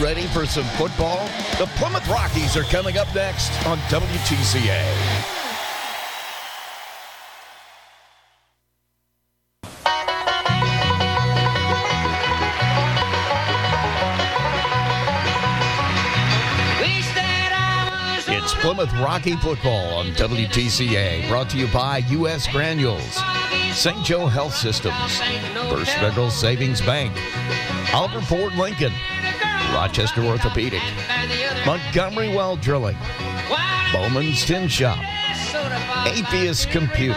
ready for some football? The Plymouth Rockies are coming up next on WTCA. It's Plymouth Rocky football on WTCA, brought to you by U.S. Granules, St. Joe Health Systems, First Federal Savings Bank, Oliver Ford Lincoln, Rochester Orthopedic, Montgomery Well Drilling, Bowman's Tin Shop, Apheus Computers,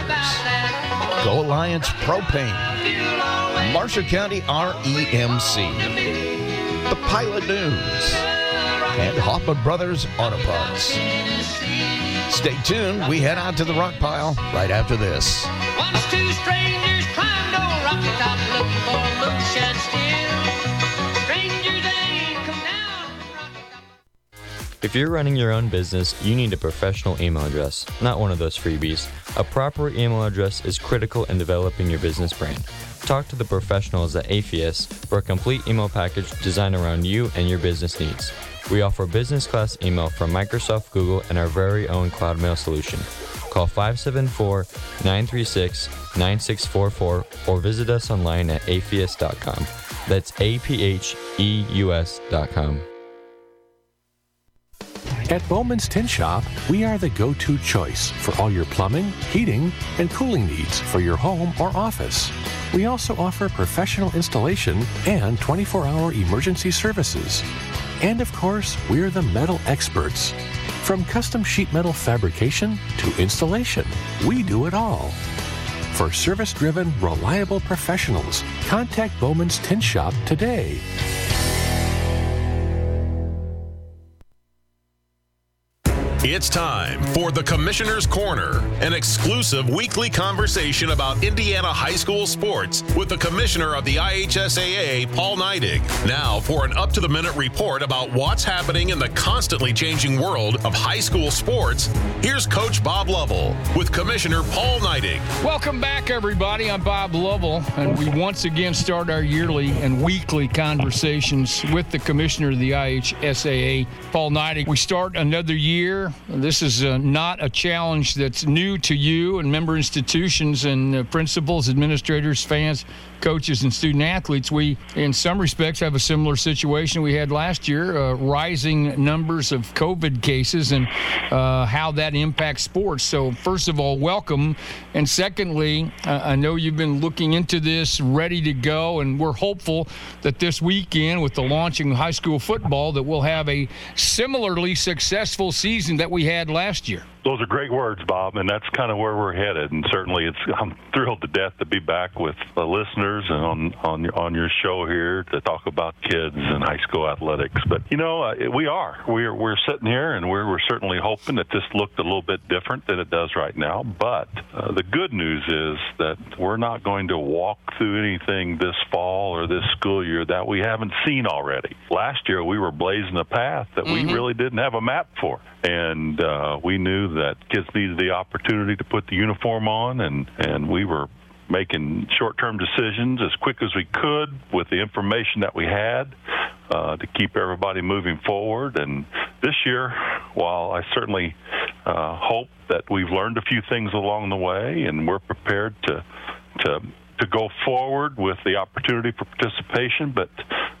Co Alliance Propane, Marshall County REMC, The Pilot News, and Hoffman Brothers Auto Parts. Stay tuned. We head out to the rock pile right after this. Once two strangers climbed Top looking for moonshine If you're running your own business, you need a professional email address, not one of those freebies. A proper email address is critical in developing your business brand. Talk to the professionals at Apheus for a complete email package designed around you and your business needs. We offer business class email from Microsoft, Google, and our very own Cloud Mail solution. Call 574 936 9644 or visit us online at apheus.com. That's A P H E U S.com. At Bowman's Tin Shop, we are the go to choice for all your plumbing, heating, and cooling needs for your home or office. We also offer professional installation and 24 hour emergency services. And of course, we're the metal experts. From custom sheet metal fabrication to installation, we do it all. For service driven, reliable professionals, contact Bowman's Tin Shop today. It's time for the Commissioner's Corner, an exclusive weekly conversation about Indiana high school sports with the Commissioner of the IHSAA, Paul Neidig. Now, for an up to the minute report about what's happening in the constantly changing world of high school sports, here's Coach Bob Lovell with Commissioner Paul Neidig. Welcome back, everybody. I'm Bob Lovell, and we once again start our yearly and weekly conversations with the Commissioner of the IHSAA, Paul Neidig. We start another year. This is uh, not a challenge that's new to you and member institutions and uh, principals, administrators, fans, coaches, and student athletes. We, in some respects, have a similar situation we had last year uh, rising numbers of COVID cases and uh, how that impacts sports. So, first of all, welcome. And secondly, uh, I know you've been looking into this, ready to go, and we're hopeful that this weekend, with the launching of high school football, that we'll have a similarly successful season that we had last year. Those are great words, Bob, and that's kind of where we're headed. And certainly, it's I'm thrilled to death to be back with the listeners and on on your, on your show here to talk about kids and high school athletics. But you know, uh, we are we're we're sitting here, and we're we're certainly hoping that this looked a little bit different than it does right now. But uh, the good news is that we're not going to walk through anything this fall or this school year that we haven't seen already. Last year, we were blazing a path that we really didn't have a map for, and uh, we knew that kids needed the opportunity to put the uniform on, and and we were making short-term decisions as quick as we could with the information that we had uh, to keep everybody moving forward. And this year, while I certainly uh, hope that we've learned a few things along the way, and we're prepared to to to go forward with the opportunity for participation, but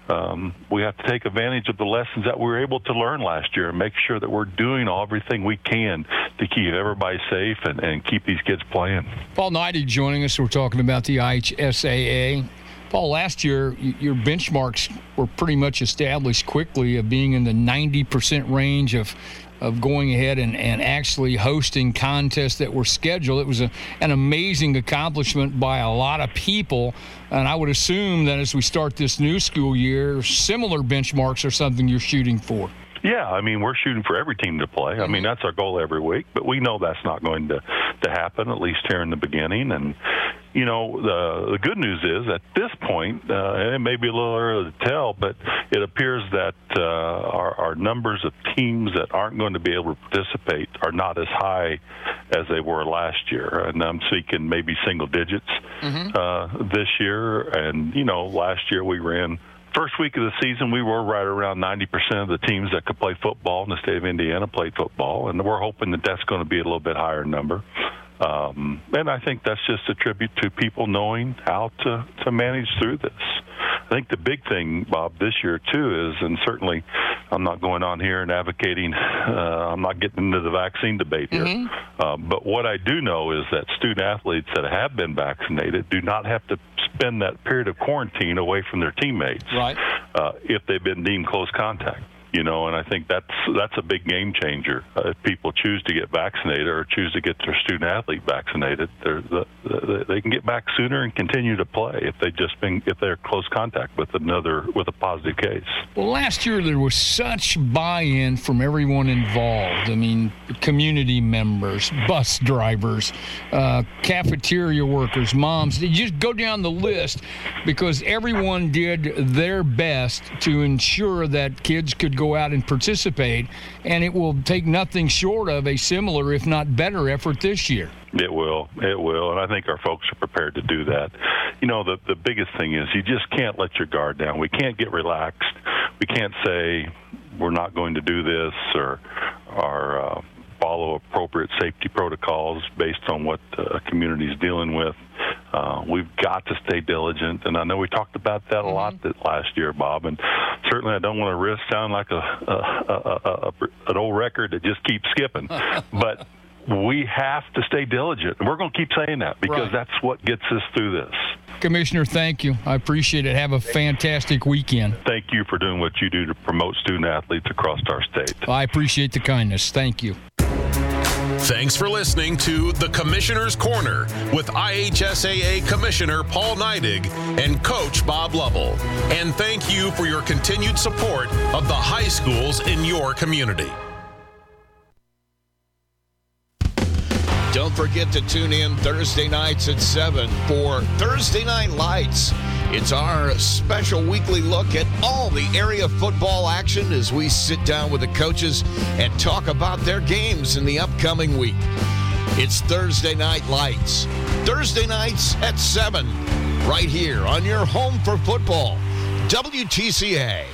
um, we have to take advantage of the lessons that we were able to learn last year and make sure that we're doing everything we can to keep everybody safe and, and keep these kids playing. Paul Neidig joining us. We're talking about the IHSAA. Paul, last year your benchmarks were pretty much established quickly of being in the 90% range of of going ahead and, and actually hosting contests that were scheduled. It was a, an amazing accomplishment by a lot of people. And I would assume that as we start this new school year, similar benchmarks are something you're shooting for. Yeah, I mean, we're shooting for every team to play. I mean, that's our goal every week, but we know that's not going to, to happen, at least here in the beginning. And, you know, the, the good news is at this point, uh, and it may be a little early to tell, but it appears that uh, our, our numbers of teams that aren't going to be able to participate are not as high as they were last year. And I'm speaking maybe single digits uh, this year. And, you know, last year we ran first week of the season, we were right around 90% of the teams that could play football in the state of Indiana played football, and we're hoping that that's going to be a little bit higher number. Um, and I think that's just a tribute to people knowing how to, to manage through this. I think the big thing, Bob, this year too is, and certainly I'm not going on here and advocating, uh, I'm not getting into the vaccine debate here. Mm-hmm. Uh, but what I do know is that student athletes that have been vaccinated do not have to spend that period of quarantine away from their teammates right. uh, if they've been deemed close contact you know, and I think that's that's a big game changer. Uh, if people choose to get vaccinated or choose to get their student athlete vaccinated, the, the, they can get back sooner and continue to play if they just been if they're close contact with another with a positive case. Well, last year there was such buy-in from everyone involved. I mean, community members, bus drivers, uh, cafeteria workers, moms. You just go down the list because everyone did their best to ensure that kids could go out and participate, and it will take nothing short of a similar, if not better, effort this year. It will. It will. And I think our folks are prepared to do that. You know, the, the biggest thing is you just can't let your guard down. We can't get relaxed. We can't say we're not going to do this or, or uh, follow appropriate safety protocols based on what the community is dealing with. Uh, we've got to stay diligent, and I know we talked about that a lot mm-hmm. last year, Bob. And certainly, I don't want to risk sound like a, a, a, a an old record that just keeps skipping, but we have to stay diligent. And we're going to keep saying that because right. that's what gets us through this. Commissioner, thank you. I appreciate it. Have a fantastic weekend. Thank you for doing what you do to promote student athletes across our state. I appreciate the kindness. Thank you. Thanks for listening to The Commissioner's Corner with IHSAA Commissioner Paul Neidig and Coach Bob Lovell. And thank you for your continued support of the high schools in your community. Don't forget to tune in Thursday nights at 7 for Thursday Night Lights. It's our special weekly look at all the area football action as we sit down with the coaches and talk about their games in the upcoming week. It's Thursday Night Lights. Thursday nights at 7, right here on your home for football, WTCA.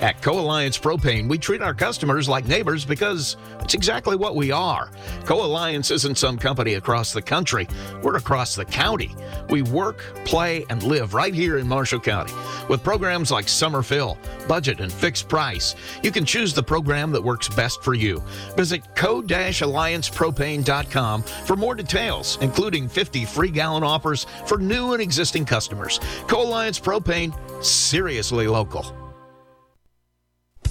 At Co Alliance Propane, we treat our customers like neighbors because it's exactly what we are. Co Alliance isn't some company across the country, we're across the county. We work, play, and live right here in Marshall County. With programs like Summer Fill, Budget, and Fixed Price, you can choose the program that works best for you. Visit co-alliancepropane.com for more details, including 50 free gallon offers for new and existing customers. Co Alliance Propane, seriously local.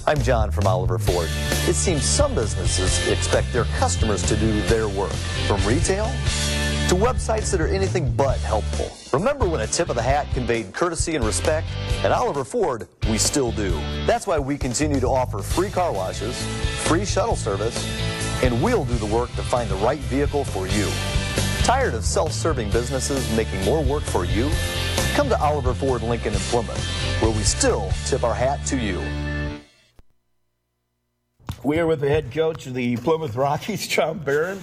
I'm John from Oliver Ford. It seems some businesses expect their customers to do their work, from retail to websites that are anything but helpful. Remember when a tip of the hat conveyed courtesy and respect? At Oliver Ford, we still do. That's why we continue to offer free car washes, free shuttle service, and we'll do the work to find the right vehicle for you. Tired of self-serving businesses making more work for you? Come to Oliver Ford Lincoln in Plymouth, where we still tip our hat to you. We are with the head coach of the Plymouth Rockies, John Barron.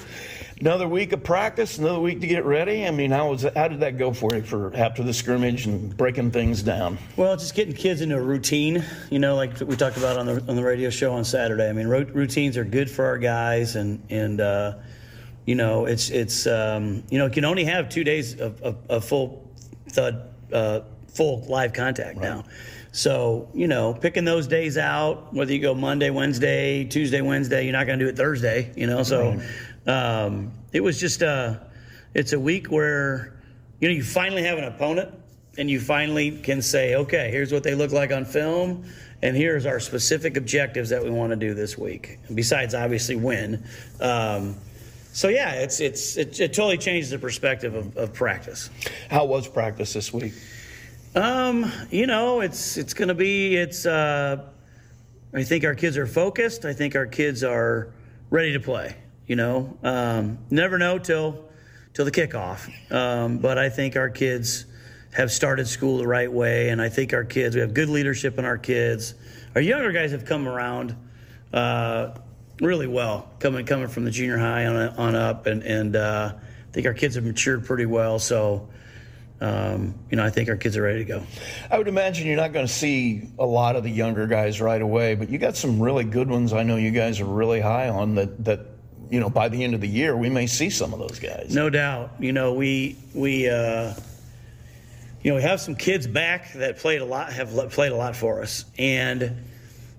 Another week of practice, another week to get ready. I mean, how was how did that go for you for after the scrimmage and breaking things down? Well, just getting kids into a routine. You know, like we talked about on the on the radio show on Saturday. I mean, ro- routines are good for our guys, and and uh, you know, it's it's um, you know, you can only have two days of, of, of full thud, uh, full live contact right. now. So, you know, picking those days out, whether you go Monday, Wednesday, Tuesday, Wednesday, you're not going to do it Thursday, you know. So um, it was just, uh, it's a week where, you know, you finally have an opponent and you finally can say, okay, here's what they look like on film. And here's our specific objectives that we want to do this week. Besides, obviously, win. Um, so yeah, it's it's it, it, totally changes the perspective of, of practice. How was practice this week? Um, you know, it's it's going to be it's. Uh, I think our kids are focused. I think our kids are ready to play. You know, um, never know till till the kickoff. Um, but I think our kids have started school the right way, and I think our kids we have good leadership in our kids. Our younger guys have come around uh, really well, coming coming from the junior high on on up, and and uh, I think our kids have matured pretty well. So um, you know, I think our kids are ready to go. I would imagine you're not going to see a lot of the younger guys right away, but you got some really good ones. I know you guys are really high on that. That you know, by the end of the year, we may see some of those guys. No doubt. You know, we we uh, you know we have some kids back that played a lot, have played a lot for us, and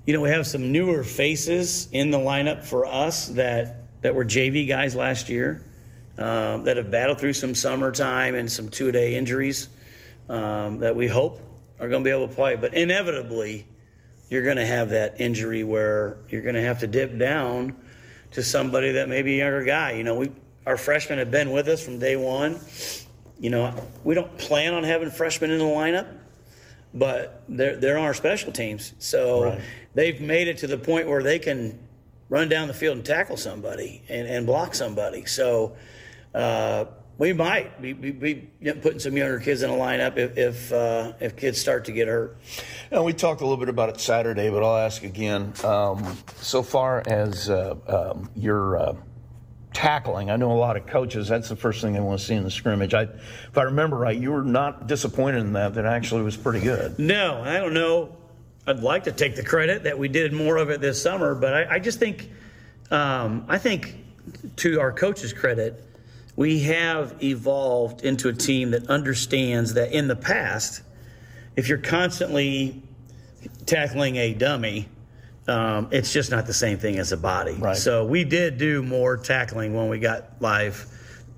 you know we have some newer faces in the lineup for us that that were JV guys last year um, that have battled through some summertime and some two day injuries um, that we hope are going to be able to play. But inevitably, you're going to have that injury where you're going to have to dip down to somebody that may be a younger guy. You know, we our freshmen have been with us from day one. You know, we don't plan on having freshmen in the lineup, but they're they're on our special teams, so Right. they've made it to the point where they can run down the field and tackle somebody and, and block somebody. So uh, we might be, be, be putting some younger kids in a lineup if if, uh, if kids start to get hurt. And we talked a little bit about it Saturday, but I'll ask again. Um, so far as uh, um, your uh, tackling, I know a lot of coaches. That's the first thing they want to see in the scrimmage. I, if I remember right, you were not disappointed in that. That actually was pretty good. No, I don't know. I'd like to take the credit that we did more of it this summer, but I, I just think, um, I think, to our coaches' credit, we have evolved into a team that understands that in the past, if you're constantly tackling a dummy, um, it's just not the same thing as a body. Right. So we did do more tackling when we got live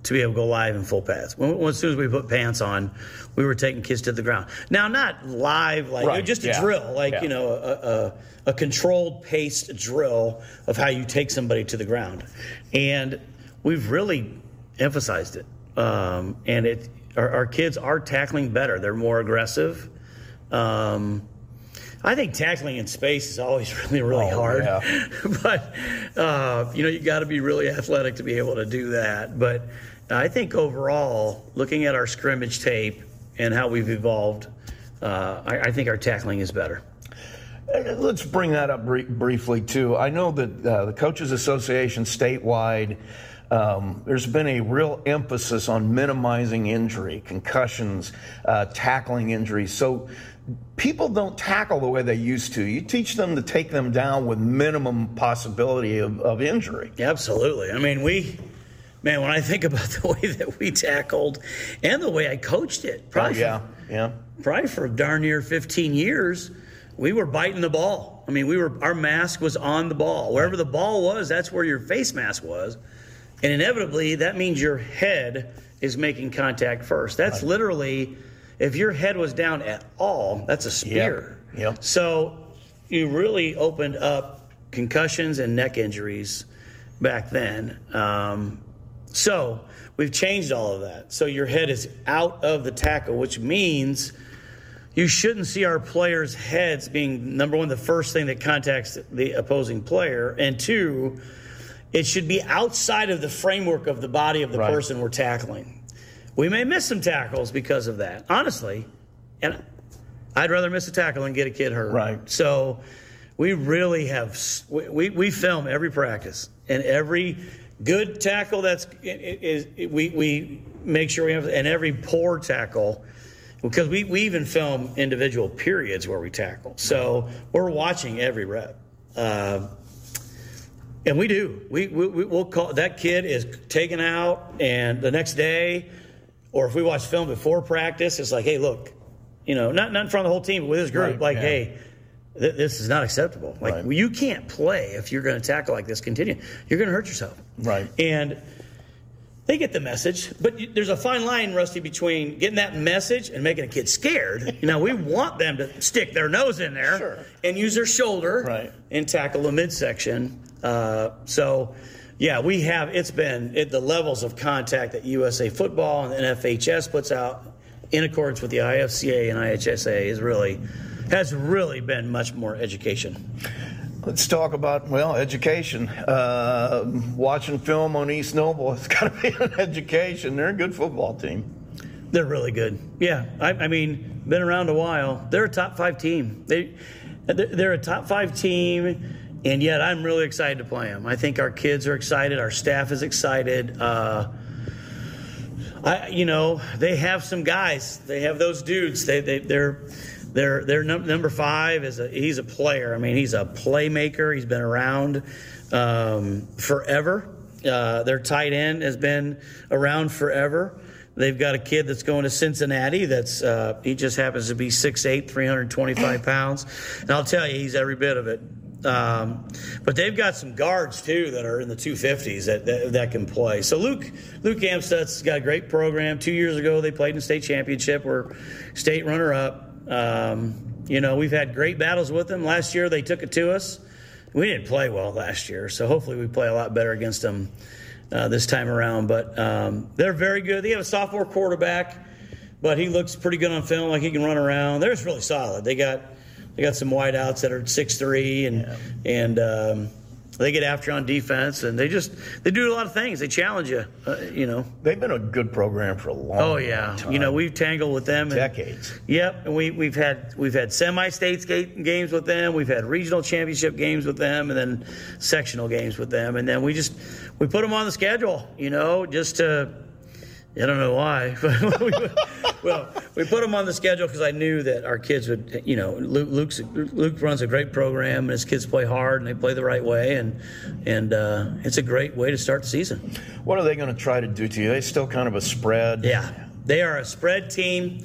to be able to go live in full pads. When, as soon as we put pants on, we were taking kids to the ground. Now, not live, like Right, just a yeah, drill, like yeah. you know, a, a, a controlled paced drill of how you take somebody to the ground, and we've really emphasized it. Um, and it, our, our kids are tackling better. They're more aggressive. Um, I think tackling in space is always really, really Oh, hard. yeah. but uh, you know, you got to be really athletic to be able to do that. But I think overall, looking at our scrimmage tape and how we've evolved, uh, I, I think our tackling is better. Let's bring that up br- briefly too. I know that uh, the Coaches Association statewide, um, there's been a real emphasis on minimizing injury, concussions, uh, tackling injuries. So people don't tackle the way they used to. You teach them to take them down with minimum possibility of, of injury. Absolutely. I mean, we, man, when I think about the way that we tackled and the way I coached it, Oh, probably, yeah, yeah. probably for darn near 15 years, we were biting the ball. I mean, we were our mask was on the ball. Wherever the ball was, that's where your face mask was. And inevitably, that means your head is making contact first. That's literally, if your head was down at all, that's a spear. Yep, yep. So you really opened up concussions and neck injuries back then. Um, so we've changed all of that. So your head is out of the tackle, which means you shouldn't see our players' heads being number one, the first thing that contacts the opposing player, and two, it should be outside of the framework of the body of the Right. person we're tackling. We may miss some tackles because of that, honestly, and I'd rather miss a tackle than get a kid hurt. Right. So we really have we, we, we film every practice and every good tackle that's is, is we we make sure we have and every poor tackle because we, we even film individual periods where we tackle. So we're watching every rep. Uh, and we do. We, we, we- we'll call that kid is taken out, and the next day, or if we watch film before practice, it's like, hey, look, you know, not, not in front of the whole team, but with his group, Right, like, yeah. hey, th- this is not acceptable. Like, Right. you can't play if you're going to tackle like this. Continue. You're going to hurt yourself. Right. And they get the message, but there's a fine line, Rusty, between getting that message and making a kid scared. You know, we want them to stick their nose in there Sure. and use their shoulder Right. and tackle the midsection. Uh, so, yeah, we have. It's been it, the levels of contact that USA Football and NFHS puts out in accordance with the IFCA and IHSA is really has really been much more education. Let's talk about well education. Uh, watching film on East Noble, it's got to be an education. They're a good football team. They're really good. Yeah, I, I mean, been around a while. They're a top five team. They, they're a top five team, and yet I'm really excited to play them. I think our kids are excited. Our staff is excited. Uh, I, you know, they have some guys. They have those dudes. They, they, they're, they're, they're num- number five is a, he's a player. I mean, he's a playmaker. He's been around um, forever. Uh, their tight end has been around forever. They've got a kid that's going to Cincinnati. That's uh, he just happens to be 6'8", 325 pounds, and I'll tell you, he's every bit of it. Um, but they've got some guards too that are in the 250s that, that, that can play. So Luke Luke Amstutz got a great program. Two years ago, they played in state championship. We're state runner up. Um, you know, we've had great battles with them. Last year, they took it to us. We didn't play well last year, so hopefully we play a lot better against them uh, this time around. But um, they're very good. They have a sophomore quarterback, but he looks pretty good on film, like he can run around. They're just really solid. They got they got some wideouts that are six three, and and um, they get after you on defense, and they just they do a lot of things. They challenge you, uh, you know. They've been a good program for a long. Time. Oh yeah, time. you know we've tangled with them and- decades. Yep, and we we've had we've had semi-state games with them. We've had regional championship games with them, and then sectional games with them. And then we just we put them on the schedule, you know, just to I don't know why. well, we put them on the schedule because I knew that our kids would, you know, Luke, Luke's, Luke runs a great program, and his kids play hard and they play the right way, and and uh, it's a great way to start the season. What are they going to try to do to you? They still kind of a spread. Yeah, they are a spread team.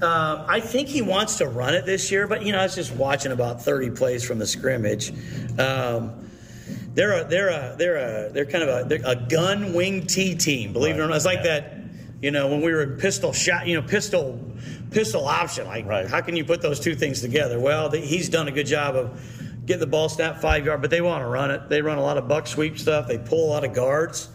Uh, I think he wants to run it this year, but you know, I was just watching about 30 plays from the scrimmage. Um, they're a they're a they're a they're kind of a they're a gun wing T team. Believe it or not, it's like that. You know, when we were pistol shot, you know, pistol pistol option. Like, right. how can you put those two things together? Well, the, he's done a good job of getting the ball snapped five yard, but they want to run it. They run a lot of buck sweep stuff. They pull a lot of guards.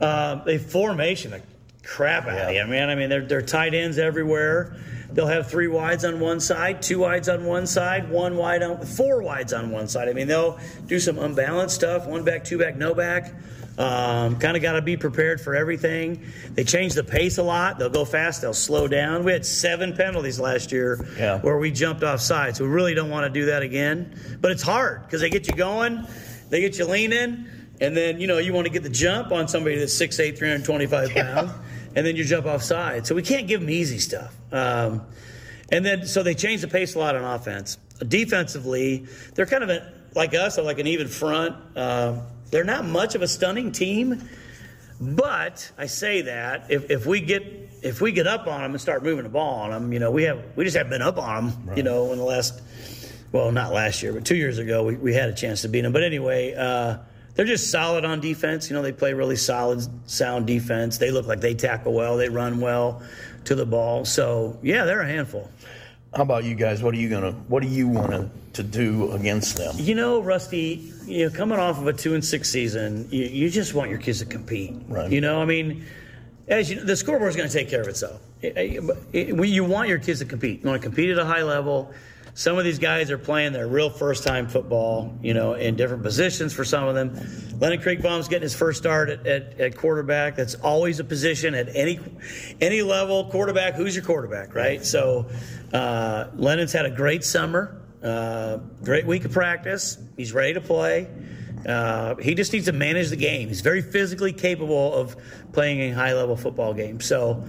Um, they formation the crap out of you, man. I mean, they're they're tight ends everywhere. They'll have three wides on one side, two wides on one side, one wide on four wides on one side. I mean, they'll do some unbalanced stuff, one back, two back, no back. Um, kind of got to be prepared for everything. They change the pace a lot. They'll go fast. They'll slow down. We had seven penalties last year Yeah. where we jumped off sides. We really don't want to do that again. But it's hard because they get you going, they get you leaning, and then you know you want to get the jump on somebody that's 6'8", 325 pounds, and then you jump off side. So we can't give them easy stuff. Um, and then so they change the pace a lot on offense. Defensively, they're kind of a, like us, like an even front. Uh, they're not much of a stunning team, but I say that if, if we get if we get up on them and start moving the ball on them, you know, we have we just haven't been up on them, you know, in the last well, not last year, but two years ago, we, we had a chance to beat them. But anyway, uh, they're just solid on defense. You know, they play really solid, sound defense. They look like they tackle well, they run well to the ball. So yeah, they're a handful. How about you guys? What are you gonna? What do you want to, to do against them? You know, Rusty, you know, coming off of a two and six season, you, you just want your kids to compete. Right. You know, I mean, as you the scoreboard's going to take care of itself. It- it- it- you want your kids to compete. You want to compete at a high level. Some of these guys are playing their real first time football, you know, in different positions for some of them. Lennon Creekbaum's getting his first start at, at, at quarterback. That's always a position at any any level. Quarterback, who's your quarterback, right? So uh, Lennon's had a great summer, uh, great week of practice. He's ready to play. Uh, he just needs to manage the game. He's very physically capable of playing a high level football game. So,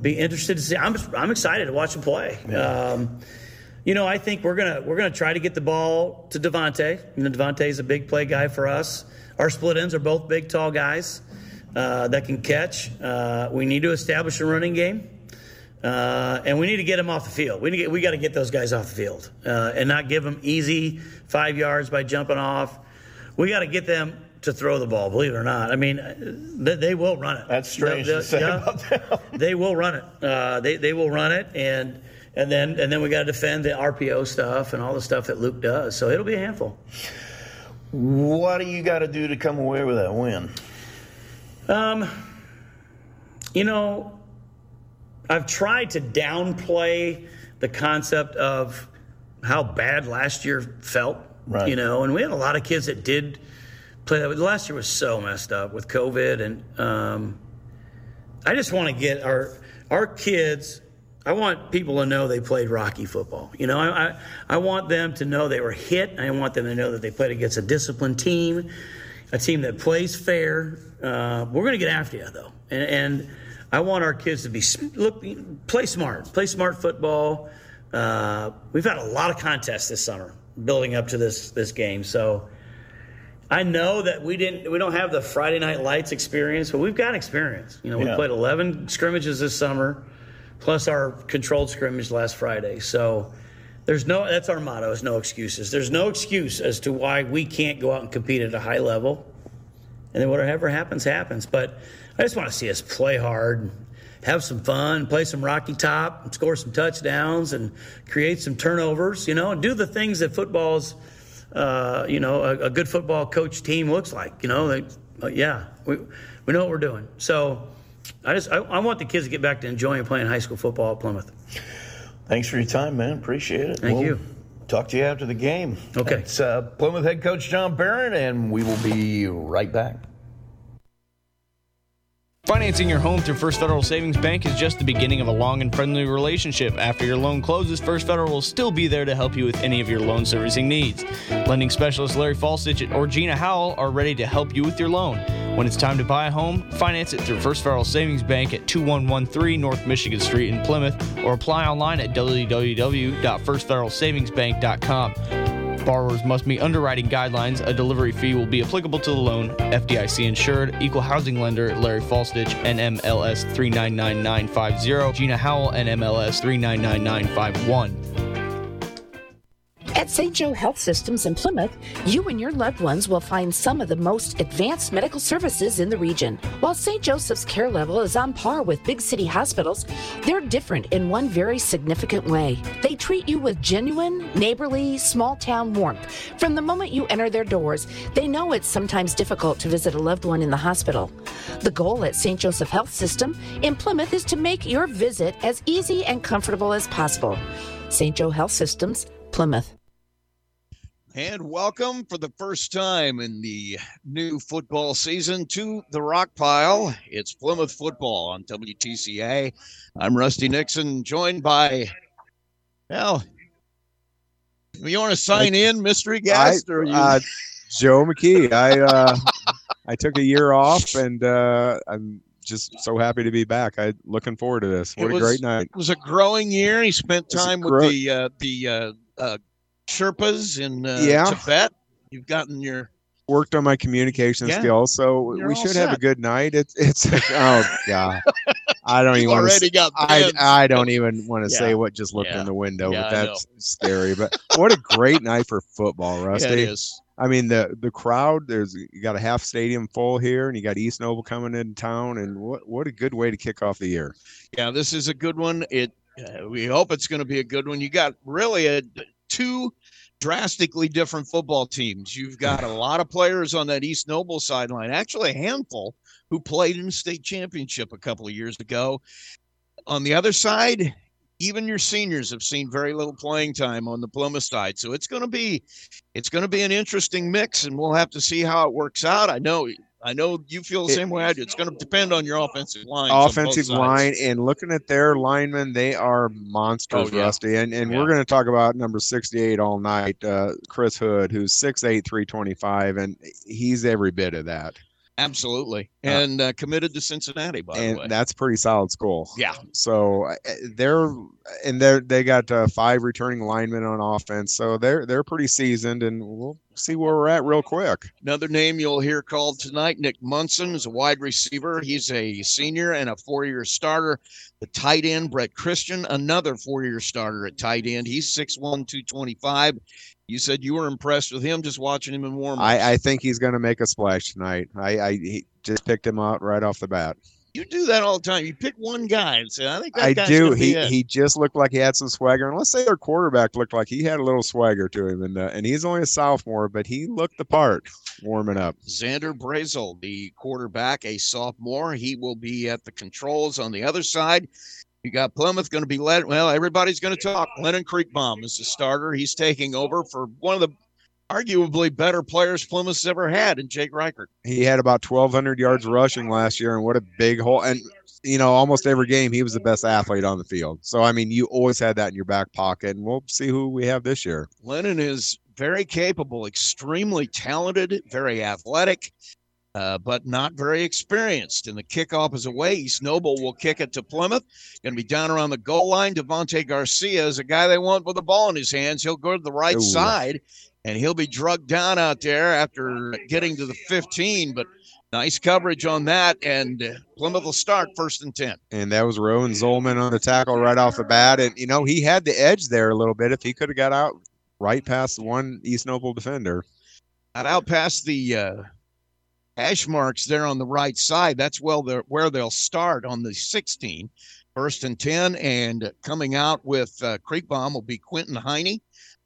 be interested to see. I'm, I'm excited to watch him play. Um, you know, I think we're gonna we're gonna try to get the ball to Devontae. You know, is a big play guy for us. Our split ends are both big, tall guys uh, that can catch. Uh, we need to establish a running game. Uh, and we need to get them off the field. We, need to get, we got to get those guys off the field uh, and not give them easy five yards by jumping off. We got to get them to throw the ball. Believe it or not, I mean, uh, they, they will run it. That's strange to say yeah, about them. they will run it. Uh, they they will run it, and and then and then we got to defend the RPO stuff and all the stuff that Luke does. So it'll be a handful. What do you got to do to come away with that win? Um, you know, I've tried to downplay the concept of how bad last year felt. Right. You know, and we had a lot of kids that did play that. Last year was so messed up with COVID, and um, I just want to get our our kids. I want people to know they played Rocky football. You know, I, I I want them to know they were hit. I want them to know that they played against a disciplined team, a team that plays fair. Uh, we're going to get after you though, and, and I want our kids to be look, play smart, play smart football. Uh, we've had a lot of contests this summer building up to this this game, so I know that we didn't we don't have the Friday Night Lights experience, but we've got experience. You know, we Yeah. played 11 scrimmages this summer, plus our controlled scrimmage last Friday. So there's no that's our motto is no excuses. There's no excuse as to why we can't go out and compete at a high level. And then whatever happens, happens. But I just want to see us play hard, have some fun, play some Rocky Top, score some touchdowns, and create some turnovers. You know, and do the things that football's, uh, you know, a, a good football coach team looks like. You know, they, uh, yeah, we we know what we're doing. So I just I, I want the kids to get back to enjoying playing high school football at Plymouth. Thanks for your time, man. Appreciate it. Thank We'll you. Talk to you after the game. Okay. It's uh, Plymouth head coach John Barron, and we will be right back. Financing your home through First Federal Savings Bank is just the beginning of a long and friendly relationship. After your loan closes, First Federal will still be there to help you with any of your loan servicing needs. Lending specialist Larry Falstich or Gina Howell are ready to help you with your loan. When it's time to buy a home, finance it through First Federal Savings Bank at 2113 North Michigan Street in Plymouth or apply online at www.firstfederalsavingsbank.com. Borrowers must meet underwriting guidelines. A delivery fee will be applicable to the loan. FDIC insured. Equal housing lender Larry Falstich, NMLS 399950. Gina Howell, NMLS 399951. At St. Joe Health Systems in Plymouth, you and your loved ones will find some of the most advanced medical services in the region. While St. Joseph's care level is on par with big city hospitals, they're different in one very significant way. They treat you with genuine, neighborly, small town warmth. From the moment you enter their doors, they know it's sometimes difficult to visit a loved one in the hospital. The goal at St. Joseph Health System in Plymouth is to make your visit as easy and comfortable as possible. St. Joe Health Systems, Plymouth. And welcome for the first time in the new football season to the Rock Pile. It's Plymouth football on WTCA. I'm Rusty Nixon, joined by, well, you want to sign in, mystery guest? I, or you... uh, Joe McKee. I uh, I took a year off, and uh, I'm just so happy to be back. I looking forward to this. What It a was- great night! It was a growing year. He spent time with grow- the uh, the uh, uh, Sherpas in uh, Yeah. Tibet. You've gotten your Worked on my communication Yeah. skills, so You're we should have a good night. It's it's oh god, I don't even want already to. got I. I don't even want to Yeah. say what just looked Yeah. in the window, but that's scary. But what a great night for football, Rusty. Yeah, it is. I mean the the crowd. There's you got a half stadium full here, and you got East Noble coming in town, and what what a good way to kick off the year. Yeah, this is a good one. It uh, we hope it's going to be a good one. You got really a two drastically different football teams. You've got a lot of players on that East Noble sideline, actually a handful who played in the state championship a couple of years ago. On the other side, even your seniors have seen very little playing time on the Plymouth side. So it's going to be it's going to be an interesting mix and we'll have to see how it works out. I know I know you feel the It- same way I do. It's going to depend on your offensive line. offensive line and looking at their linemen, they are monsters, Oh, yeah. Rusty. And and Yeah. we're going to talk about number 68 all night, uh, Chris Hood, who's 6'8", 325, and he's every bit of that. Absolutely. And uh, committed to Cincinnati, by the way. That's pretty solid school. Yeah. So uh, they're and they're they got uh, five returning linemen on offense, so they're they're pretty seasoned, and we'll see where we're at real quick. Another name you'll hear called tonight, Nick Munson, is a wide receiver. He's a senior and a four-year starter. The tight end, Brett Christian, another four-year starter at tight end. He's 6'1", 225. You said you were impressed with him just watching him in warm I, I think he's going to make a splash tonight. I, I he just picked him out right off the bat. You do that all the time. You pick one guy and say, I think that I guy's do. He it. he just looked like he had some swagger. And let's say their quarterback looked like he had a little swagger to him, and uh, and he's only a sophomore, but he looked the part warming up. Xander Brazel, the quarterback, a sophomore. He will be at the controls on the other side. You got Plymouth going to be led. Well, everybody's going to talk. Lennon Creekbaum is the starter. He's taking over for one of the arguably better players Plymouth's ever had in Jake Reichert. He had about 1,200 yards rushing last year, and what a big hole! And you know, almost every game he was the best athlete on the field. So I mean, you always had that in your back pocket, and we'll see who we have this year. Lennon is very capable, extremely talented, very athletic. Uh, but not very experienced. And the kickoff is away. East Noble will kick it to Plymouth. Going to be down around the goal line. Devontae Garcia is a guy they want with the ball in his hands. He'll go to the right Ooh. side, and he'll be drugged down out there after getting to the 15. But nice coverage on that, and Plymouth will start first and 10. And that was Rowan Zolman on the tackle right off the bat. And, you know, he had the edge there a little bit if he could have got out right past one East Noble defender. Got out past the uh, hash marks there on the right side. That's well where they'll start on the 16. First and 10, and coming out with uh, Creekbaum will be Quentin Heine,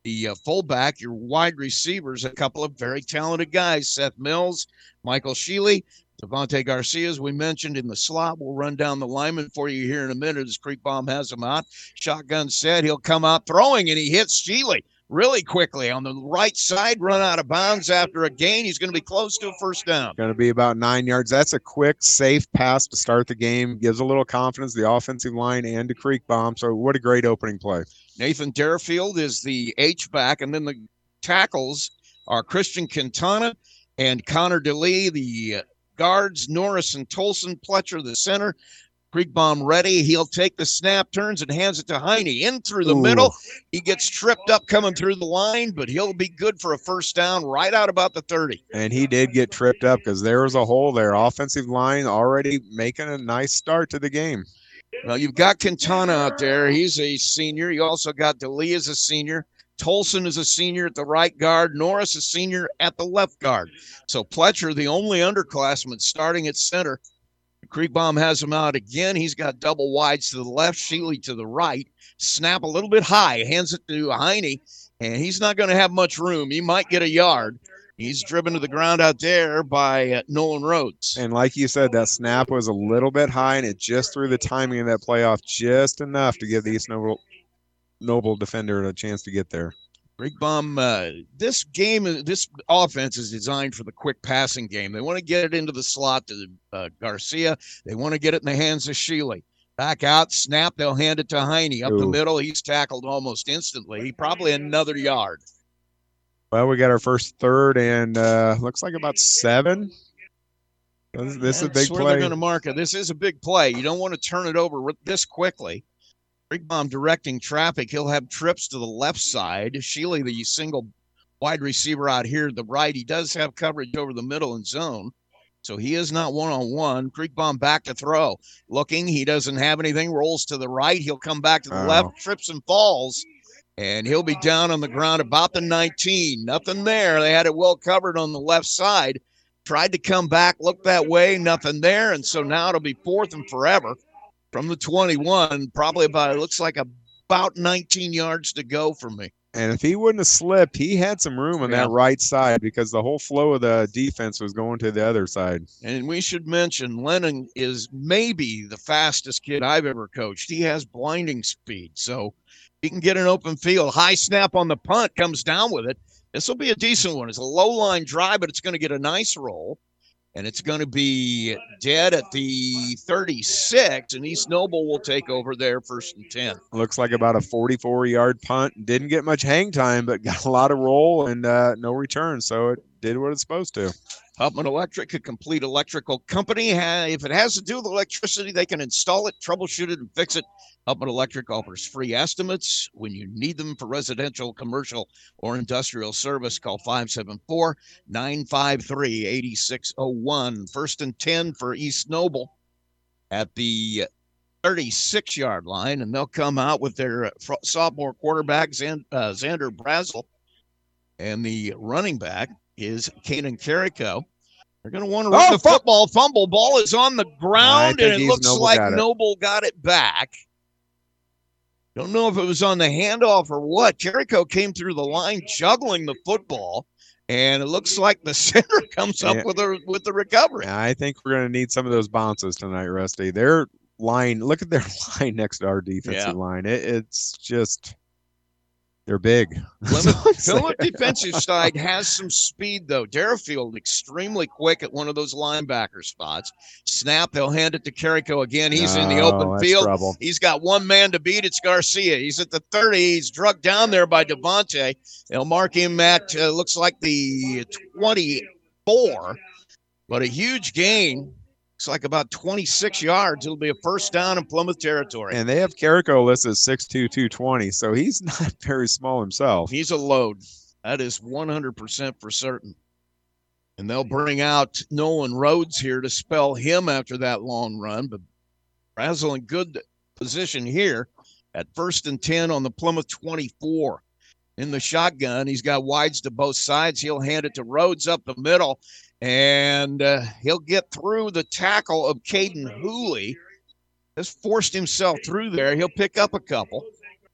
the uh, fullback. Your wide receivers, a couple of very talented guys Seth Mills, Michael Sheely, Devontae Garcia, as we mentioned in the slot. We'll run down the lineman for you here in a minute as Creekbaum has him out. Shotgun set, he'll come out throwing, and he hits Sheely really quickly on the right side, run out of bounds after a gain. He's going to be close to a first down. Going to be about nine yards. That's a quick, safe pass to start the game. Gives a little confidence the offensive line and to Creekbaum. So, what a great opening play. Nathan Deerfield is the H back, and then the tackles are Christian Quintana and Connor DeLee, the guards, Norris and Tolson, Pletcher, the center. Creekbaum ready. He'll take the snap, turns and hands it to Heine in through the Ooh. middle. He gets tripped up coming through the line, but he'll be good for a first down right out about the 30. And he did get tripped up because there was a hole there. Offensive line already making a nice start to the game. Well, you've got Quintana out there. He's a senior. You also got DeLee as a senior. Tolson is a senior at the right guard. Norris a senior at the left guard. So Pletcher, the only underclassman starting at center. Creekbaum has him out again. He's got double wides to the left, Sheely to the right. Snap a little bit high, hands it to Heine, and he's not going to have much room. He might get a yard. He's driven to the ground out there by uh, Nolan Rhodes. And like you said, that snap was a little bit high, and it just threw the timing of that playoff just enough to give the East Noble, Noble defender a chance to get there. Creekbaum, uh, this game, this offense is designed for the quick passing game. They want to get it into the slot to uh, Garcia. They want to get it in the hands of Sheely. Back out, snap. They'll hand it to Heine up the middle. He's tackled almost instantly. He probably another yard. Well, we got our first third, and uh, looks like about seven. This, this is a big where they're play. going to mark it. This is a big play. You don't want to turn it over this quickly. Creekbaum directing traffic. He'll have trips to the left side. Sheely, the single wide receiver out here the right. He does have coverage over the middle and zone. So he is not one on one. Creekbaum back to throw. Looking, he doesn't have anything. Rolls to the right. He'll come back to the Oh. left, trips and falls. And he'll be down on the ground about the 19. Nothing there. They had it well covered on the left side. Tried to come back, look that way, nothing there. And so now it'll be fourth and forever from the 21. Probably about, it looks like about 19 yards to go for me. And if he wouldn't have slipped, he had some room on Yeah. that right side because the whole flow of the defense was going to the other side. And we should mention Lennon is maybe the fastest kid I've ever coached. He has blinding speed. So he can get an open field. High snap on the punt comes down with it. This will be a decent one. It's a low line drive, but it's going to get a nice roll. And it's going to be dead at the 36. And East Noble will take over there first and 10. Looks like about a 44 yard punt. Didn't get much hang time, but got a lot of roll and uh, no return. So it did what it's supposed to. Huffman Electric, a complete electrical company. If it has to do with electricity, they can install it, troubleshoot it, and fix it. Huffman Electric offers free estimates when you need them for residential, commercial, or industrial service. Call 574 953 8601. First and 10 for East Noble at the 36 yard line, and they'll come out with their uh, sophomore quarterback, uh, Xander Brazel, and the running back is Caden Carrico. They're going to want to oh, run Oh, the football. Fumble ball is on the ground, and it looks Noble like got it. Noble got it back. Don't know if it was on the handoff or what. Carrico came through the line juggling the football, and it looks like the center comes up Yeah. with a with the recovery. I think we're going to need some of those bounces tonight, Rusty. Their line, look at their line next to our defensive Yeah. line. It, it's just, they're big. Philip, defensive side has some speed though. Deerfield extremely quick at one of those linebacker spots. Snap, they'll hand it to Carrico again. He's in the Oh, open field. trouble. He's got one man to beat. It's Garcia. He's at the 30. He's drugged down there by Devontae. They'll mark him at uh, looks like the 24. but a huge gain. It's like about 26 yards. It'll be a first down in Plymouth territory. And they have Carrico listed as 6'2", 220, so he's not very small himself. He's a load. That is 100% for certain. And they'll bring out Nolan Rhodes here to spell him after that long run. But Brazel in good position here at first and 10 on the Plymouth 24. In the shotgun, he's got wides to both sides. He'll hand it to Rhodes up the middle, and uh, he'll get through the tackle of Caden Hooley. Has forced himself through there. He'll pick up a couple.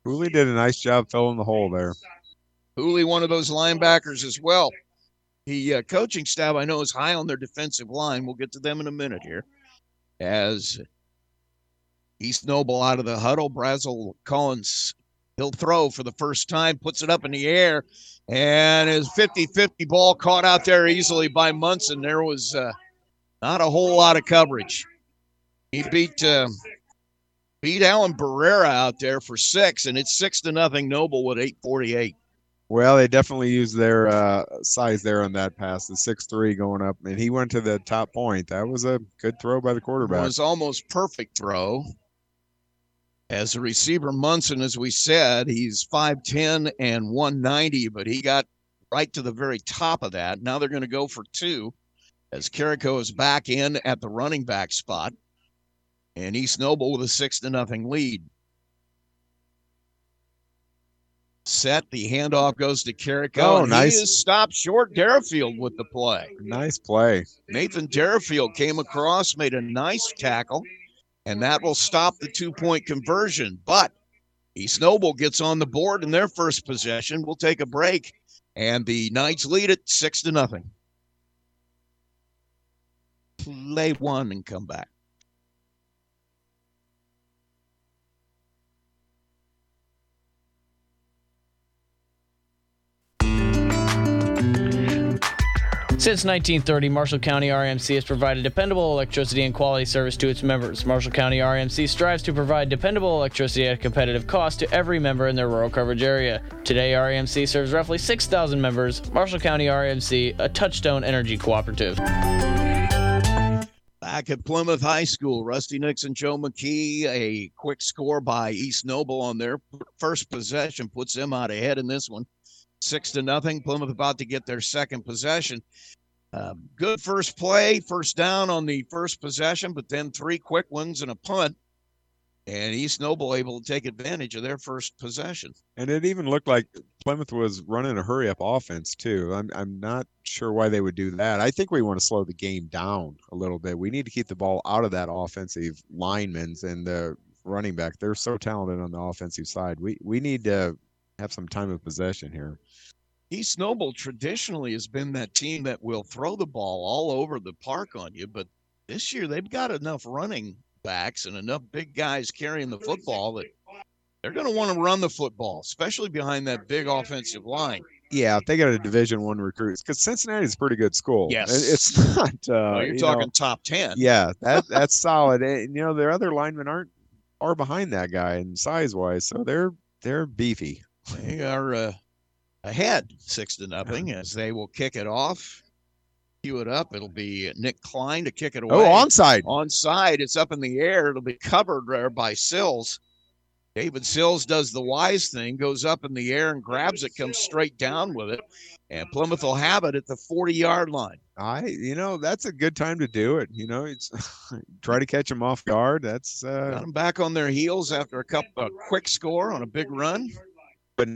Hooley did a nice job filling the hole there. Hooley, one of those linebackers as well. The uh, coaching staff, I know, is high on their defensive line. We'll get to them in a minute here. As East Noble out of the huddle, Brazel Collins, he'll throw for the first time, puts it up in the air, and his 50 50 ball caught out there easily by Munson. There was uh, not a whole lot of coverage. He beat. Uh, beat Alan Barrera out there for six, and it's six to nothing Noble with 848. Well, they definitely used their uh, size there on that pass, the six three going up, and he went to the top point. That was a good throw by the quarterback. It was almost perfect throw. As a receiver, Munson, as we said, he's 5'10 and 190, but he got right to the very top of that. Now they're going to go for two as Carrico is back in at the running back spot. And East Noble with a six to nothing lead. Set the handoff goes to Carrico. Oh, nice. He is stopped short. Derafield with the play. Nice play. Nathan Derafield came across, made a nice tackle, and that will stop the two point conversion. But East Noble gets on the board in their first possession. We'll take a break, and the Knights lead it six to nothing. Play one and come back. Since 1930, Marshall County RMC has provided dependable electricity and quality service to its members. Marshall County RMC strives to provide dependable electricity at a competitive cost to every member in their rural coverage area. Today, RMC serves roughly 6,000 members. Marshall County RMC, a touchstone energy cooperative. Back at Plymouth High School, Rusty Nixon, Joe McKee, a quick score by East Noble on their first possession puts them out ahead in this one. Six to nothing. Plymouth about to get their second possession. Uh, good first play, first down on the first possession, but then three quick ones and a punt. And East Noble able to take advantage of their first possession. And it even looked like Plymouth was running a hurry up offense too. I'm I'm not sure why they would do that. I think we want to slow the game down a little bit. We need to keep the ball out of that offensive linemen's and the running back. They're so talented on the offensive side. We we need to have some time of possession here. East Noble traditionally has been that team that will throw the ball all over the park on you, but this year they've got enough running backs and enough big guys carrying the football that they're going to want to run the football, especially behind that big offensive line. Yeah, if they got a Division One recruit, because Cincinnati's a pretty good school. Yes. It's not. Uh, Oh, you're you talking know, top 10. Yeah, that that's solid. And you know, their other linemen aren't are behind that guy in size wise, so they're they're beefy. They are uh, ahead six to nothing as they will kick it off. Cue it up. It'll be Nick Klein to kick it away. Oh, onside. Onside. It's up in the air. It'll be covered there by Sills. David Sills does the wise thing, goes up in the air and grabs it, comes straight down with it, and Plymouth will have it at the 40 yard line. I, you know, that's a good time to do it. You know, it's try to catch them off guard. That's Got uh, them back on their heels after a couple a quick score on a big run. But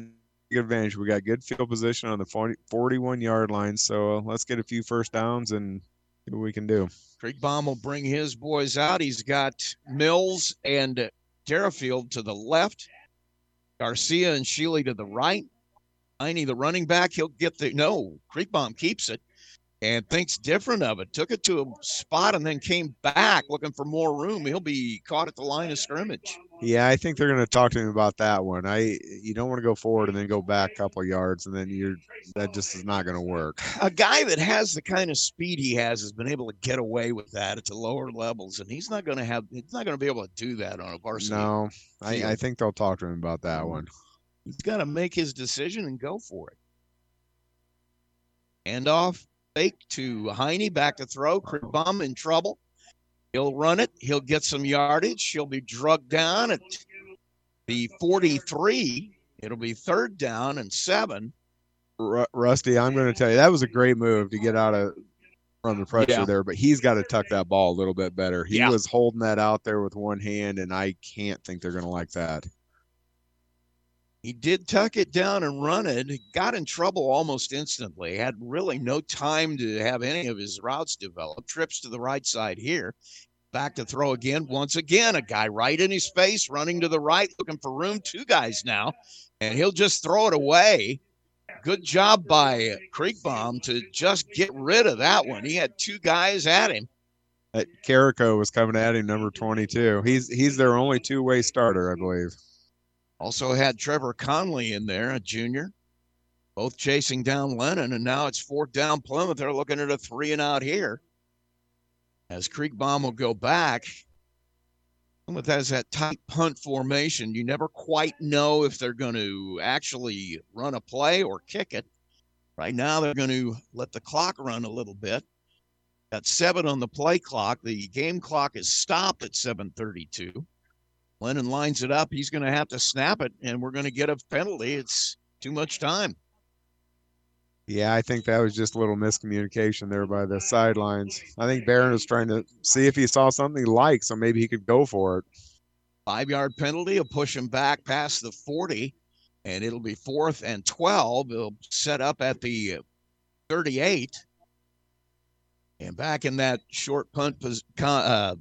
advantage. We got good field position on the 40, 41 yard line. So uh, let's get a few first downs and see what we can do. Creekbaum will bring his boys out. He's got Mills and Derafield to the left, Garcia and Sheely to the right. Heine, the running back, he'll get the no. Creekbaum keeps it and thinks different of it. Took it to a spot and then came back looking for more room. He'll be caught at the line of scrimmage. Yeah, I think they're going to talk to him about that one. I, you don't want to go forward and then go back a couple yards, and then you're that just is not going to work. A guy that has the kind of speed he has has been able to get away with that at the lower levels, and he's not going to have. He's not going to be able to do that on a varsity. No, I, I think they'll talk to him about that one. He's got to make his decision and go for it. Handoff fake to Heine, back to throw. Creekbaum in trouble. He'll run it. He'll get some yardage. He'll be drugged down at the 43. It'll be third down and seven. Ru- Rusty, I'm going to tell you that was a great move to get out of from the pressure Yeah. there, but he's got to tuck that ball a little bit better. He Yeah. was holding that out there with one hand, and I can't think they're going to like that. He did tuck it down and run it. Got in trouble almost instantly. Had really no time to have any of his routes develop. Trips to the right side here. Back to throw again. Once again, a guy right in his face, running to the right, looking for room. Two guys now, and he'll just throw it away. Good job by Creekbaum to just get rid of that one. He had two guys at him. That Carrico was coming at him, number 22. He's he's their only two way starter, I believe. Also had Trevor Conley in there, a junior, both chasing down Lennon, and now it's fourth down Plymouth. They're looking at a three and out here. As Creekbaum will go back, Plymouth has that tight punt formation. You never quite know if they're going to actually run a play or kick it. Right now, they're going to let the clock run a little bit. Got seven on the play clock. The game clock is stopped at 732. Lennon lines it up. He's going to have to snap it, and we're going to get a penalty. It's too much time. Yeah, I think that was just a little miscommunication there by the sidelines. I think Barron was trying to see if he saw something he liked, so maybe he could go for it. Five yard penalty will push him back past the 40, and it'll be fourth and 12. It'll set up at the 38. And back in that short punt, pos- uh,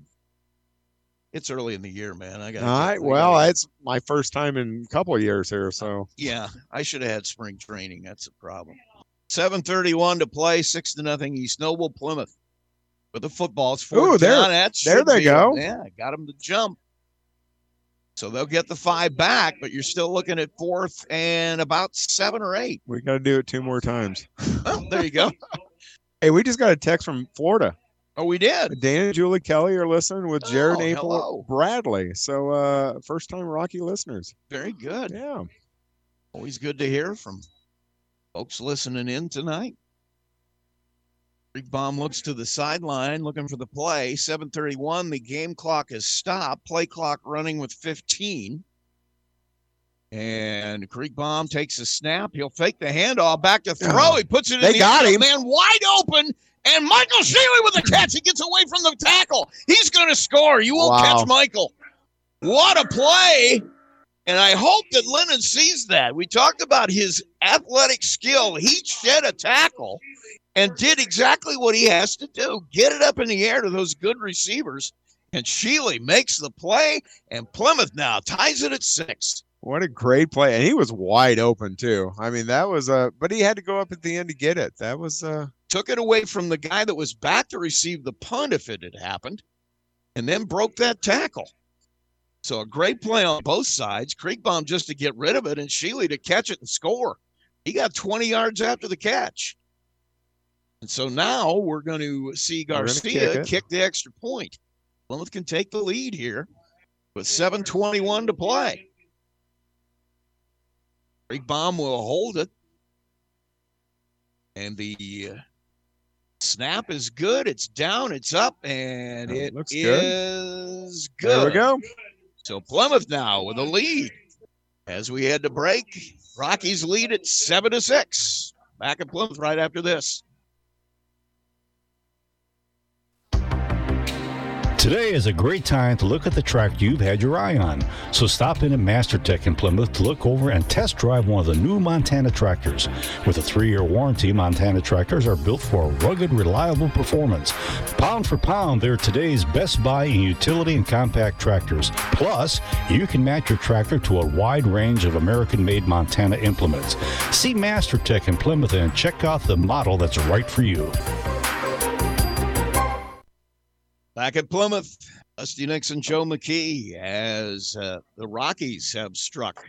it's early in the year, man. I got. All right. Well, it's my first time in a couple of years here, so Yeah, I should have had spring training. That's a problem. 731 to play, six to nothing East Noble Plymouth. With the football, it's fourth Ooh, there- down. There they go. Yeah, got them to jump. So they'll get the five back, but you're still looking at fourth and about seven or eight. we got to do it two more times. Well, there you go. Hey, we just got a text from Florida. Oh, we did. Dan and Julie Kelly are listening with Jared Oh, April hello. Bradley. So uh first time Rocky listeners. Very good. Yeah. Always good to hear from folks listening in tonight. Big bomb looks to the sideline looking for the play. 731. The game clock is stopped. Play clock running with 15. And Creekbaum takes a snap. He'll fake the handoff back to throw. He puts it in They the got him. Man wide open. And Michael Shealy with the catch. He gets away from the tackle. He's going to score. You won't Wow. catch Michael. What a play. And I hope that Lennon sees that. We talked about his athletic skill. He shed a tackle and did exactly what he has to do get it up in the air to those good receivers. And Shealy makes the play, and Plymouth now ties it at six. What a great play. And he was wide open too. I mean, that was a, but he had to go up at the end to get it. That was uh Took it away from the guy that was back to receive the punt if it had happened, and then broke that tackle. So a great play on both sides. Creekbaum just to get rid of it, and Shealy to catch it and score. He got 20 yards after the catch. And so now we're going to see Garcia kick kick the extra point. Plymouth can take the lead here with 7:21 to play. Creekbaum will hold it, and the uh, snap is good. It's down. It's up, and Oh, it looks good. good. there we go. So Plymouth now with a lead as we head to break. Rockies lead at seven to six. Back at Plymouth right after this. Today is a great time to look at the tractor you've had your eye on. So stop in at MasterTech in Plymouth to look over and test drive one of the new Montana tractors. With a three year warranty, Montana tractors are built for rugged, reliable performance. Pound for pound, they're today's best buy in utility and compact tractors. Plus, you can match your tractor to a wide range of American made Montana implements. See MasterTech in Plymouth and check out the model that's right for you. Back at Plymouth, Rusty Nixon, Joe McKee, as uh, the Rockies have struck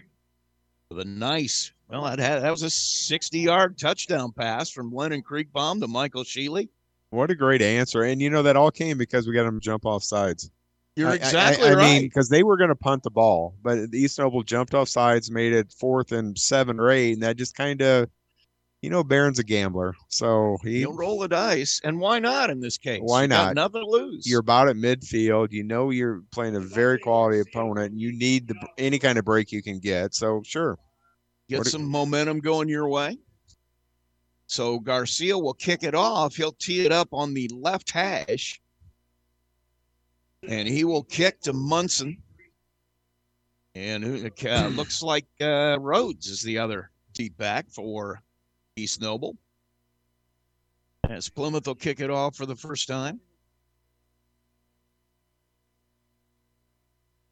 with a nice, well, that, had, that was a 60 yard touchdown pass from Lennon Creekbaum to Michael Shealy. What a great answer. And you know that all came because we got him to jump off sides. You're I- I- exactly I, I right. mean, because they were going to punt the ball, but East Noble jumped off sides, made it fourth and seven or eight, and that just kind of you know Barron's a gambler, so he He'll roll the dice, and why not in this case? Why not? nothing to lose. you're about at midfield. You know you're playing a very quality opponent. And you need the, any kind of break you can get. So sure, get What some momentum going your way. So Garcia will kick it off. He'll tee it up on the left hash. And he will kick to Munson. And who- uh, looks like uh, Rhodes is the other deep back for East Noble. As Plymouth will kick it off for the first time.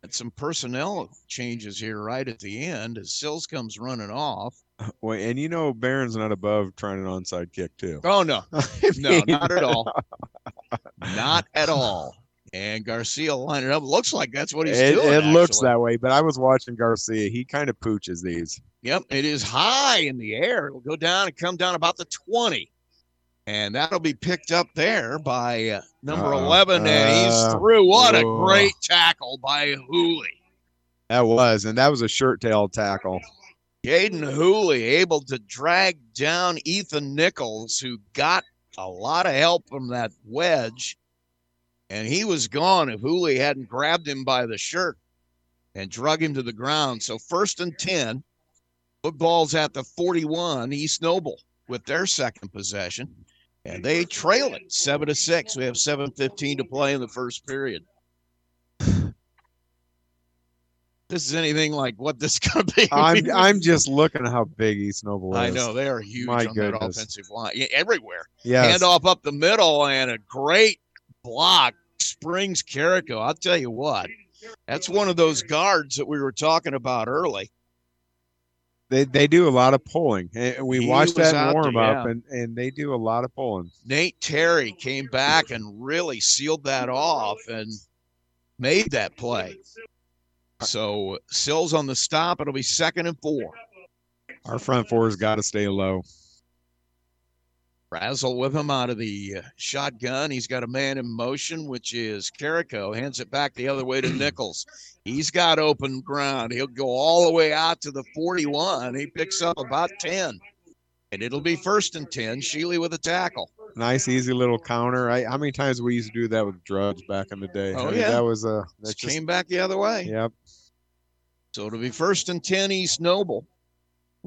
And some personnel changes here right at the end as Sills comes running off. well, and you know Barron's not above trying an onside kick too. Oh no, no, not at all, not at all. And Garcia line it up. Looks like that's what he's it, doing. it looks actually. that way, but I was watching Garcia. He kind of pooches these. Yep, it is high in the air. It'll go down and come down about the twenty, and that'll be picked up there by uh, number Uh-oh. eleven, and he's Uh, through. What a great tackle by Hooley. That was, and that was a shirt tail tackle. Caden Hooley able to drag down Ethan Nichols, who got a lot of help from that wedge, and he was gone if Hooley hadn't grabbed him by the shirt and drug him to the ground. So first and ten, football's at the 41, East Noble with their second possession, and they trail it seven to six. We have 7:15 to play in the first period. This is anything like what this could be. I'm I'm just looking at how big East Noble is. I know they are huge My on that offensive line Yeah, everywhere. Yes. Hand off up the middle and a great block springs Carrico. I'll tell you what, that's one of those guards that we were talking about early. They they do a lot of pulling. And we He watched that out in there, warm up, yeah. and and they do a lot of pulling. Nate Terry came back and really sealed that off and made that play. So Sills on the stop. It'll be second and four. Our front four's got to stay low. Brazel with him out of the uh, shotgun. He's got a man in motion, which is Carrico. Hands it back the other way to Nichols. He's got open ground. He'll go all the way out to the 41. He picks up about 10. And it'll be first and 10. Sheely with a tackle. Nice, easy little counter. I, how many times we used to do that with Drudge back in the day? Oh, I mean, yeah. that was a that Just just came back the other way. yep. So it'll be first and 10 East Noble.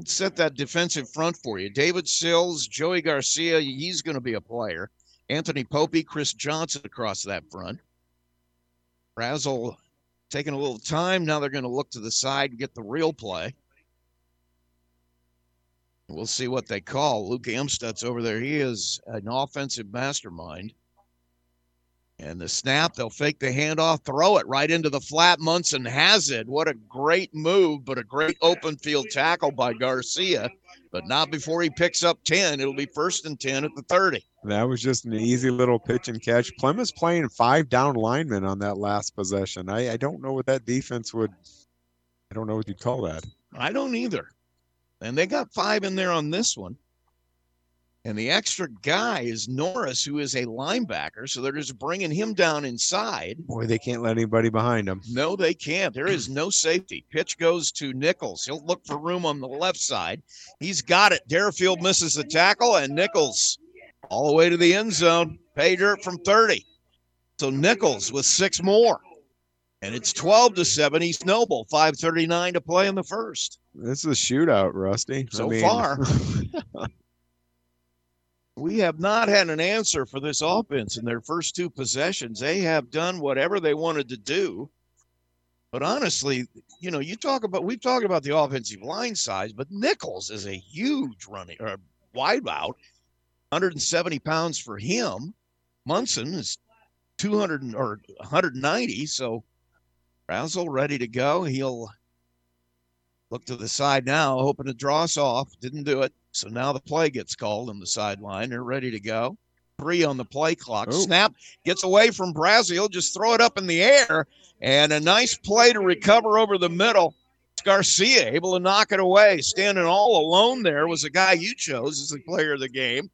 Set that defensive front for you. David Sills, Joey Garcia, he's going to be a player. Anthony Popey, Chris Johnson across that front. Brazel taking a little time. Now they're going to look to the side and get the real play. We'll see what they call. Luke Amstutz over there. He is an offensive mastermind. And the snap, they'll fake the handoff, throw it right into the flat. Munson has it. What a great move, but a great open field tackle by Garcia. But not before he picks up 10. It'll be first and 10 at the 30. That was just an easy little pitch and catch. Plymouth's playing five down linemen on that last possession. I, I don't know what that defense would. I don't know what you'd call that. I don't either. And they got five in there on this one. And the extra guy is Norris, who is a linebacker. So they're just bringing him down inside. Boy, they can't let anybody behind them. No, they can't. There is no safety. Pitch goes to Nichols. He'll look for room on the left side. He's got it. Deerfield misses the tackle, and Nichols all the way to the end zone. Pay dirt from 30. So Nichols with six more. And it's 12 to 7 East Noble, 539 to play in the first. This is a shootout, Rusty. I So mean- far. we have not had an answer for this offense in their first two possessions. They have done whatever they wanted to do. But honestly, you know, you talk about we've talked about the offensive line size, but Nichols is a huge running uh, or wide out, 170 pounds for him. Munson is 200 or 190. So Brazel ready to go. He'll look to the side now, hoping to draw us off. Didn't do it. So now the play gets called on the sideline. They're ready to go. Three on the play clock. Ooh. Snap gets away from Brazel. Just throw it up in the air. And a nice play to recover over the middle. It's Garcia able to knock it away. Standing all alone there was a guy you chose as the player of the game,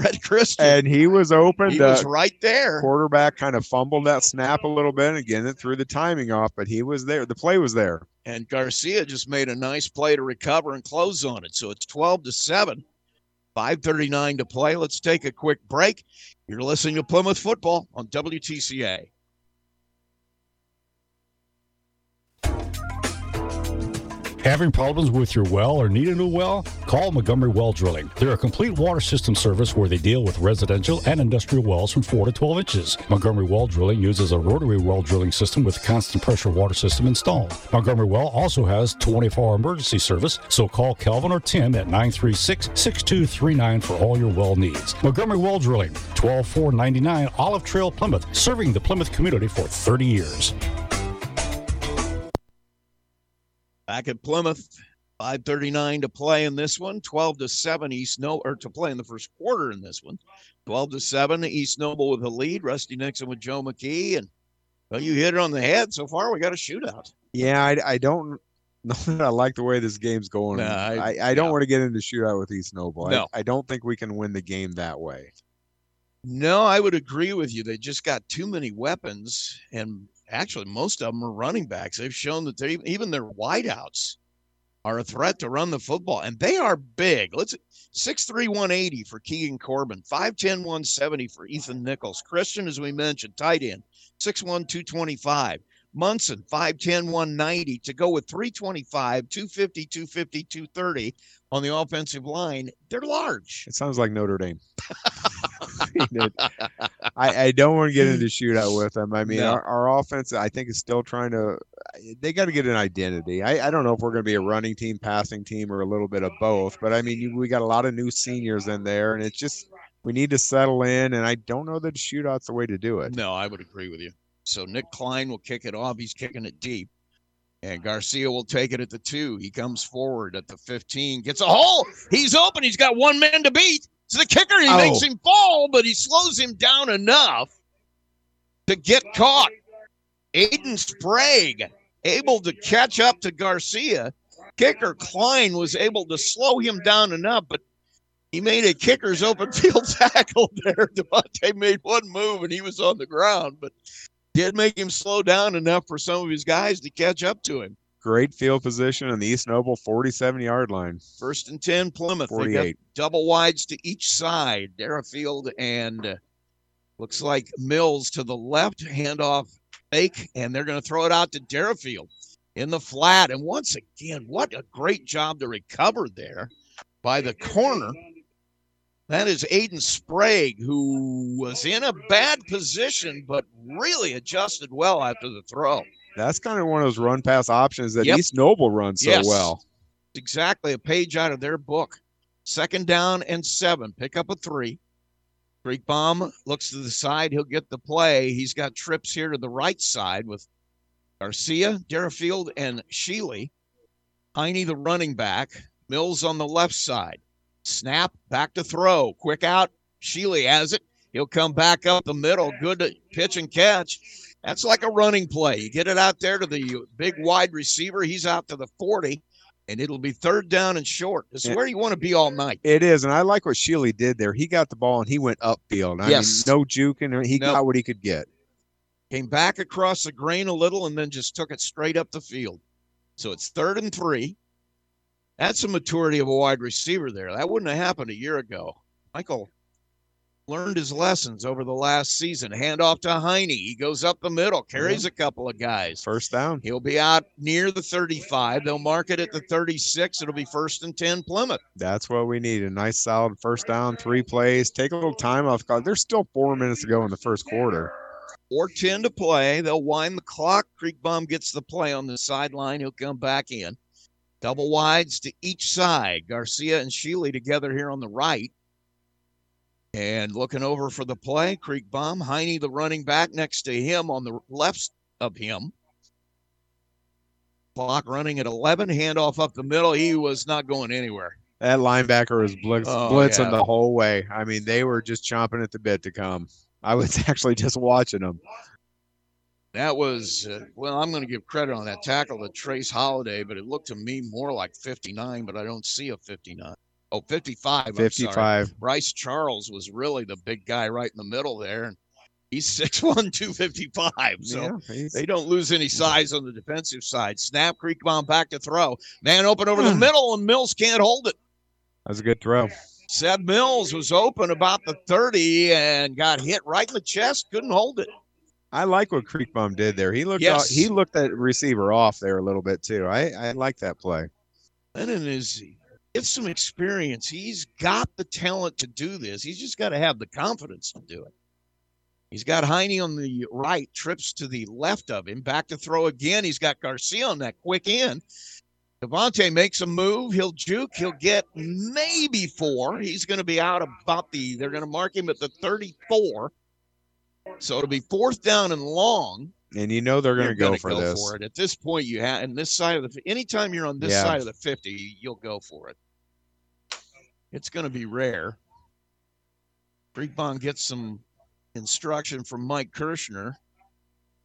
Brett Christian. and he was open. he was right there. Quarterback kind of fumbled that snap a little bit again. It threw the timing off, but he was there. The play was there. and Garcia just made a nice play to recover and close on it. So it's 12 to 7. 5:39 to play. Let's take a quick break. You're listening to Plymouth Football on WTCA. Having problems with your well or need a new well? Call Montgomery Well Drilling. They're a complete water system service where they deal with residential and industrial wells from 4 to 12 inches. Montgomery Well Drilling uses a rotary well drilling system with constant pressure water system installed. Montgomery Well also has 24 hour emergency service, so call Calvin or Tim at 936 6239 for all your well needs. Montgomery Well Drilling, 12499 Olive Trail, Plymouth, serving the Plymouth community for 30 years. Back at Plymouth, 5:39 to play in this one. 12 to 7 East Noble, or to play in the first quarter in this one. 12 to 7 East Noble with the lead. Rusty Nixon with Joe McKee and well, you hit it on the head. So far, we got a shootout. Yeah, I, I don't know that I like the way this game's going. I- I, I, don't want to get into shootout with East Noble. No. I, I don't think we can win the game that way. No, I would agree with you. They just got too many weapons, and actually, most of them are running backs. They've shown that they even their wideouts are a threat to run the football, and they are big. Let's 6'3", 180 for Keegan Corbin, 5'10", 170 for Ethan Nichols. Christian, as we mentioned, tight end, 6'1", 225. Munson, 5'10", 190 to go with 325, 250, 250, 230 on the offensive line. They're large. It sounds like Notre Dame. I, mean, it- I, I don't want to get into shootout with them. I mean, No. our, our offense, I think, is still trying to. They got to get an identity. I, I don't know if we're going to be a running team, passing team, or a little bit of both. But I mean, you, we got a lot of new seniors in there, and it's just we need to settle in. And I don't know that shootout's the way to do it. No, I would agree with you. So Nick Klein will kick it off. He's kicking it deep. And Garcia will take it at the two. He comes forward at the 15, gets a hole. He's open. He's got one man to beat. So the kicker, he Oh. makes him fall, but he slows him down enough to get caught. Aiden Sprague able to catch up to Garcia. Kicker Klein was able to slow him down enough, but he made a kicker's open field tackle there. Devontae made one move and he was on the ground, but did make him slow down enough for some of his guys to catch up to him. Great field position on the East Noble 47 yard line. First and 10, Plymouth. They got 48. double wides to each side. Derafield and uh, looks like Mills to the left, handoff fake, and they're going to throw it out to Derafield in the flat. And once again, what a great job to recover there by the corner. That is Aiden Sprague, who was in a bad position, but really adjusted well after the throw. That's kind of one of those run pass options that Yep. East Noble runs so Yes. well. Exactly a page out of their book. Second down and seven. Pick up a three. Creekbaum looks to the side. He'll get the play. He's got trips here to the right side with Garcia, Derafield, and Sheely. Heine, the running back. Mills on the left side. Snap, back to throw. Quick out. Sheely has it. He'll come back up the middle. Good pitch and catch. That's like a running play. You get it out there to the big wide receiver. He's out to the 40, and it'll be third down and short. This is where you want to be all night. It is, and I like what Sheely did there. He got the ball and he went upfield. I Yes. mean, no juking. He Nope. got what he could get. Came back across the grain a little and then just took it straight up the field. So it's third and three. That's the maturity of a wide receiver there. That wouldn't have happened a year ago. Michael learned his lessons over the last season. Hand off to Heine. He goes up the middle, carries a couple of guys. First down. He'll be out near the 35. They'll mark it at the 36. It'll be first and 10 Plymouth. That's what we need. A nice solid first down, three plays. Take a little time off. There's still four minutes to go in the first quarter. Or 10 to play. They'll wind the clock. Creekbaum gets the play on the sideline. He'll come back in. Double wides to each side. Garcia and Sheely together here on the right. And looking over for the play, Creekbaum. Heine, the running back, next to him on the left of him. Clock running at 11. Handoff up the middle. He was not going anywhere. That linebacker was blitz, Oh, blitzing yeah. the whole way. I mean, they were just chomping at the bit to come. I was actually just watching them. That was, uh, well, I'm going to give credit on that tackle to Trace Holiday, but it looked to me more like 59, but I don't see a 59. Oh, 55. I'm sorry. 55. Bryce Charles was really the big guy right in the middle there. He's 6'1, 255. So Yeah, they don't lose any size on the defensive side. Snap, Creekbaum back to throw. Man open over the hmm. middle, and Mills can't hold it. That was a good throw. Seth Mills was open about the 30 and got hit right in the chest, couldn't hold it. I like what Creekbaum did there. He looked Yes. he looked that receiver off there a little bit too. I I like that play. Lennon is get some experience. He's got the talent to do this. He's just got to have the confidence to do it. He's got Heine on the right, trips to the left of him, back to throw again. He's got Garcia on that quick end. Devontae makes a move. He'll juke. He'll get maybe four. He's going to be out about the, they're going to mark him at the 34. So it'll be fourth down and long. And you know they're going to go for go this. for it. At this point, you have, and this side of the, anytime you're on this Yeah. side of the 50, you'll go for it. It's going to be rare. Creekbaum gets some instruction from Mike Kirshner.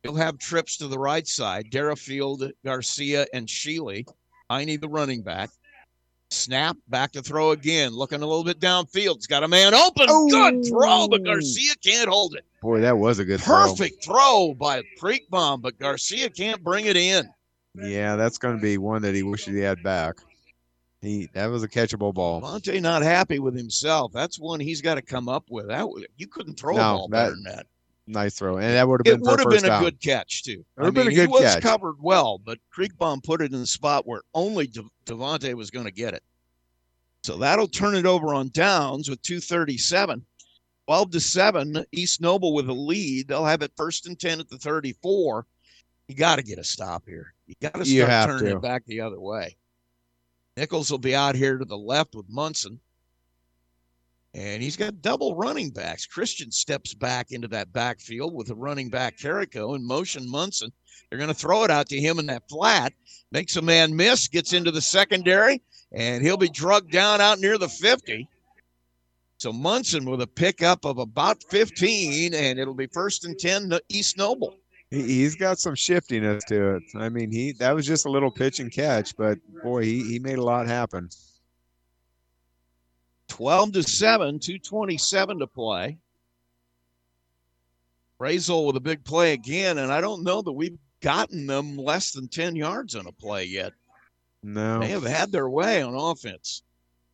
He'll have trips to the right side. Derafield, Garcia, and Sheely. Heine the running back. Snap, back to throw again. Looking a little bit downfield. He's got a man open. Good throw, but Garcia can't hold it. Boy, that was a good. Perfect throw by Creekbaum, but Garcia can't bring it in. Yeah, that's going to be one that he wishes he had back. He that was a catchable ball. Monte not happy with himself. That's one he's got to come up with. That you couldn't throw a No, ball better than that. Nice throw, and that would have been for would have been a down. good catch too. It would have been a good he good was covered well, but Creekbaum put it in the spot where only De- Devontae was going to get it. So that'll turn it over on downs with 237. 12 to 7, East Noble with a lead. They'll have it first and 10 at the 34. You got to get a stop here. You got to start turning to. it back the other way. Nichols will be out here to the left with Munson. And he's got double running backs. Christian steps back into that backfield with a running back Carrico and motion Munson. They're going to throw it out to him in that flat. Makes a man miss, gets into the secondary, and he'll be drugged down out near the 50. So Munson with a pickup of about 15, and it'll be first and 10 to East Noble. He, he's got some shiftiness to it. I mean, he that was just a little pitch and catch, but boy, he, he made a lot happen. 12 to 7, 227 to play. Brazel with a big play again, and I don't know that we've gotten them less than 10 yards on a play yet. No, They have had their way on offense.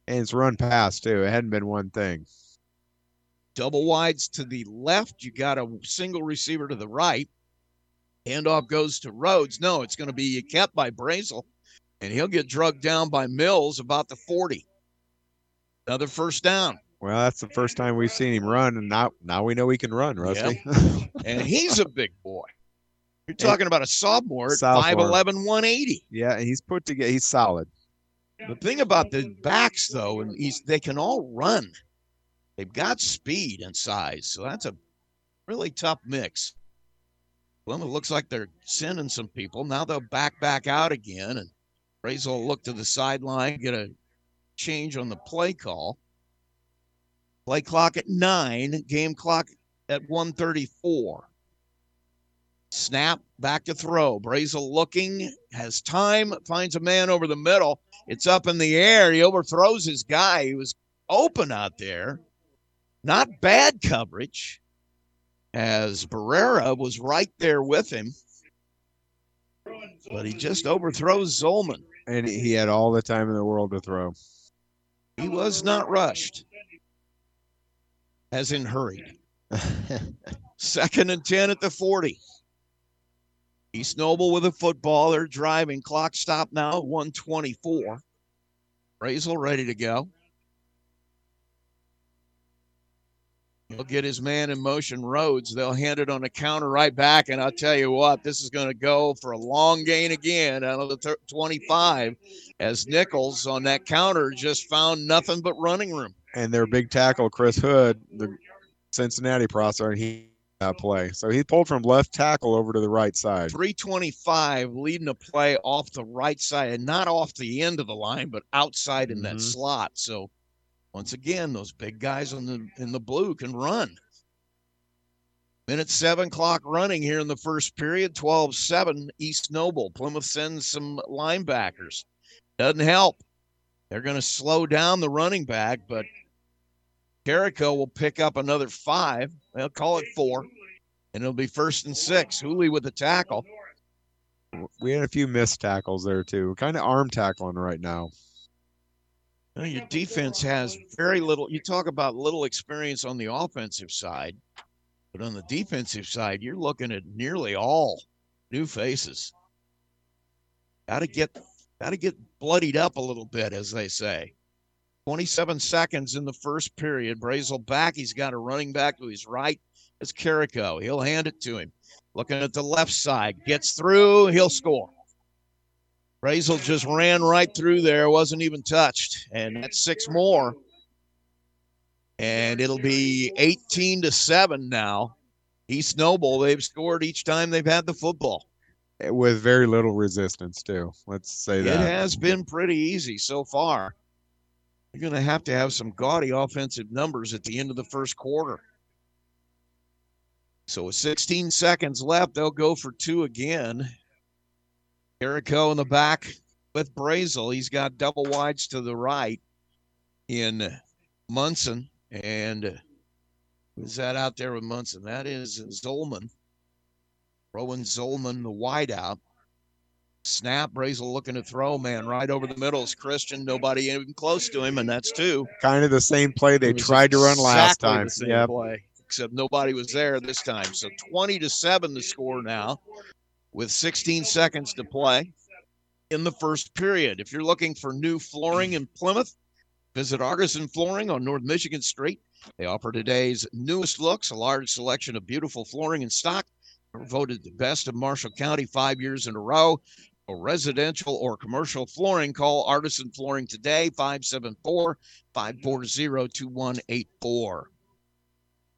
And it's run past too. It hadn't been one thing. Double wides to the left. You got a single receiver to the right. Handoff goes to Rhodes. No, it's going to be kept by Brazel, and he'll get drugged down by Mills about the 40. Another first down. Well, that's the first time we've seen him run, and now now we know he can run, Rusty. and he's a big boy. You're talking about a sophomore at Sophomore. 5'11, 180. yeah, he's put together. He's solid. The thing about the backs, though, and he's they can all run. They've got speed and size, so that's a really tough mix. Well, it looks like they're sending some people. Now they'll back back out again, and Brazel will look to the sideline, get a change on the play call. Play clock at nine, game clock at 134. Snap, back to throw. Brazel looking, has time, finds a man over the middle. It's up in the air. He overthrows his guy. He was open out there. Not bad coverage, as Barrera was right there with him. But he just overthrows Zolman. And he he had all the time in the world to throw. He was not rushed, as in hurried. Second and 10 at the 40. East Noble with a football. They're driving. Clock stop now at 124. Brazel ready to go. He'll get his man in motion, Rhodes. They'll hand it on the counter right back. And I'll tell you what, this is going to go for a long gain again out of the 25 as Nichols on that counter just found nothing but running room. And their big tackle, Chris Hood, the Cincinnati processor, and he that play. So he pulled from left tackle over to the right side. 325 leading a play off the right side and not off the end of the line, but outside in that Mhm. slot. So once again, those big guys in the in the blue can run. Minute seven clock running here in the first period, 12-7 East Noble. Plymouth sends some linebackers. Doesn't help. They're going to slow down the running back, but Carrico will pick up another five. They'll call it four, and it'll be first and six. Hooley with the tackle. We had a few missed tackles there too. Kind of arm tackling right now. Your defense has very little. You talk about little experience on the offensive side, but on the defensive side, you're looking at nearly all new faces. Got to get, got to get bloodied up a little bit, as they say. 27 seconds in the first period. Brazel back. He's got a running back to his right. It's Carrico. He'll hand it to him. Looking at the left side, gets through. He'll score. Brazel just ran right through there, wasn't even touched. And that's six more. And it'll be 18 to 7 now. East Noble, they've scored each time they've had the football. With very little resistance, too. Let's say that. It has been pretty easy so far. You're going to have to have some gaudy offensive numbers at the end of the first quarter. So with 16 seconds left, they'll go for two again. Carrico in the back with Brazel. He's got double wides to the right in Munson. And who's that out there with Munson? That is Zolman. Rowan Zolman, the wideout. Snap, Brazel looking to throw, man, right over the middle is Christian. Nobody even close to him, and that's two. Kind of the same play they tried to run last time. the same Yep. play, except nobody was there this time. So 20 to 7 the score now with 16 seconds to play in the first period. If you're looking for new flooring in Plymouth, visit Artisan Flooring on North Michigan Street. They offer today's newest looks, a large selection of beautiful flooring in stock. Voted the best of Marshall County five years in a row. For residential or commercial flooring, call Artisan Flooring today, 574 540 2184.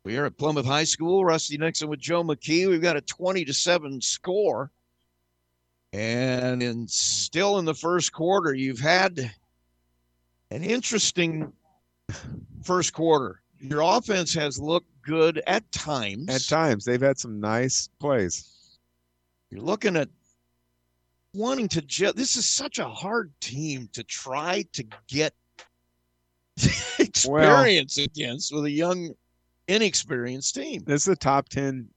We are at Plymouth High School. Rusty Nixon with Joe McKee. We've got a 20 to 7 score. And in still in the first quarter, you've had an interesting first quarter. Your offense has looked good at times. At times, they've had some nice plays. You're looking at wanting to ju- this is such a hard team to try to get experience against with a young inexperienced team. This is a top 10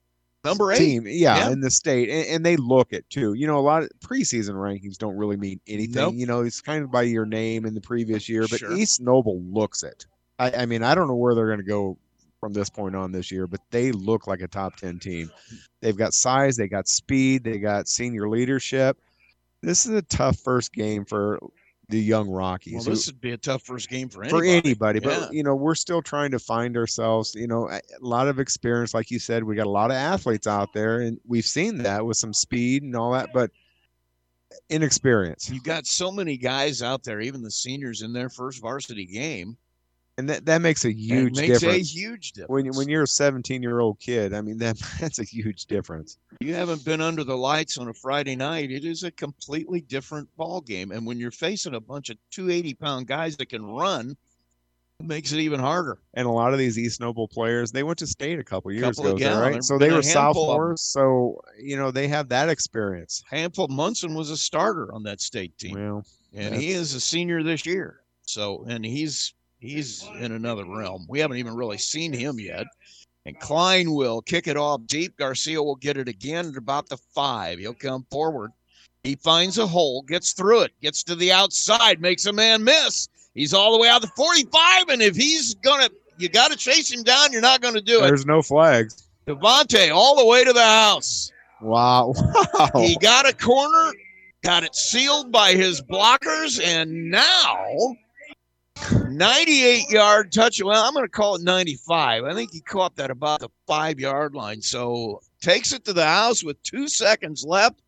Number eight. team, yeah, Yeah. in the state, and, and they look it too. You know, a lot of preseason rankings don't really mean anything. Nope. You know, it's kind of by your name in the previous year, but Sure. East Noble looks it. I, I mean, I don't know where they're going to go from this point on this year, but they look like a top 10 team. They've got size, they got speed, they got senior leadership. This is a tough first game for the young Rockies. Well, who- this would be a tough first game for for anybody. anybody. Yeah. But you know, we're still trying to find ourselves. You know, a a lot of experience, like you said, we got a lot of athletes out there, and we've seen that with some speed and all that, but inexperience, You've got so many guys out there, even the seniors in their first varsity game. And that that makes a huge makes a difference. huge difference. When when you're a 17 year old kid, I mean that that's a huge difference. you haven't been under the lights on a Friday night, it is a completely different ball game. And when you're facing a bunch of 280 pound guys that can run, it makes it even harder. And a lot of these East Noble players, they went to state a couple years Couple ago, right? So they were sophomores, so you know they have that experience. Handful Munson was a starter on that state team. Well, and he is a senior this year. So, and he's he's in another realm. We haven't even really seen him yet. And Klein will kick it off deep. Garcia will get it again at about the five. He'll come forward. He finds a hole, gets through it, gets to the outside, makes a man miss. He's all the way out the 45. And if he's gonna, you got to chase him down. You're not going to do it. There's no flags. Devontae all the way to the house. Wow. Wow. He got a corner, got it sealed by his blockers, and now 98 yard touch. Well, I'm going to call it 95. I think he caught that about the five yard line. So takes it to the house with two seconds left,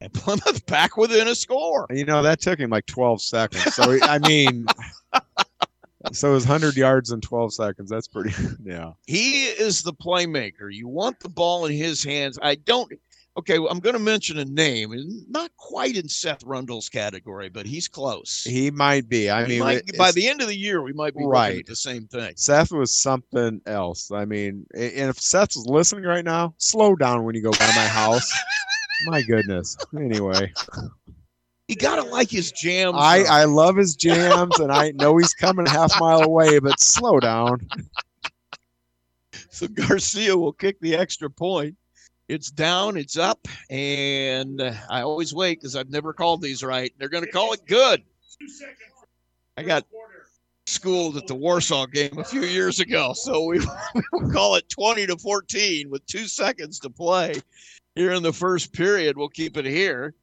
and Plymouth back within a score. You know, that took him like 12 seconds. So, I mean, so it was 100 yards in 12 seconds. That's pretty, yeah. He is the playmaker. You want the ball in his hands. I don't. Okay, well, I'm going to mention a name, not quite in Seth Rundle's category, but he's close. He might be. I mean, might- by the end of the year, we might be Right. the same thing. Seth was something else. I mean, and if Seth's listening right now, slow down when you go by my house. my goodness. Anyway, You gotta like his jams. I though. I love his jams, and I know he's coming a half mile away, but slow down. so Garcia will kick the extra point. It's down, it's up, and I always wait because I've never called these right. They're going to call it good. I got schooled at the Warsaw game a few years ago. So we, we call it 20 to 14 with two seconds to play here in the first period. We'll keep it here.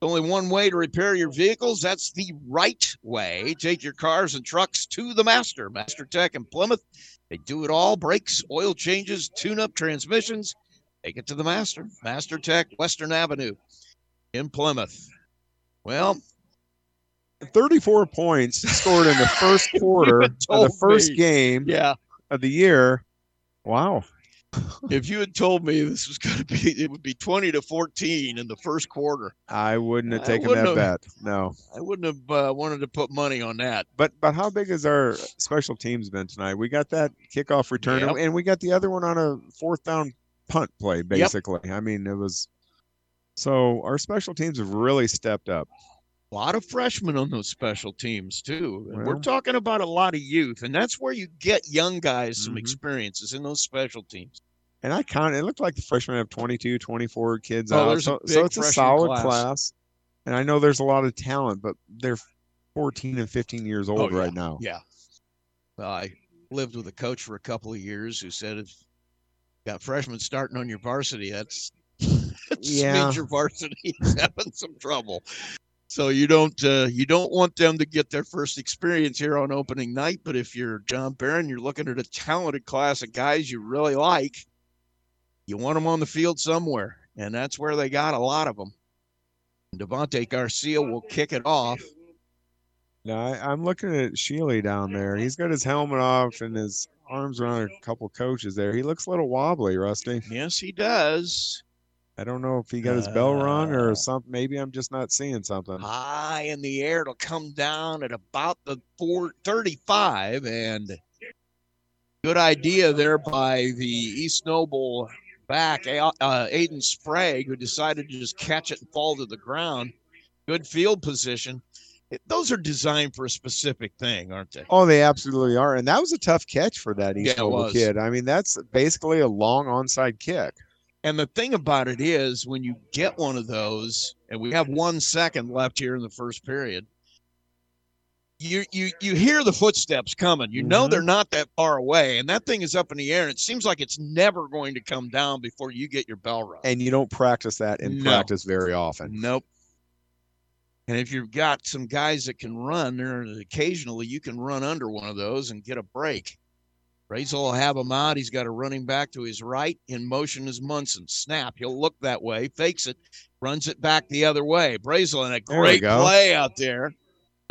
Only one way to repair your vehicles. That's the right way. Take your cars and trucks to the master, Master Tech in Plymouth. They do it all brakes, oil changes, tune up transmissions. Take it to the master, Master Tech, Western Avenue in Plymouth. Well, 34 points scored in the first quarter of the first me. game Yeah. of the year. Wow. if you had told me this was going to be, it would be 20 to 14 in the first quarter. I wouldn't have taken wouldn't that have- bet. No. I wouldn't have uh, wanted to put money on that. But but how big has our special teams been tonight? We got that kickoff return Yep. and we got the other one on a fourth down punt play, basically. I mean, it was so our special teams have really stepped up. A lot of freshmen on those special teams too. And we're talking about a lot of youth, and that's where you get young guys some Mhm. experiences in those special teams. And I counted, it looked like the freshmen have 22, 24 kids Oh, out. So, so it's a solid class. class. And I know there's a lot of talent, but they're 14 and 15 years old Oh, yeah. right now. Yeah. I lived with a coach for a couple of years who said if got freshmen starting on your varsity, that's that just Yeah. means your varsity is having some trouble. So you don't uh, you don't want them to get their first experience here on opening night. But if you're John Barron, you're looking at a talented class of guys you really like. You want them on the field somewhere, and that's where they got a lot of them. Devontae Garcia will kick it off. Now I, I'm looking at Sheely down there. He's got his helmet off and his arms around a couple coaches there. He looks a little wobbly, Rusty. Yes, he does. I don't know if he got his bell rung Uh, or something. Maybe I'm just not seeing something. high in the air. It'll come down at about the 435 and good idea there by the East Noble back, uh, Aiden Sprague, who decided to just catch it and fall to the ground. Good field position. Those are designed for a specific thing, aren't they? Oh, they absolutely are. And that was a tough catch for that Yeah, East Noble kid. I mean, that's basically a long onside kick. And the thing about it is, when you get one of those, and we have one second left here in the first period, you you you hear the footsteps coming. You know Mhm. they're not that far away, and that thing is up in the air. And it seems like it's never going to come down before you get your bell rung. And you don't practice that in No. practice very often. Nope. And if you've got some guys that can run, there occasionally you can run under one of those and get a break. Brazel will have him out. He's got a running back to his right. In motion is Munson. Snap. He'll look that way, fakes it, runs it back the other way. Brazel in a great play out there.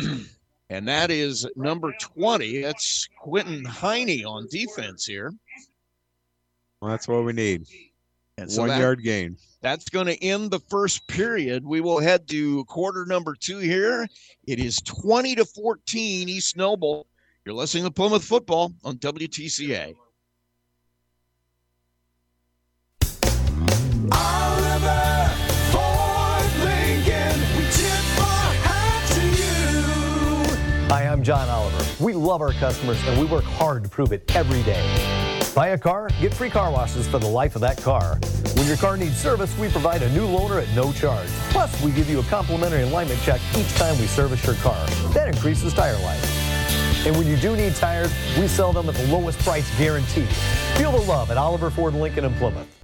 and that is number 20. That's Quentin Heine on defense here. Well, that's what we need. And so One that- yard gain. That's going to end the first period. We will head to quarter number two here. It is 20 to 14 East Noble. You're listening to Plymouth football on WTCA. Hi, I'm John Oliver. We love our customers and we work hard to prove it every day. Buy a car, get free car washes for the life of that car. When your car needs service, we provide a new loaner at no charge. Plus, we give you a complimentary alignment check each time we service your car. That increases tire life. And when you do need tires, we sell them at the lowest price guaranteed. Feel the love at Oliver Ford Lincoln in Plymouth.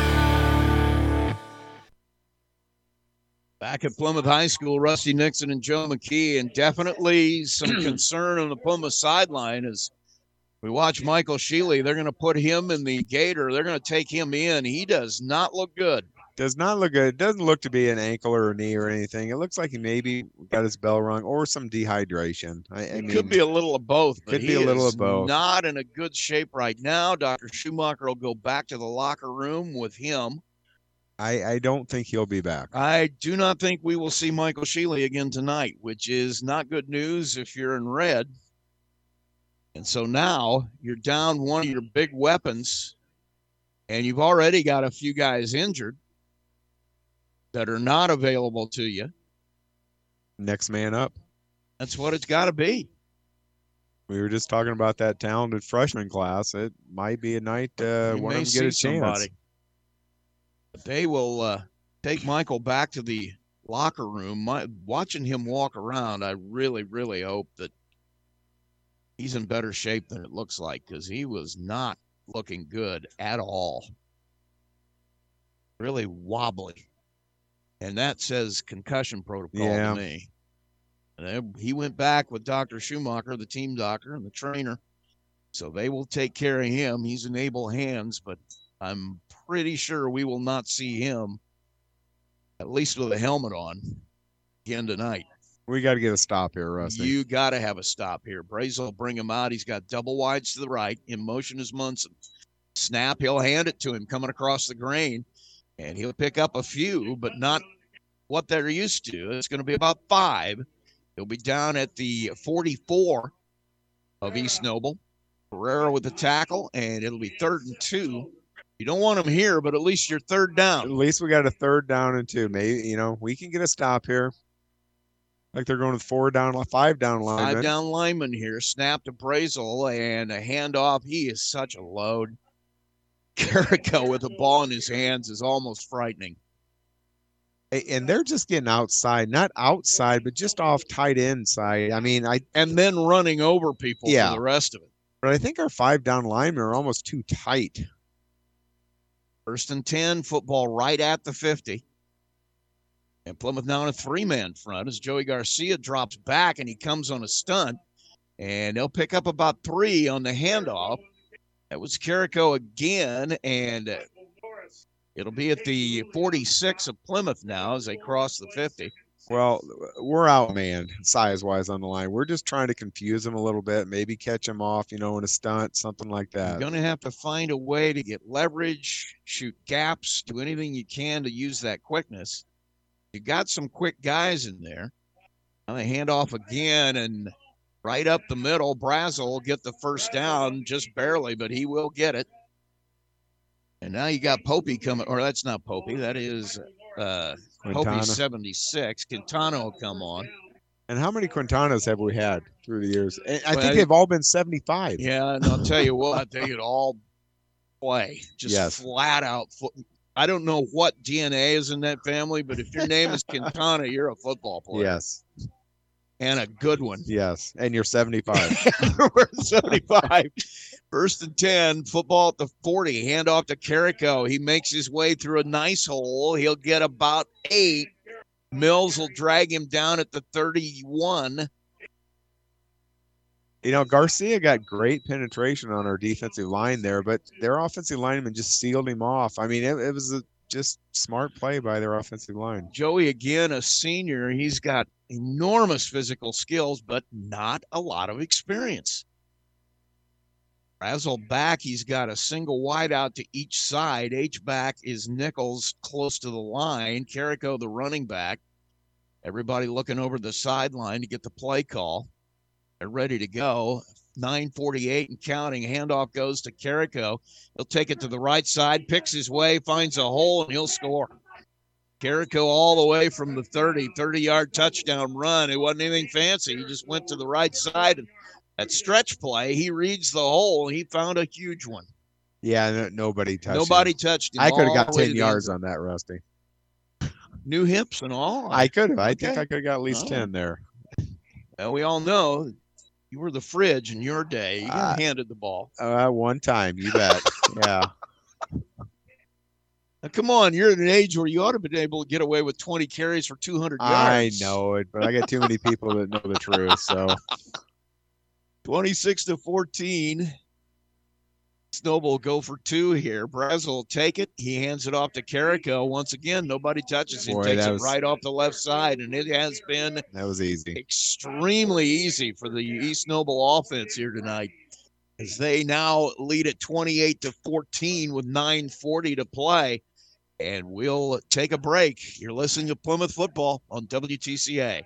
Back at Plymouth High School, Rusty Nixon and Joe McKee, and definitely some concern on the Plymouth sideline as we watch Michael Sheely. They're going to put him in the gator. They're going to take him in. He does not look good. Does not look good. It doesn't look to be an ankle or a knee or anything. It looks like he maybe got his bell rung or some dehydration. I, I It mean, could be a little of both. But could he be a little is of both. Not in a good shape right now. Dr. Schumacher will go back to the locker room with him. I, I don't think he'll be back. I do not think we will see Michael Sheely again tonight, which is not good news if you're in red. And so now you're down one of your big weapons, and you've already got a few guys injured that are not available to you. Next man up. That's what it's got to be. We were just talking about that talented freshman class. It might be a night uh, one of them get a chance. somebody. They will uh, take Michael back to the locker room. My, watching him walk around, I really, really hope that he's in better shape than it looks like because he was not looking good at all. Really wobbly. And that says concussion protocol Yeah. to me. And he went back with Dr. Schumacher, the team doctor and the trainer. So they will take care of him. He's in able hands, but I'm pretty sure we will not see him, at least with a helmet on, again tonight. We got to get a stop here, Rusty. You got to have a stop here. Brazel will bring him out. He's got double wides to the right. In motion is Munson. Snap, he'll hand it to him coming across the grain, and he'll pick up a few, but not what they're used to. It's going to be about five. He'll be down at the 44 of East Noble. Pereira with the tackle, and it'll be third and two. You don't want them here, but at least you're third down. At least we got a third down and two. Maybe you know we can get a stop here. Like they're going with four down, five down linemen. Five down lineman here. Snap to Brazel and a handoff. He is such a load. Carrico with the ball in his hands is almost frightening. And they're just getting outside, not outside, but just off tight end side. I mean, I and then running over people Yeah. for the rest of it. but I think our five down linemen are almost too tight. First and 10, football right at the 50. And Plymouth now in a three man front as Joey Garcia drops back and he comes on a stunt. And they'll pick up about three on the handoff. That was Carrico again. And it'll be at the 46 of Plymouth now as they cross the 50. Well, we're out, man, size wise on the line. We're just trying to confuse them a little bit, maybe catch them off, you know, in a stunt, something like that. You're going to have to find a way to get leverage, shoot gaps, do anything you can to use that quickness. You got some quick guys in there. They hand off again and right up the middle. Brazel will get the first down just barely, but he will get it. And now you got Popey coming, or that's not Popey, that is uh, Quintana. Popey 76. Quintana will come on. And how many Quintanas have we had through the years? And I Well, think they've all been 75. Yeah, and I'll tell you what, they could all play just Yes. flat out. I don't know what DNA is in that family, but if your name is Quintana, you're a football player. Yes. And a good one. Yes. And you're 75. We're 75. First and 10, football at the 40, hand off to Carrico. He makes his way through a nice hole. He'll get about eight. Mills will drag him down at the 31. you know, Garcia got great penetration on our defensive line there, but their offensive lineman just sealed him off. I mean, it, it was a just smart play by their offensive line. Joey, again, a senior. He's got enormous physical skills, but not a lot of experience. Brazel back, he's got a single wide out to each side. H back is Nichols close to the line. Carrico, the running back. Everybody looking over the sideline to get the play call. They're ready to go. 948 and counting. Handoff goes to Carrico. He'll take it to the right side, picks his way, finds a hole, and he'll score. Carrico all the way from the 30, 30 yard touchdown run. It wasn't anything fancy. He just went to the right side. And that stretch play, he reads the hole. He found a huge one. Yeah, no, nobody touched. Nobody him. touched him. I could have got the way to 10 yards on that, Rusty. New hips and all. I could have. I think I could have got at least Oh. 10 there. Well, we all know you were the fridge in your day. You Uh, handed the ball. Uh, one time, you bet. yeah. Now, come on, you're at an age where you ought to have been able to get away with 20 carries for 200 yards. I know it, but I got too many people that know the truth. So 26 to 14. Snowball go for two here. Brazel will take it. He hands it off to Carrico. Once again, nobody touches him. Boy, Takes that it was- right off the left side, and it has been that was easy. extremely easy for the East Noble offense here tonight. As they now lead at 28 to 14 with 9:40 to play. And we'll take a break. You're listening to Plymouth football on WTCA.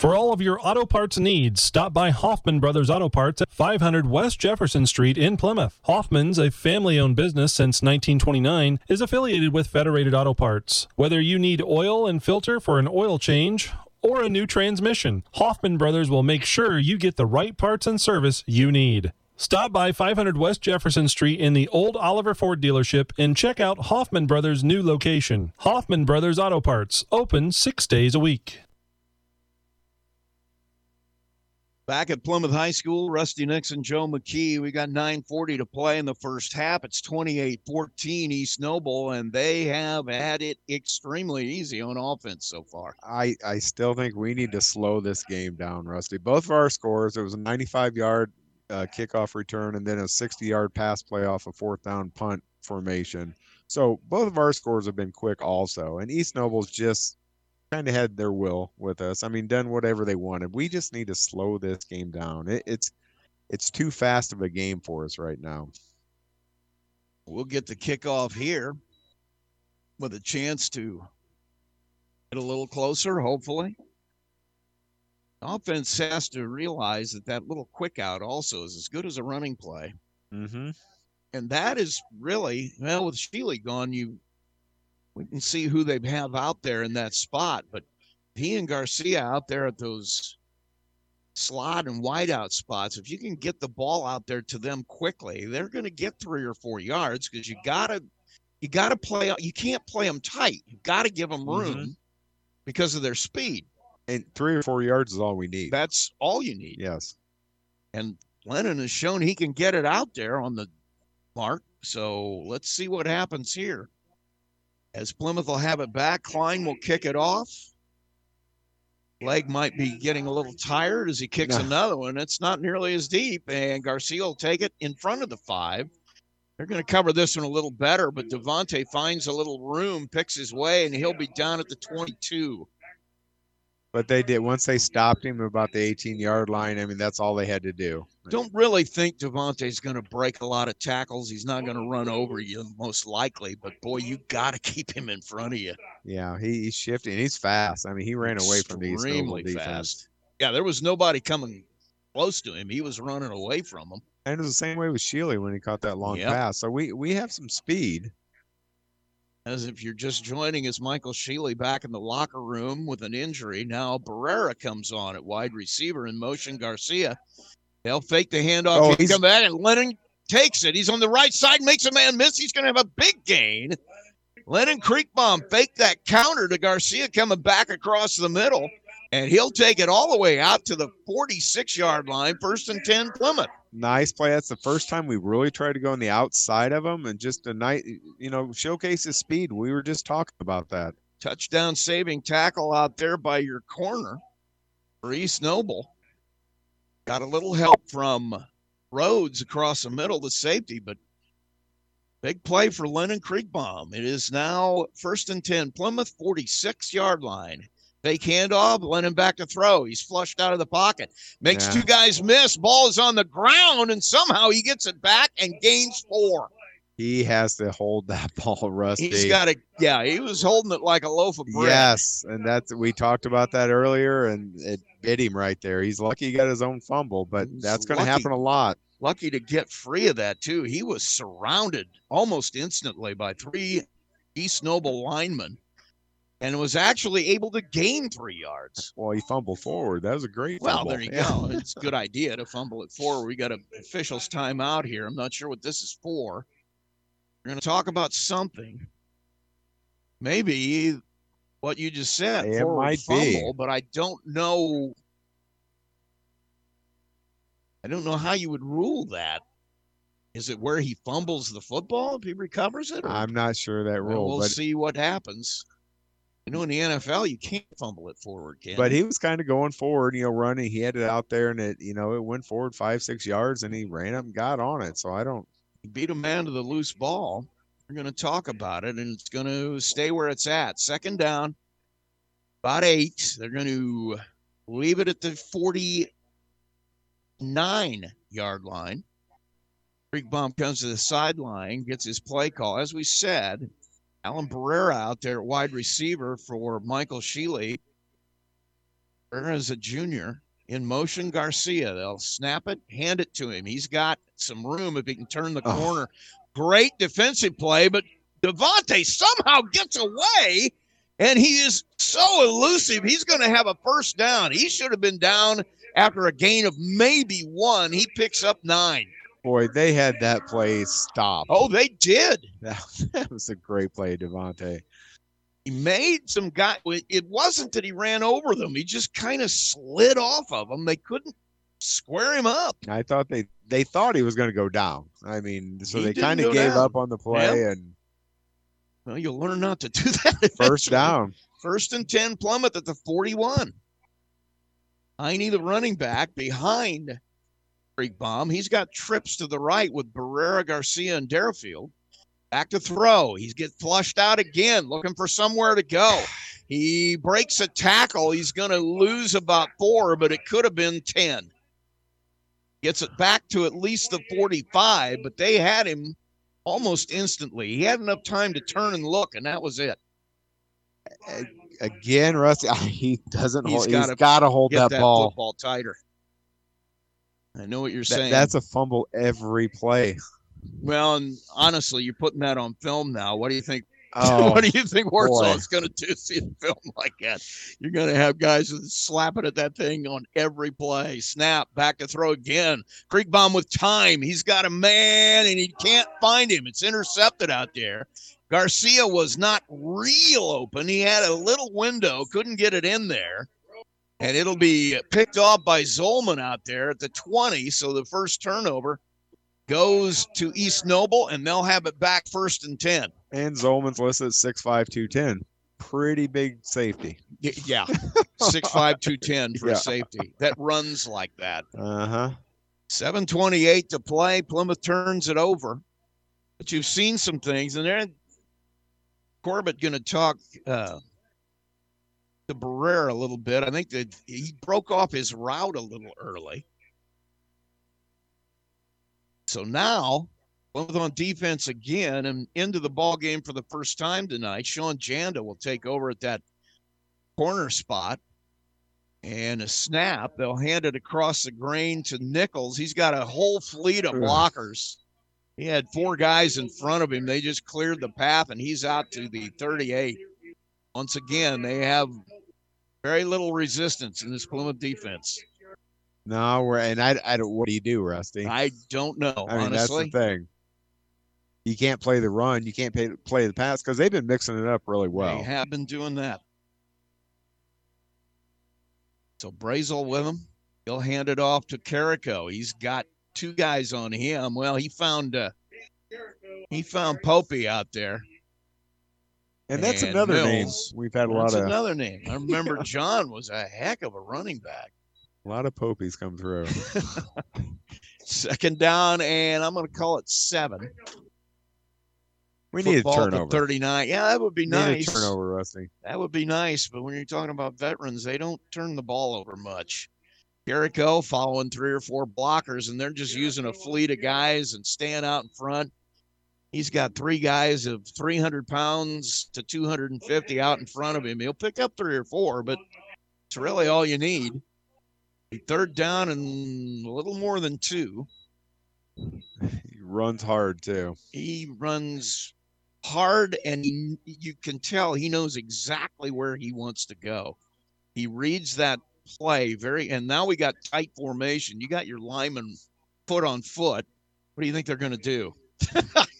For all of your auto parts needs, stop by Hoffman Brothers Auto Parts at 500 West Jefferson Street in Plymouth. Hoffman's, a family owned business since 1929, is affiliated with Federated Auto Parts. Whether you need oil and filter for an oil change or a new transmission, Hoffman Brothers will make sure you get the right parts and service you need. Stop by 500 West Jefferson Street in the old Oliver Ford dealership and check out Hoffman Brothers' new location. Hoffman Brothers Auto Parts, open six days a week. Back at Plymouth High School, Rusty Nixon, Joe McKee. We got 9:40 to play in the first half. It's 28-14 East Noble, and they have had it extremely easy on offense so far. I, I still think we need to slow this game down, Rusty. Both of our scores, it was a 95 yard uh, kickoff return and then a 60 yard pass play off a fourth down punt formation. So both of our scores have been quick also. And East Noble's just kind of had their will with us. I mean, done whatever they wanted. We just need to slow this game down. It, it's it's too fast of a game for us right now. We'll get the kickoff here with a chance to get a little closer, hopefully. Offense has to realize that that little quick out also is as good as a running play. Mm-hmm. And that is really, well, with Sheely gone, you we can see who they have out there in that spot. But he and Garcia out there at those slot and wideout spots, if you can get the ball out there to them quickly, they're going to get three or four yards because you gotta you gotta play. You can't play them tight. You got to give them room Mhm. because of their speed. And three or four yards is all we need. That's all you need. Yes. And Lennon has shown he can get it out there on the mark. So let's see what happens here. As Plymouth will have it back, Klein will kick it off. Leg might be getting a little tired as he kicks No. another one. It's not nearly as deep, and Garcia will take it in front of the five. They're going to cover this one a little better, but Devontae finds a little room, picks his way, and he'll be down at the 22. But they did once they stopped him about the 18 yard line. I mean, that's all they had to do. Don't really think Devontae's going to break a lot of tackles. He's not going to run over you, most likely. But boy, you got to keep him in front of you. Yeah, he, he's shifting. He's fast. I mean, he ran away from these Extremely defense. fast. Yeah, there was nobody coming close to him. He was running away from them. And it was the same way with Sheely when he caught that long Yep. pass. So we we have some speed. As if you're just joining us, Michael Sheely back in the locker room with an injury. Now Barrera comes on at wide receiver in motion. Garcia. They'll fake the handoff. Oh, he he's- come back and Lennon takes it. He's on the right side, makes a man miss. He's going to have a big gain. Lennon Creekbaum faked that counter to Garcia coming back across the middle, and he'll take it all the way out to the 46 yard line, first and 10 Plymouth. Nice play. That's the first time we really tried to go on the outside of him and just a night, you know, showcase his speed. We were just talking about that. touchdown saving tackle out there by your corner Reese Noble. Got a little help from Rhodes across the middle, the safety, but big play for Lennon Creekbaum. It is now first and 10, Plymouth 46 yard line. Fake handoff, Lennon back to throw. He's flushed out of the pocket. Makes Yeah. two guys miss. Ball is on the ground, and somehow he gets it back and gains four. He has to hold that ball, Rusty. He's got a yeah, he was holding it like a loaf of bread. Yes, and that's we talked about that earlier, and it bit him right there. He's lucky he got his own fumble, but He's that's going to happen a lot. lucky to get free of that too. He was surrounded almost instantly by three East Noble linemen and was actually able to gain three yards. Well, he fumbled forward. That was a great. Well, fumble. there you Yeah. go. It's a good idea to fumble it forward. We got a official's timeout here. I'm not sure what this is for. We're going to talk about something. Maybe what you just said, It might be. but I don't know. I don't know how you would rule that. Is it where he fumbles the football if he recovers it? or- I'm not sure that rule, we'll see what happens. You know, in the NFL, you can't fumble it forward, can but he was kind of going forward, you know, running. He had it out there, and it, you know, it went forward five, six yards, and he ran up and got on it. So I don't. Beat a man to the loose ball. We're going to talk about it, and it's going to stay where it's at. Second down, about eight. They're going to leave it at the 49 yard line. Creekbaum comes to the sideline, gets his play call. As we said, Alan Barrera out there wide receiver for Michael Sheely. There is a junior in motion. Garcia. They'll snap it, hand it to him. He's got some room if he can turn the Oh. corner. Great defensive play, but Devontae somehow gets away, and he is so elusive. He's going to have a first down. He should have been down after a gain of maybe one. He picks up nine. Boy, they had that play stopped. Oh, they did. That, that was a great play, Devontae. He made some guy. It wasn't that he ran over them. He just kind of slid off of them. They couldn't square him up. I thought they they thought he was going to go down. I mean, so He they kind of gave down. up on the play Yeah. and Well, you'll learn not to do that. first down. First and 10 Plymouth at the 41. I need the running back, behind Creekbaum. He's got trips to the right with Barrera, Garcia, and Derafield. Back to throw. He's get flushed out again, looking for somewhere to go. He breaks a tackle. He's going to lose about four, but it could have been 10. Gets it back to at least the 45, but they had him almost instantly. He had enough time to turn and look, and that was it. Again, Rusty, he doesn't He's hold. He's gotta hold get that, ball. football tighter. I know what you're That- saying. that's a fumble every play. well, and honestly, you're putting that on film now. What do you think? Oh, what do you think Warsaw is going to do? See a film like that? You're going to have guys slapping at that thing on every play. Snap, back to throw again. Creekbaum with time. He's got a man, and he can't find him. It's intercepted out there. Garcia was not real open. He had a little window, couldn't get it in there. And it'll be picked off by Zolman out there at the 20. So the first turnover goes to East Noble, and they'll have it back first and 10. And Zolman's listed at six five two ten. Pretty big safety. Yeah, six five two ten for Yeah. a safety that runs like that. Uh huh. Seven twenty eight to play. Plymouth turns it over, but you've seen some things, and there. Corbett going to talk uh, to Barrera a little bit. I think that he broke off his route a little early. So now both on defense again and into the ball game for the first time tonight. Sean Janda will take over at that corner spot. And a snap, they'll hand it across the grain to Nichols. He's got a whole fleet of blockers. He had four guys in front of him. They just cleared the path, and he's out to the 38. Once again, they have very little resistance in this Plymouth defense. No, we're and I, I don't. What do you do, Rusty? I don't know, I mean, honestly. that's the thing. You can't play the run. You can't pay, play the pass because they've been mixing it up really well. They have been doing that. So Brazel with him. He'll hand it off to Carrico. He's got two guys on him. Well, he found uh, he found Popey out there. And that's And another name we've had a That's lot of another name. I remember John was a heck of a running back. a lot of popies come through. Second down, and I'm going to call it seven. We need a Football the turnover. 39. Yeah, that would be Need nice. a turnover, Rusty. That would be nice, but when you're talking about veterans, they don't turn the ball over much. Carrico following three or four blockers, and they're just using a fleet of guys and staying out in front. He's got three guys of 300 pounds to 250 out in front of him. He'll pick up three or four, but it's really all you need. Third down and a little more than two. He runs hard too. He runs hard, and he, you can tell he knows exactly where he wants to go. He reads that play very, and now we got tight formation. You got your lineman foot on foot. What do you think they're going to do?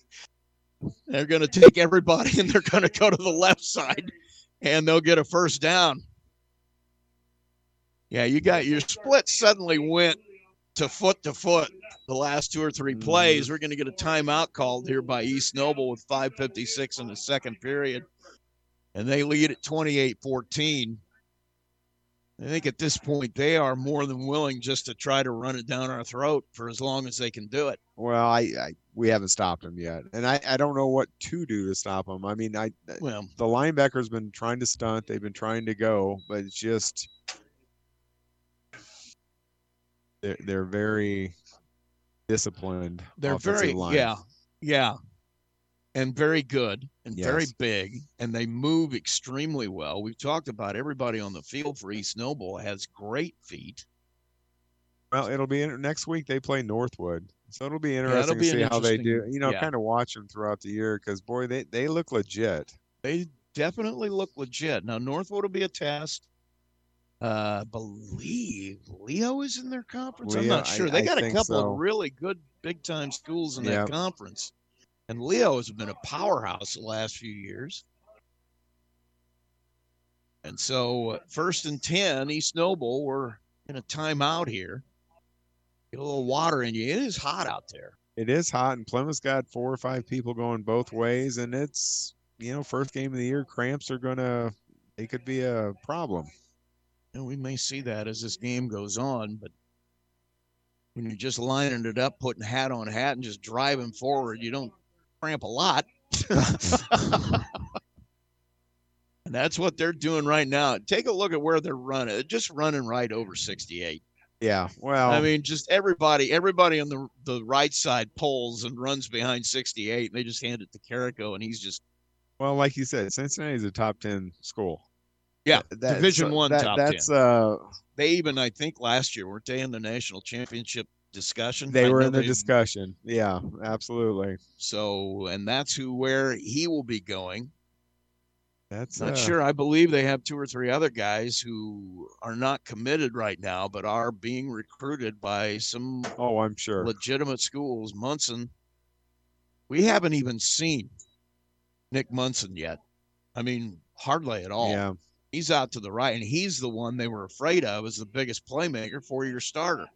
they're going to take everybody and they're going to go to the left side, and they'll get a first down. Yeah, you got your split suddenly went to foot to foot the last two or three plays. Mm-hmm. We're going to get a timeout called here by East Noble with 5.56 in the second period. And they lead at 28 14. I think at this point, they are more than willing just to try to run it down our throat for as long as they can do it. Well, I, I we haven't stopped them yet, and I, I don't know what to do to stop them. I mean, I Well, the linebacker's been trying to stunt. They've been trying to go, but it's just they're they're very disciplined. they're very, line. yeah, yeah. And very good and very big, and they move extremely well. We've talked about everybody on the field for East Noble has great feet. Well, it'll be in, next week. They play Northwood, so it'll be it'll interesting be to see how they do. You know, yeah. kind of watch them throughout the year because boy, they they look legit. They definitely look legit. Now Northwood will be a test. Uh, believe Leo is in their conference. I'm not sure. I- they got a couple so. of really good big time schools in Yeah. that conference, and Leo has been a powerhouse the last few years. And so, uh, first and ten, East Noble, we're in a timeout here. Get a little water in you. It is hot out there. It is hot, and Plymouth's got four or five people going both ways, and it's you know first game of the year. Cramps are gonna they could be a problem. And we may see that as this game goes on, but when you're just lining it up, putting hat on hat, and just driving forward, you don't cramp a lot. and that's what they're doing right now. Take a look at where they're running. Just running right over 68. Yeah, well, I mean, just everybody, everybody on the the right side pulls and runs behind 68, and they just hand it to Carrico, and he's just well, like you said, Cincinnati's a top ten school. yeah, That- Division so One that- top That's 10. uh, They even, I think, last year weren't they in the national championship discussion? they I were in the they- discussion. Yeah, absolutely. So, and that's who where he will be going. That's Not uh, sure. I believe they have two or three other guys who are not committed right now, but are being recruited by some Oh, I'm sure. legitimate schools. Munson, we haven't even seen Nick Munson yet. I mean, hardly at all. Yeah. He's out to the right, and he's the one they were afraid of as the biggest playmaker, four year starter.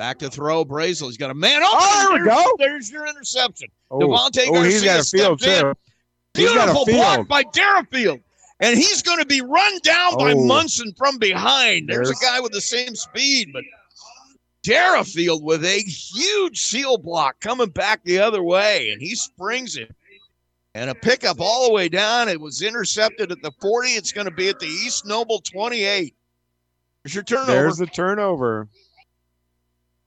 Back to throw, Brazel. He's got a man open. Oh, there we There's- go. There's your interception. Oh, Devontae oh, he's got Garcia a field in. too. Got Beautiful a block field. by Derafield. And he's going to be run down by Oh. Munson from behind. There's, There's- a guy with the same speed, but Derafield with a huge seal block coming back the other way, and he springs it. And a pickup all the way down. It was intercepted at the 40. It's going to be at the East Noble 28. There's your turnover. There's the turnover.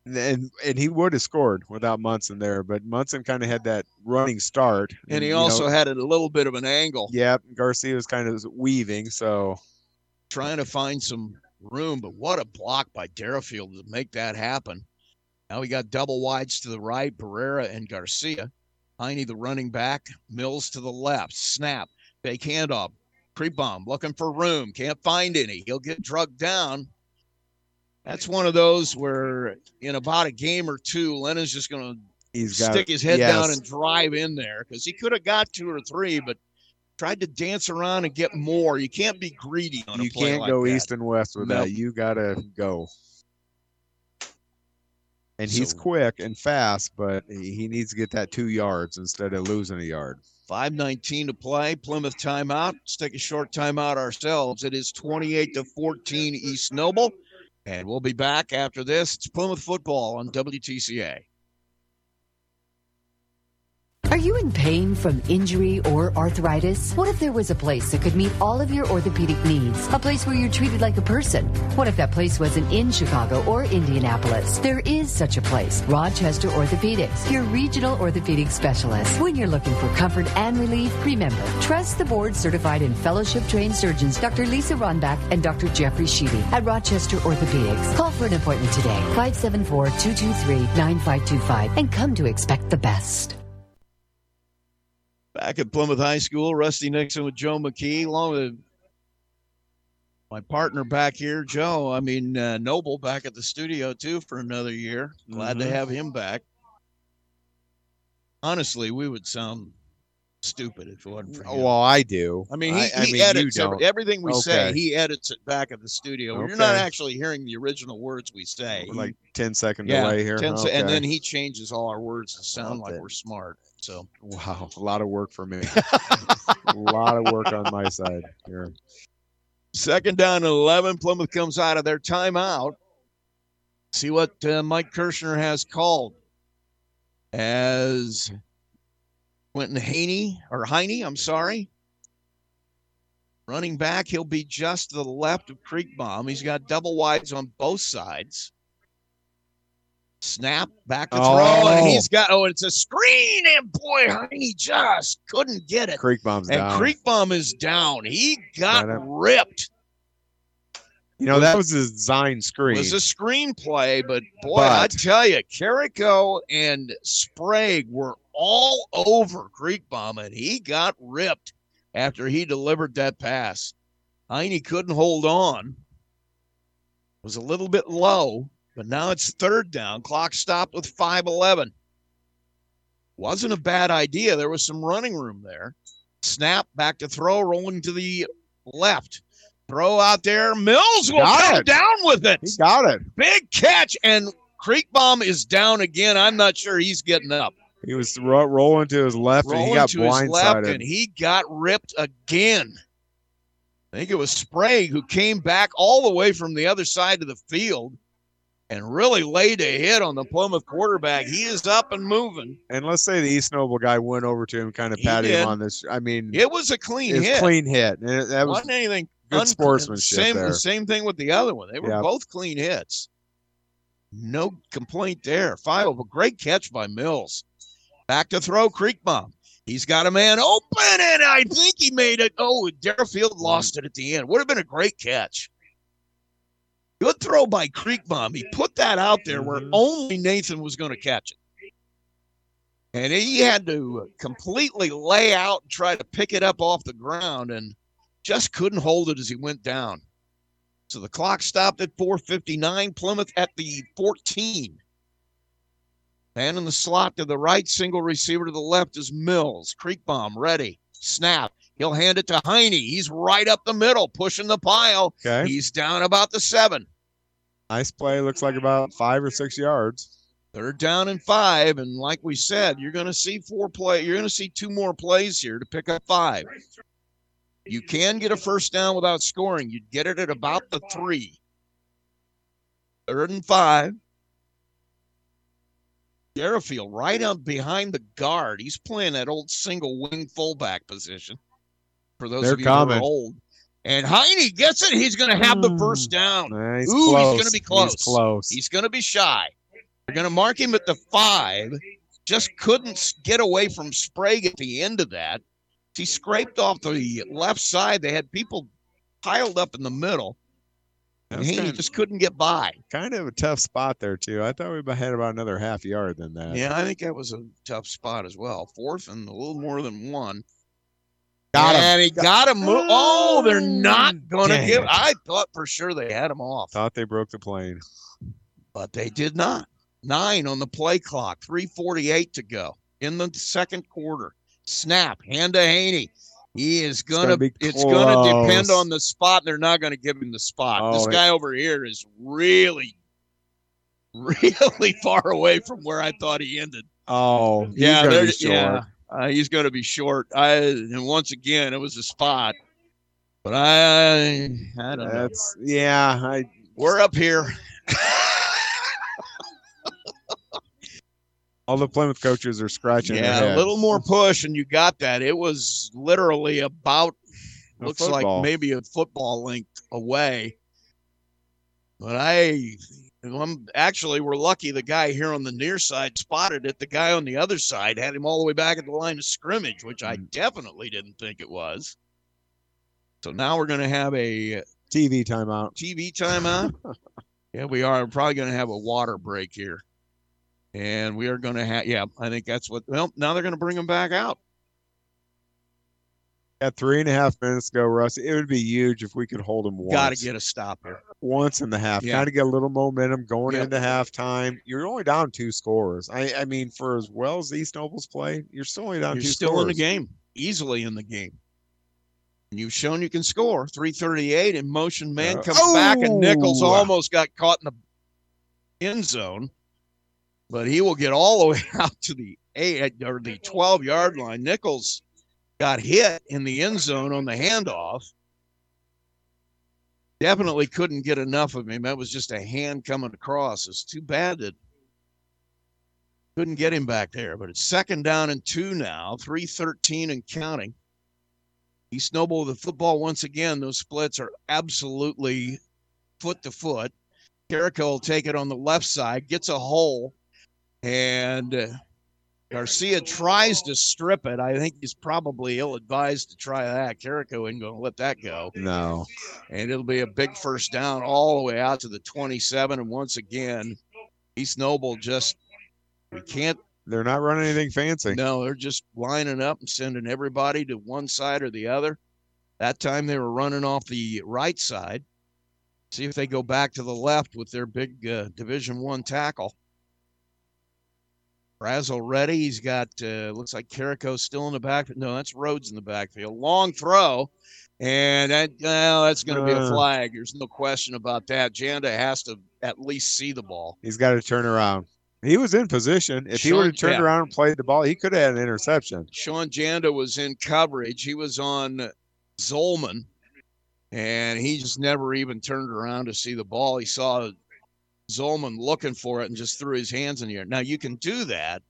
And and he would have scored without Munson there, but Munson kind of had that running start. and he also know, had a little bit of an angle. yeah, Garcia was kind of weaving, so trying to find some room, but what a block by Derafield to make that happen. Now we got double wides to the right, Barrera and Garcia. Heine, the running back, Mills to the left. Snap, fake handoff. Creekbaum, looking for room, can't find any. He'll get drugged down. That's one of those where in about a game or two, Lennon's just going to stick his head down and drive in there because he could have got two or three, but tried to dance around and get more. You can't be greedy on a you can't like go that. east and west with Nope. that. You gotta go. And he's So- quick and fast, but he he needs to get that two yards instead of losing a yard. 519 to play. Plymouth timeout. Let's take a short timeout ourselves. It is 28 to 14 East Noble. And we'll be back after this. It's Plymouth football on WTCA. Are you in pain from injury or arthritis? What if there was a place that could meet all of your orthopedic needs? A place where you're treated like a person? What if that place wasn't in Chicago or Indianapolis? There is such a place. Rochester Orthopedics, your regional orthopedic specialist. When you're looking for comfort and relief, remember, trust the board certified and fellowship trained surgeons Dr. Lisa Ronbach and Dr. Jeffrey Sheedy at Rochester Orthopedics. Call for an appointment today, 574 223 9525, and come to expect the best. Back at Plymouth High School, Rusty Nixon with Joe McKee, along with my partner back here, Joe. I mean, uh, Noble back at the studio too for another year. Glad to Mhm. have him back. Honestly, we would sound stupid if it wasn't for him. Oh, well, I do. I mean, he, I, he mean, edits every, everything we say. He edits it back at the studio. You're not actually hearing the original words we say. Like 10 second yeah, delay here. 10 se- and then he changes all our words to sound like it. we're smart. So Wow, a lot of work for me. a lot of work on my side here. Second down and 11. Plymouth comes out of their timeout. See what uh, Mike Kirshner has called as Quentin Haney or Heine, I'm sorry. Running back, he'll be just to the left of Creekbaum. He's got double wides on both sides. Snap back to throw, Oh. and he's got oh, it's a screen, and boy, Heine just couldn't get it. Creekbaum's and down. Creekbaum is down. He got ripped. you know that was his design screen. It was a screenplay, but boy, But- I tell you, Carrico and Sprague were all over Creekbaum, and he got ripped after he delivered that pass. Heine couldn't hold on. Was a little bit low, but now it's third down. Clock stopped with 5:11. Wasn't a bad idea. There was some running room there. Snap back to throw, rolling to the left. Throw out there. Mills will Got come it. down with it. he got it. Big catch, and Creekbaum is down again. I'm not sure he's getting up. He was ro- rolling to his left and he got to his left, blindsided. and he got ripped again. I think it was Sprague who came back all the way from the other side of the field and really laid a hit on the Plymouth quarterback. He is up and moving. And let's say the East Noble guy went over to him, kind of patted him on this. I mean, It was a clean it was hit. clean hit. And it- that was Wasn't anything good un- sportsmanship Same, there. same thing with the other one. They were Yep. both clean hits. No complaint there. Five, a great catch by Mills. Back to throw, Creekbaum. He's got a man open, and I think he made it. Oh, Derafield lost it at the end. Would have been a great catch. Good throw by Creekbaum. He put that out there where Mm-hmm. only Nathan was going to catch it. And he had to completely lay out and try to pick it up off the ground and just couldn't hold it as he went down. So the clock stopped at 4:59. Plymouth at the 14. Man in the slot to the right, single receiver to the left is Mills. Creekbaum ready. Snap. He'll hand it to Heine. He's right up the middle, pushing the pile. Okay. He's down about the seven. nice play. Looks like about five or six yards. Third down and five. And like we said, you're going to see four play. You're going to see two more plays here to pick up five. You can get a first down without scoring. You'd get it at about the three. Third and five. Derafield right up behind the guard. He's playing that old single wing fullback position. For those They're of you who are old. And Heine gets it. He's going to have the first hmm. down. Nice. Ooh, close. he's going to be close. He's close. He's going to be shy. They're going to mark him at the five. Just couldn't get away from Sprague at the end of that. He scraped off the left side. They had people piled up in the middle. And That's Haney kind, just couldn't get by. kind of a tough spot there too. I thought we had about another half yard than that. Yeah, I think that was a tough spot as well. Fourth and a little more than one. Got him. he got him. Mo- oh, they're not going to mm. give. I thought for sure they had him off. Thought they broke the plane. but they did not. Nine on the play clock, 348 to go in the second quarter. Snap, hand to Haney. He is gonna, gonna it's gonna depend on the spot. They're not gonna give him the spot. Oh, this guy over here is really, really far away from where I thought he ended. Oh, yeah, gonna there- be short. yeah. Uh, he's gonna be short. I and once again it was a spot. But I I don't know. Yeah. I We're up here. all the Plymouth coaches are scratching their Yeah, a little more push, and you got that. It was literally about A looks football. like maybe a football length away. But I, I'm actually we're lucky. The guy here on the near side spotted it. The guy on the other side had him all the way back at the line of scrimmage, which. I hmm. definitely didn't think it was. So now we're going to have a TV timeout. TV timeout. yeah, we are probably going to have a water break here. And we are going to have, yeah, I think that's what, well, now they're going to bring him back out. At three and a half minutes to go, Russ. It would be huge if we could hold him. Got to get a stop here. Once in the half. Yeah. Kind of get a little momentum going Yeah. into halftime. You're only down two scores. I, I mean, for as well as East Nobles play, you're still only down You're still in the game, easily in the game. And you've shown you can score. 338 in motion man Uh, comes back, and Nichols oh! almost got caught in the end zone. But he will get all the way out to the eight or the 12 yard line. Nichols got hit in the end zone on the handoff. Definitely couldn't get enough of him. That was just a hand coming across. It's too bad that couldn't get him back there. But it's second down and two now, 313 and counting. East Noble the football once again. Those splits are absolutely foot to foot. Carrico will take it on the left side, gets a hole, and uh, Garcia tries to strip it. I think he's probably ill advised to try that. Carrico isn't going to let that go. No. And it'll be a big first down all the way out to the 27. And once again, East Noble just, we can't. They're not running anything fancy. No, they're just lining up and sending everybody to one side or the other. That time they were running off the right side. See if they go back to the left with their big uh, Division One tackle. Brazel ready. He's got uh, looks like Carrico still in the back. No, that's Rhodes in the backfield. Long throw, and that well, that's going to be a Uh. flag. There's no question about that. Janda has to at least see the ball. He's got to turn around. He was in position. If he would have turned yeah. around and played the ball, he could have had an interception. Sean Janda was in coverage. He was on Zolman, and he just never even turned around to see the ball. He saw Zolman looking for it and just threw his hands in the air. Now you can do that,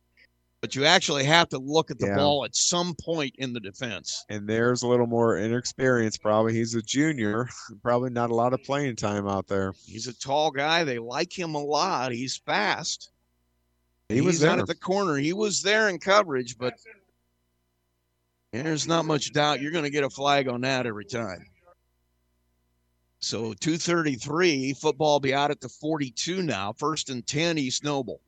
but you actually have to look at the Yeah. ball at some point in the defense. And there's a little more inexperience, probably. He's a junior, probably not a lot of playing time out there. He's a tall guy. They like him a lot. He's fast. He was He's not there. at the corner. He was there in coverage, but there's not much doubt you're going to get a flag on that every time. So 233, football be out at the 42 now. First and 10, East Noble.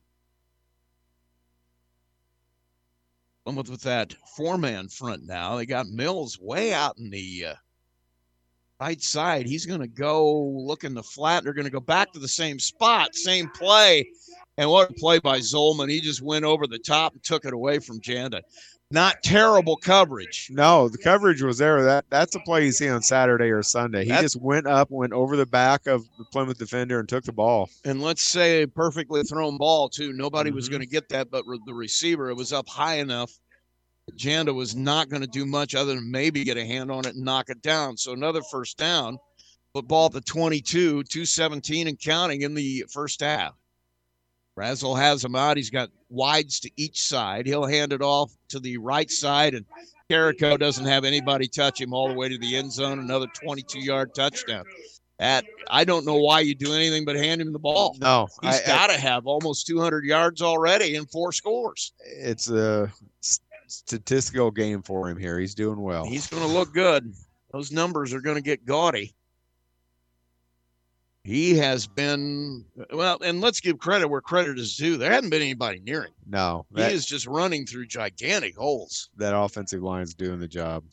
Plymouth with that four man front now. They got Mills way out in the uh, right side. He's going to go look in the flat. They're going to go back to the same spot, same play. And what a play by Zolman. He just went over the top and took it away from Janda. Not terrible coverage. No, the coverage was there. That that's a play you see on Saturday or Sunday. He That's- just went up, went over the back of the Plymouth defender, and took the ball. And let's say a perfectly thrown ball, too. Nobody Mm-hmm. was going to get that, but re- the receiver, it was up high enough. Janda was not going to do much other than maybe get a hand on it and knock it down. So another first down. Football at the 22, 217 and counting in the first half. Brazel has him out. He's got wides to each side. He'll hand it off to the right side, and Carrico doesn't have anybody touch him all the way to the end zone. Another 22 yard touchdown. That I don't know why you do anything but hand him the ball. No, He's got to have almost 200 yards already and four scores. It's a statistical game for him here. He's doing well. He's going to look good. Those numbers are going to get gaudy. He has been well, and let's give credit where credit is due. There hadn't been anybody near him. no, He is just running through gigantic holes. that offensive line's doing the job.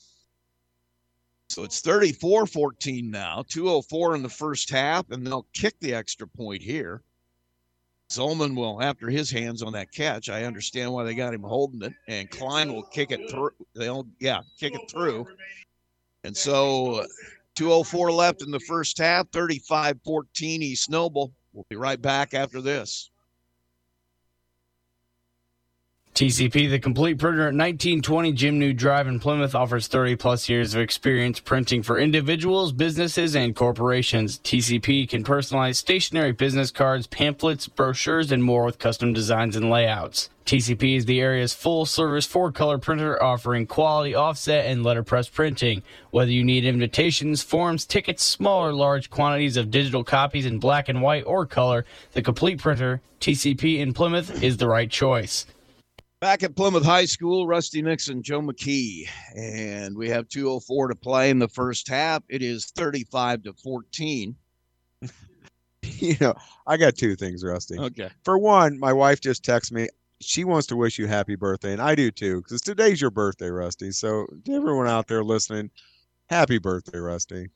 So it's 34 14 now, 204 in the first half, and they'll kick the extra point here. Zolman will, after his hands on that catch, I understand why they got him holding it, and Klein will kick it through. They'll, yeah, kick it through. And so 204 left in the first half, 35 14 East Noble. We'll be right back after this. TCP, the complete printer at 1920 Jim New Drive in Plymouth, offers 30 plus years of experience printing for individuals, businesses, and corporations. TCP can personalize stationary business cards, pamphlets, brochures, and more with custom designs and layouts. TCP is the area's full service four color printer offering quality offset and letterpress printing. Whether you need invitations, forms, tickets, small or large quantities of digital copies in black and white or color, the complete printer, TCP in Plymouth, is the right choice. Back at Plymouth High School, Rusty Nixon, Joe McKee, and we have 204 to play in the first half. It is 35 to 14. you know, I got two things, Rusty. Okay. For one, my wife just texted me. She wants to wish you happy birthday, and I do too, because today's your birthday, Rusty. So to everyone out there listening, happy birthday, Rusty.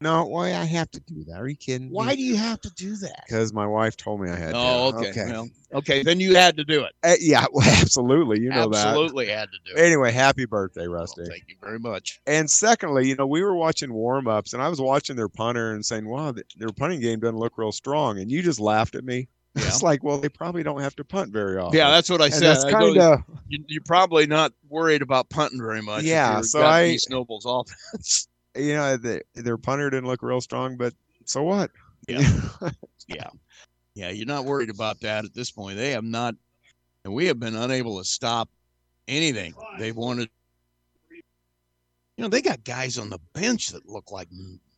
No, why I have to do that? Are you kidding? Why do you have to do that? Because my wife told me I had. Oh, to. okay. Well, okay, then you had to do it. Uh, yeah, well, absolutely. You know that. Absolutely had to do it. Anyway, happy birthday, Rusty. Thank you very much. And secondly, you know, we were watching warm ups and I was watching their punter and saying, wow, th- their punting game doesn't look real strong. And you just laughed at me. It's like, well, they probably don't have to punt very often. Yeah, that's what I And said. That's I kind go, of, you, you're probably not worried about punting very much. if Yeah, you're so I- East Noble's offense. you know, the, their punter didn't look real strong, but so what? Yeah. yeah. Yeah, you're not worried about that at this point. They have not, and we have been unable to stop anything. They've wanted, you know, they got guys on the bench that look like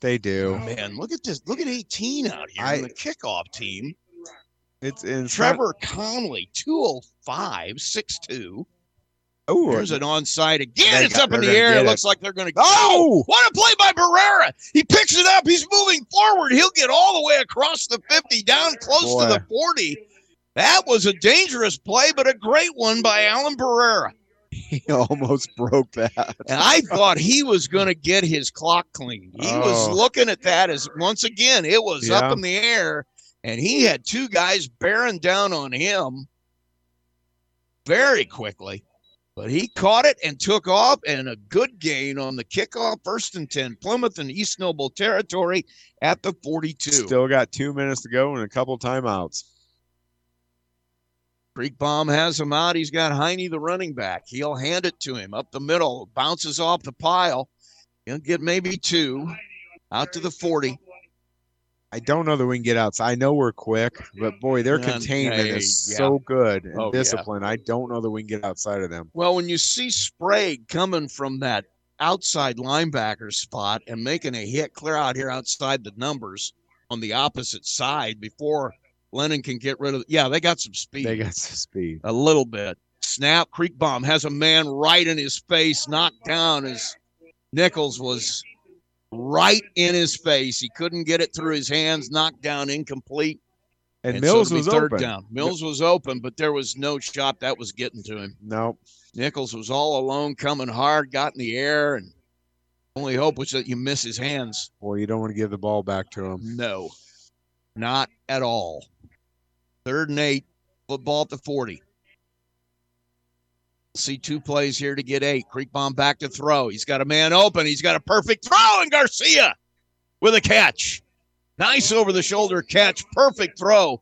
They do. Man, look at this. Look at 18 out here in the kickoff team. It's, it's Trevor Conley, 205, 6'2. Oh, There's an onside again. It's up in the air. It looks like they're going to go. Oh, what a play by Barrera. He picks it up. He's moving forward. He'll get all the way across the 50, down close to the 40. That was a dangerous play, but a great one by Alan Barrera. He almost broke that. And I thought he was going to get his clock clean. He was Oh. looking at that as once again, it was Yeah. up in the air, and he had two guys bearing down on him very quickly. But he caught it and took off, and a good gain on the kickoff, first and 10, Plymouth and East Noble territory at the 42. Still got two minutes to go and a couple timeouts. Creekbaum has him out. He's got Heine, the running back. He'll hand it to him up the middle, bounces off the pile. He'll get maybe two out to the 40. I don't know that we can get outside. I know we're quick, but boy, their Yeah, containment yeah, is yeah. so good and Oh, yeah. disciplined. I don't know that we can get outside of them. Well, when you see Sprague coming from that outside linebacker spot and making a hit clear out here outside the numbers on the opposite side before Lennon can get rid of yeah, they got some speed. They got some speed. a little bit. Snap, Creekbaum has a man right in his face, knocked down as Nichols was right in his face. He couldn't get it through his hands, knocked down, incomplete. And, so Mills it'll was third open. down. Mills was open, but there was no shot that was getting to him. No. Nichols was all alone, coming hard, got in the air, and only hope was that you miss his hands. Boy, you don't want to give the ball back to him. No, not at all. Third and eight, football at the 40. See two plays here to get eight. Creekbaum back to throw. He's got a man open. He's got a perfect throw, and Garcia with a catch. Nice over the shoulder catch. Perfect throw.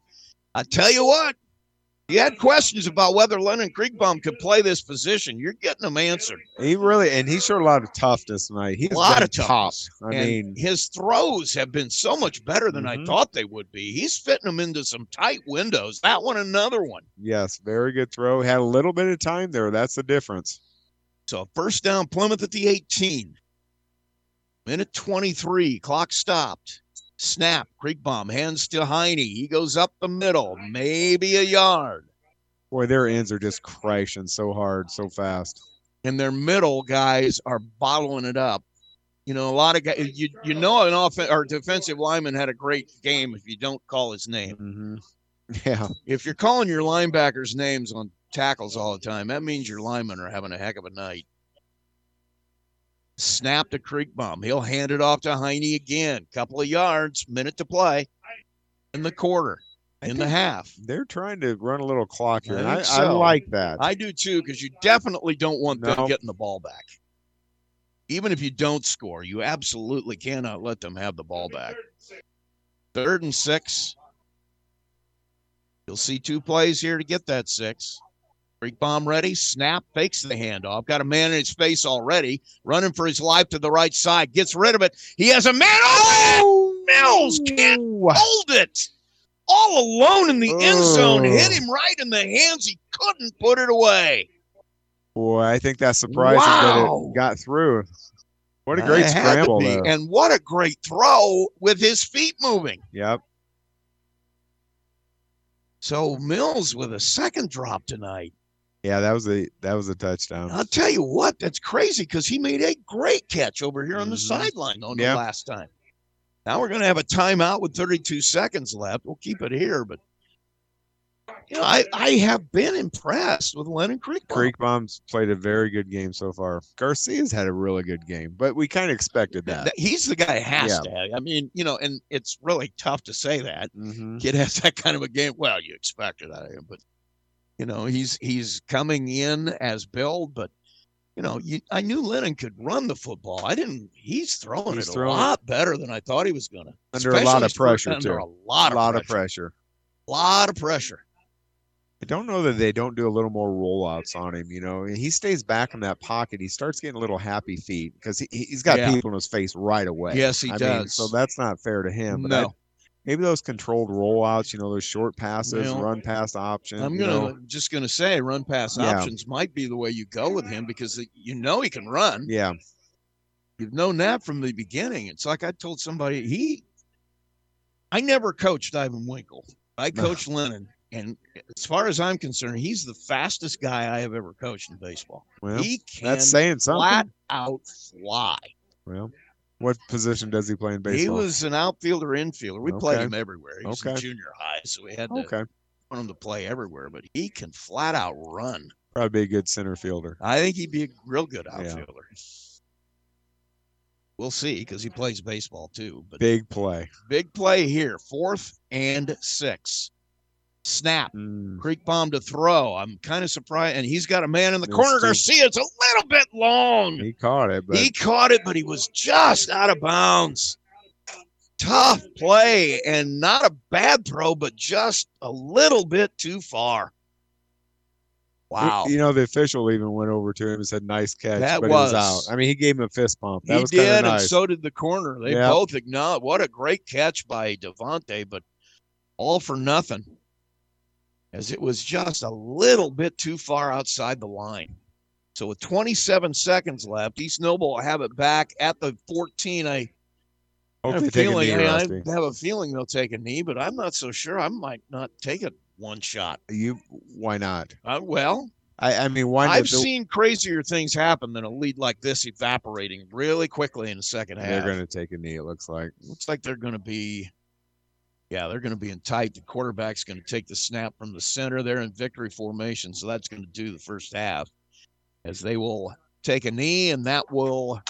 I tell you what, you had questions about whether Lennon Creekbaum could play this position. You're getting them answered. He really and he showed a lot of toughness tonight. He's a lot of top. I and mean, his throws have been so much better than Mhm. I thought they would be. He's fitting them into some tight windows. That one, another one. yes, very good throw. Had a little bit of time there. That's the difference. So first down, Plymouth at the 18. Minute 23, clock stopped. Snap, Creekbaum, hands to Heine. He goes up the middle, maybe a yard. Boy, their ends are just crashing so hard, so fast. And their middle guys are bottling it up. You know, a lot of guys, you, you know, an off or defensive lineman had a great game if you don't call his name. Mm-hmm. Yeah. If you're calling your linebackers names on tackles all the time, that means your linemen are having a heck of a night. Snap to Creekbaum. He'll hand it off to Heine again. Couple of yards, minute to play in the quarter, in the half. They're trying to run a little clock here. and I, think I like that. I do too, because you definitely don't want them getting the ball back. Even if you don't score, you absolutely cannot let them have the ball back. Third and six. You'll see two plays here to get that six. Creekbaum ready. Snap fakes the handoff. Got a man in his face already, running for his life to the right side. Gets rid of it. He has a man. Mills can't hold it. All alone in the end zone. Oh. Hit him right in the hands. He couldn't put it away. Boy, I think that's surprising Wow. that it got through. What a great scramble. And what a great throw with his feet moving. Yep. So Mills with a second drop tonight. Yeah, that was a that was a touchdown. I'll tell you what, that's crazy because he made a great catch over here on the Mhm. sideline on Yeah. the last time. Now we're going to have a timeout with 32 seconds left. We'll keep it here, but you know, I, I have been impressed with Lennon Creek. Creekbaum's played a very good game so far. Garcia's had a really good game, but we kind of expected that. That- He's the guy that has Yeah. to have. I mean, you know, and it's really tough to say that. Mhm. Kid has that kind of a game. Well, you expected that of him, but you know, he's he's coming in as build, but you know, you, I knew Lennon could run the football. I didn't. He's throwing He's it throwing- a lot better than I thought he was going to. Under a lot of pressure under too. a lot of pressure. pressure. lot of pressure. I don't know that they don't do a little more rollouts on him. You know, he stays back in that pocket. He starts getting a little happy feet because he, he's got Yeah. people in his face right away. Yes, he I Mean, does. so that's not fair to him. But No. I- maybe those controlled rollouts, you know, those short passes, Well, run past options. I'm gonna know. just gonna say run pass Yeah. options might be the way you go with him because you know he can run. Yeah. You've known that from the beginning. It's like I told somebody he. I never coached Ivan Winkle. I No. coached Lennon, and as far as I'm concerned, he's the fastest guy I have ever coached in baseball. Well, he can that's saying something. flat out fly. Well, what position does he play in baseball? He was an outfielder, infielder. We played him everywhere. He was in junior high, so we had to okay. want him to play everywhere. But he can flat out run. Probably be a good center fielder. I think he'd be a real good Yeah. outfielder. We'll see because he plays baseball too. But Big play. big play here, fourth and six. Snap, Mm. Creekbaum to throw. I'm kind of surprised, and he's got a man in the Yes, corner. Steve. Garcia, it's a little bit long. He caught it, but He caught it, but he was just out of bounds. Tough play and not a bad throw, but just a little bit too far. Wow. You know, the official even went over to him and said, "Nice catch," That but was. was out. I mean, he gave him a fist pump. That he was kind did, of nice. and so did the corner. They Yep. both acknowledged what a great catch by Devontae, but all for nothing. As it was just a little bit too far outside the line. So with 27 seconds left, East Noble will have it back at the 14. I Hope have a feeling knee, I, I have a feeling they'll take a knee, but I'm not so sure. I might not take it one shot. You, why not? Uh, well, I, I mean, why? Not? I've seen crazier things happen than a lead like this evaporating really quickly in the second half. They're going to take a knee. It looks like. looks like they're going to be yeah they're going to be in tight. The quarterback's going to take the snap from the center. They're in victory formation so that's going to do the first half as they will take a knee and that will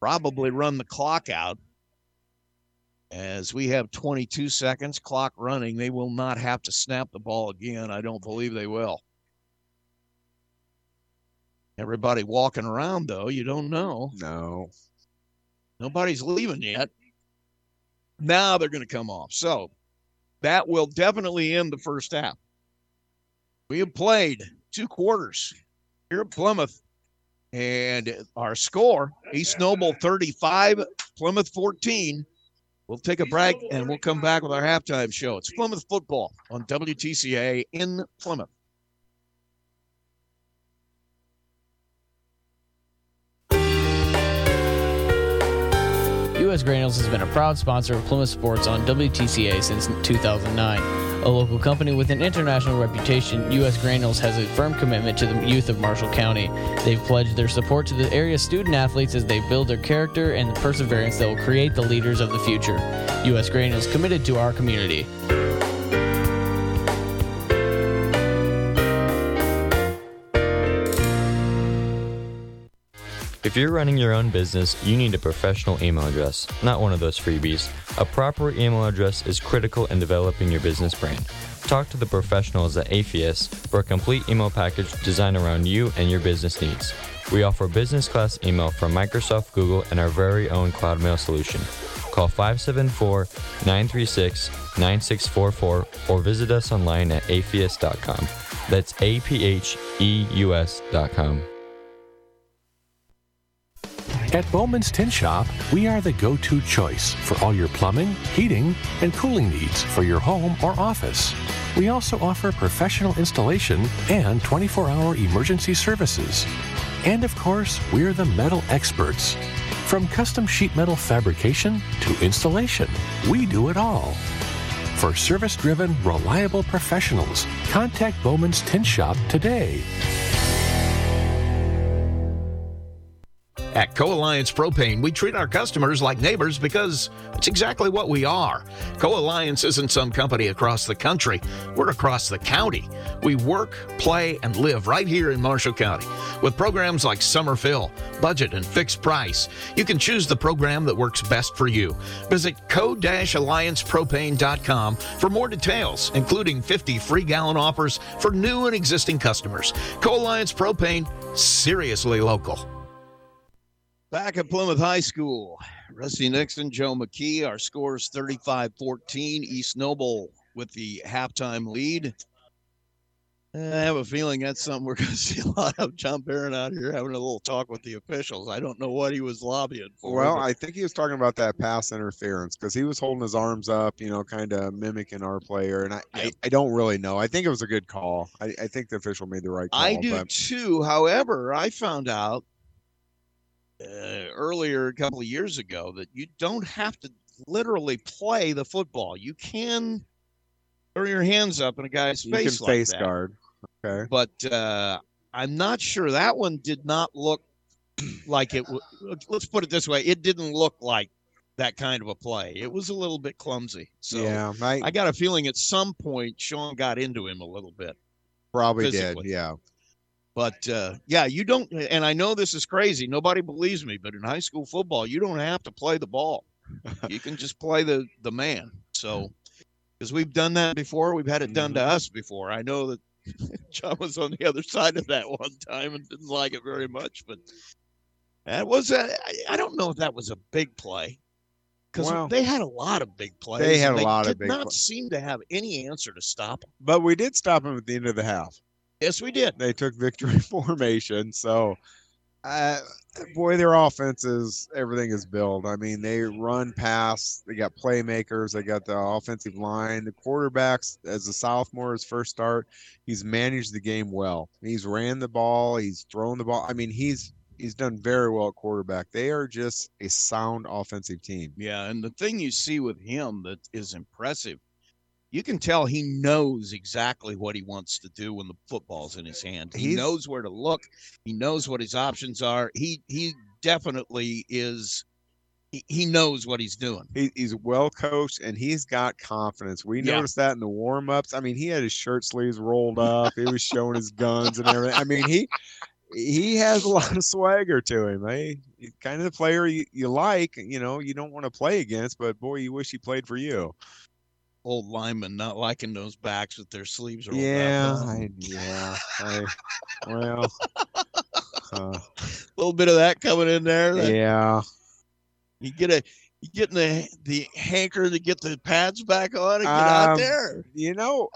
probably run the clock out. As we have 22 seconds clock running they will not have to snap the ball again. I don't believe they will. Everybody walking around though you don't know. No. Nobody's leaving yet. Now they're going to come off. So that will definitely end the first half. We have played two quarters here at Plymouth, and our score East Noble 35, Plymouth 14. We'll take a break and we'll come back with our halftime show. It's Plymouth football on WTCA in Plymouth. U.S. Granules has been a proud sponsor of Plymouth Sports on WTCA since 2009. A local company with an international reputation, U.S. Granules has a firm commitment to the youth of Marshall County. They've pledged their support to the area student athletes as they build their character and the perseverance that will create the leaders of the future. U.S. Granules committed to our community. If you're running your own business, you need a professional email address, not one of those freebies. A proper email address is critical in developing your business brand. Talk to the professionals at Apheus for a complete email package designed around you and your business needs. We offer business class email from Microsoft, Google, and our very own Cloud Mail solution. Call 574 936 9644 or visit us online at apheus.com. That's A P H E U S.com. At Bowman's Tin Shop, we are the go to choice for all your plumbing, heating, and cooling needs for your home or office. We also offer professional installation and 24 hour emergency services. And of course, we're the metal experts. From custom sheet metal fabrication to installation, we do it all. For service driven, reliable professionals, contact Bowman's Tin Shop today. At Co Alliance Propane, we treat our customers like neighbors because it's exactly what we are. Co Alliance isn't some company across the country, we're across the county. We work, play, and live right here in Marshall County. With programs like Summer Fill, Budget, and Fixed Price, you can choose the program that works best for you. Visit co alliancepropane.com for more details, including 50 free gallon offers for new and existing customers. Co Alliance Propane, seriously local. Back at Plymouth High School, Rusty Nixon, Joe McKee. Our score is 35 14. East Noble with the halftime lead. Eh, I have a feeling that's something we're going to see a lot of. John Barron out here having a little talk with the officials. I don't know what he was lobbying for. Well, but- I think he was talking about that pass interference because he was holding his arms up, you know, kind of mimicking our player. And I, I, I don't really know. I think it was a good call. I, I think the official made the right call. I do but too. However, I found out uh, earlier a couple of years ago that you don't have to literally play the football. You can throw your hands up in a guy's You face can like face that. guard. Okay. But uh, I'm not sure that one did not look like it. W- let's put it this way: it didn't look like that kind of a play. It was a little bit clumsy. So yeah, I, I got a feeling at some point Sean got into him a little bit. probably did. Yeah. But uh, yeah, you don't, and I know this is crazy. Nobody believes me, but in high school football, you don't have to play the ball. you can just play the the man. So, because we've done that before, we've had it done to us before. I know that John was on the other side of that one time and didn't like it very much, but that was a, I- I don't know if that was a big play because Well, they had a lot of big plays. they had a lot of did big not pla- seem to have any answer to stop them. But we did stop him at the end of the half. Yes, we did. They took victory formation. So, uh, boy, their offenses, everything is built. I mean, they run pass. They got playmakers. They got the offensive line. The quarterbacks, as a sophomore, his first start, he's managed the game well. He's ran the ball. He's thrown the ball. I mean, he's he's done very well at quarterback. They are just a sound offensive team. Yeah, and the thing you see with him that is impressive, you can tell he knows exactly what he wants to do when the football's in his hand. He He's- knows where to look. He knows what his options are. He he definitely is. He, he knows what he's doing. He, he's well coached and he's got confidence. We Yeah. noticed that in the warm ups. I mean, he had his shirt sleeves rolled up. He was showing his guns and everything. I mean, he he has a lot of swagger to him. Eh? He's kind of the player you, you like. You know, you don't want to play against, but boy, you wish he played for you. Old linemen not liking those backs with their sleeves rolled Yeah, up. I, yeah. I, well, uh, a little bit of that coming in there. that- yeah. You get a getting the the hanker to get the pads back on and get out Um, there. You know,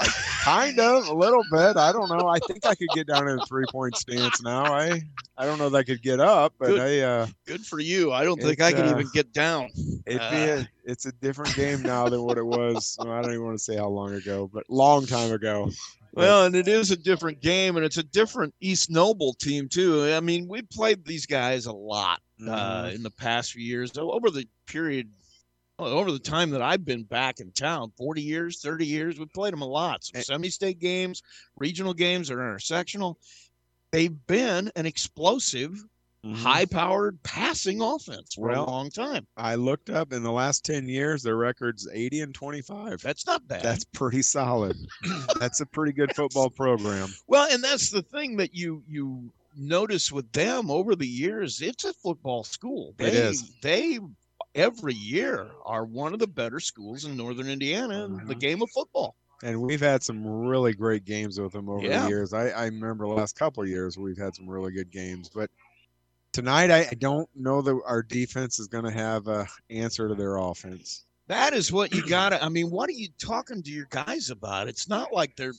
kind of a little bit. I don't know. I think I could get down in a three point stance now. I I don't know if I could get up, but Good. I uh Good for you. I don't think I could uh, even get down. it'd Uh, be a, it's a different game now than what it was. well, I don't even want to say how long ago, but long time ago. Well, and it is a different game, and it's a different East Noble team too. I mean, we played these guys a lot uh, Mhm. in the past few years over the period, oh, over the time that I've been back in town. Forty years, thirty years, we've played them a lot. Some semi-state games, regional games, or intersectional. They've been an explosive, high-powered passing offense for Mm-hmm. Well, a long time. I looked up in the last 10 years, their record's 80 and 25. That's not bad. That's pretty solid. That's a pretty good football program. Well, and that's the thing that you you notice with them over the years. It's a football school. They, It is. They every year are one of the better schools in northern Indiana in the uh-huh. game of football. And we've had some really great games with them over Yeah. the years. I, I remember the last couple of years we've had some really good games. But tonight, I, I don't know that our defense is going to have a answer to their offense. That is what you got to. I mean, what are you talking to your guys about? It's not like they're.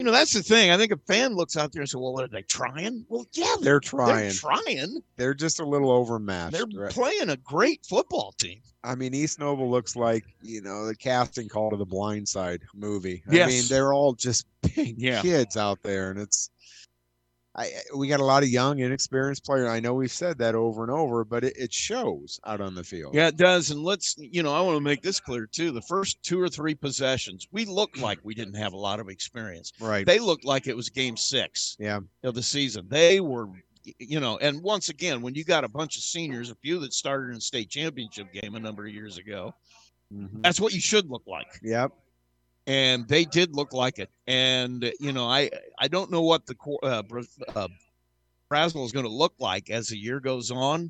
You know, that's the thing. I think a fan looks out there and says, "Well, what are they trying?" Well, yeah, They're trying. They're trying. They're just a little overmatched. They're right? playing a great football team. I mean, East Noble looks like you know the casting call to the Blind Side movie. I mean, they're all just big Yeah. kids out there, and it's. I we got a lot of young, inexperienced players. I know we've said that over and over, but it, it shows out on the field. Yeah, it does. And let's, you know, I want to make this clear too. The first two or three possessions, we looked like we didn't have a lot of experience. Right. They looked like it was game six Yeah. of the season. They were, you know, and once again, when you got a bunch of seniors, a few that started in state championship game a number of years ago, Mhm. that's what you should look like. Yep. And they did look like it. And, you know, I, I don't know what the, uh, uh, is going to look like as the year goes on.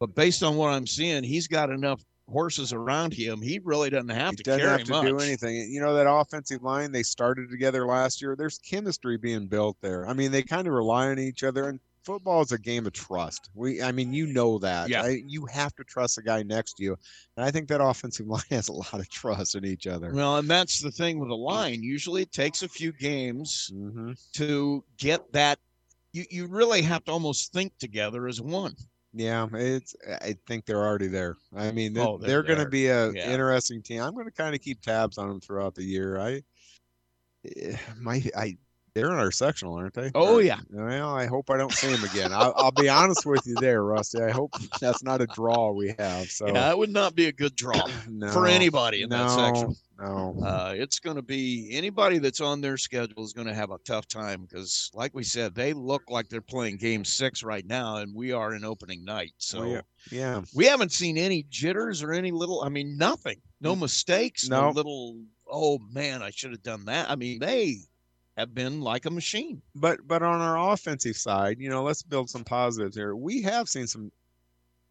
But based on what I'm seeing, he's got enough horses around him. He really doesn't have He to doesn't carry have to much. do anything. You know that offensive line they started together last year. There's chemistry being built there. I mean, they kind of rely on each other. And football is a game of trust. We, I mean, you know that. Yeah. I- you have to trust the guy next to you, and I think that offensive line has a lot of trust in each other. Well, and that's the thing with a line. Usually it takes a few games Mm-hmm. to get that. You, you really have to almost think together as one. Yeah, it's. I think they're already there. I mean, they're, Oh, they're they're going to be a Yeah. interesting team. I'm going to kind of keep tabs on them throughout the year. I, eh, my, I, They're in our sectional, aren't they? Oh, yeah. Well, I hope I don't see them again. I'll, I'll be honest with you there, Rusty. I hope that's not a draw we have. So Yeah, it would not be a good draw no, for anybody in no, that section. No. Uh, it's going to be anybody that's on their schedule is going to have a tough time because, like we said, they look like they're playing game six right now, and we are in opening night. So Well, yeah. yeah. we haven't seen any jitters or any little, I mean, nothing, no mistakes, no, No. little, oh man, I should have done that. I mean, they have been like a machine. But but on our offensive side, you know, let's build some positives here. We have seen some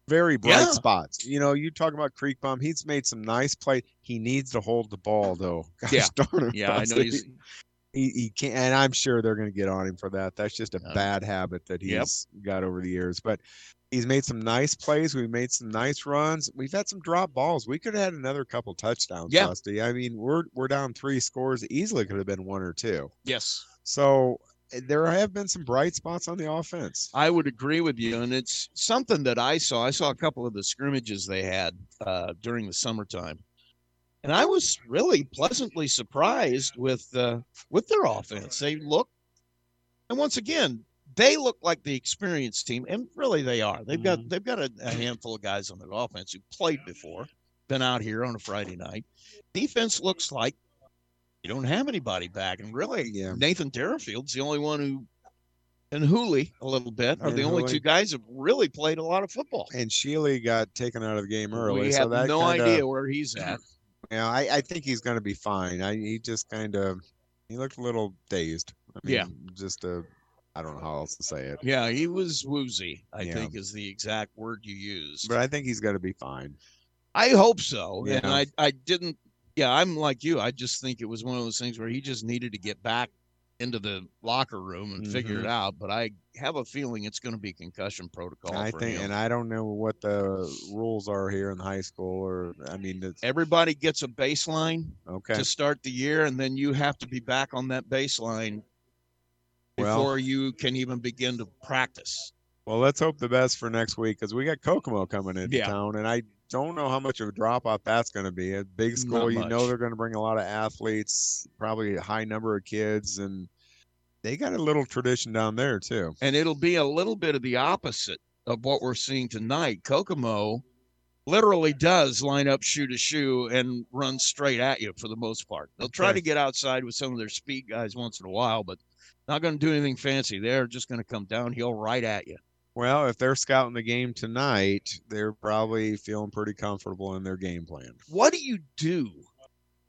very bright Yeah. spots. You know, you talk about Creekbaum. He's made some nice play. He needs to hold the ball though. Gosh Yeah. darn Yeah, I know he's- He, he can't, and I'm sure they're going to get on him for that. That's just a bad habit that he's Yep. got over the years. But he's made some nice plays. We've made some nice runs. We've had some drop balls. We could have had another couple touchdowns, Yeah. Rusty. I mean, we're we're down three scores. Easily could have been one or two. Yes. So eh, there have been some bright spots on the offense. I would agree with you, and it's something that I saw. I saw a couple of the scrimmages they had uh, during the summertime, and I was really pleasantly surprised with uh, with their offense. They look, and once again, they look like the experienced team, and really they are. They've got mm-hmm. they've got a, a handful of guys on their offense who played before, been out here on a Friday night. Defense looks like you don't have anybody back, and really, Nathan Derafield's the only one who and Hooley a little bit are And the only Hooley. two guys who've really played a lot of football. And Sheely got taken out of the game early. we so have that no kinda- idea where he's at. Yeah, I, I think he's going to be fine. I, he just kind of he looked a little dazed. I mean, Yeah. just a I don't know how else to say it. Yeah, he was woozy. I Yeah. think is the exact word you used. But I think he's going to be fine. I hope so. And Yeah. I I didn't. Yeah, I'm like you. I just think it was one of those things where he just needed to get back into the locker room and figure it Mhm. out. But I have a feeling it's going to be concussion protocol. I think, him. and I don't know what the rules are here in high school, or I mean, it's, everybody gets a baseline Okay. to start the year, and then you have to be back on that baseline Well- before you can even begin to practice. well, let's hope the best for next week because we got Kokomo coming into Yeah. town, and I don't know how much of a drop off that's going to be. A big school, you know, they're going to bring a lot of athletes, probably a high number of kids, and they got a little tradition down there too. And it'll be a little bit of the opposite of what we're seeing tonight. Kokomo literally does line up shoe to shoe and run straight at you for the most part. They'll try Okay. to get outside with some of their speed guys once in a while, but not going to do anything fancy. They're just going to come downhill right at you. Well, if they're scouting the game tonight, they're probably feeling pretty comfortable in their game plan. what do you do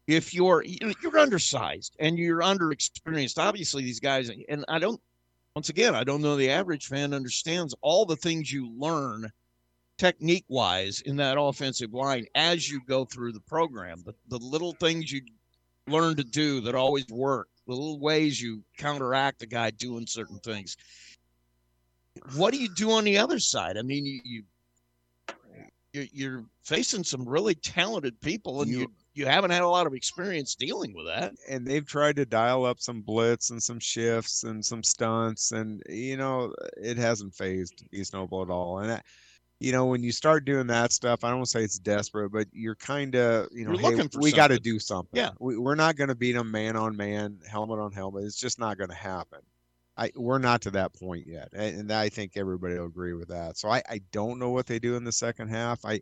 if you're you- you're undersized and you're underexperienced obviously these guys and i don't once again i don't know the average fan understands all the things you learn technique wise in that offensive line as you go through the program the, the little things you learn to do that always work the little ways you counteract a guy doing certain things. What do you do on the other side? I mean you, you you're, you're facing some really talented people and you, you haven't had a lot of experience dealing with that. And they've tried to dial up some blitz and some shifts and some stunts and you know it hasn't phased east noble at all. And I, you know when you start doing that stuff i don't say it's desperate but you're kind of you know hey, we got to do something Yeah. we, we're not going to beat them man on man helmet on helmet it's just not going to happen I, we're not to that point yet and, and i think everybody will agree with that so I, I don't know what they do in the second half i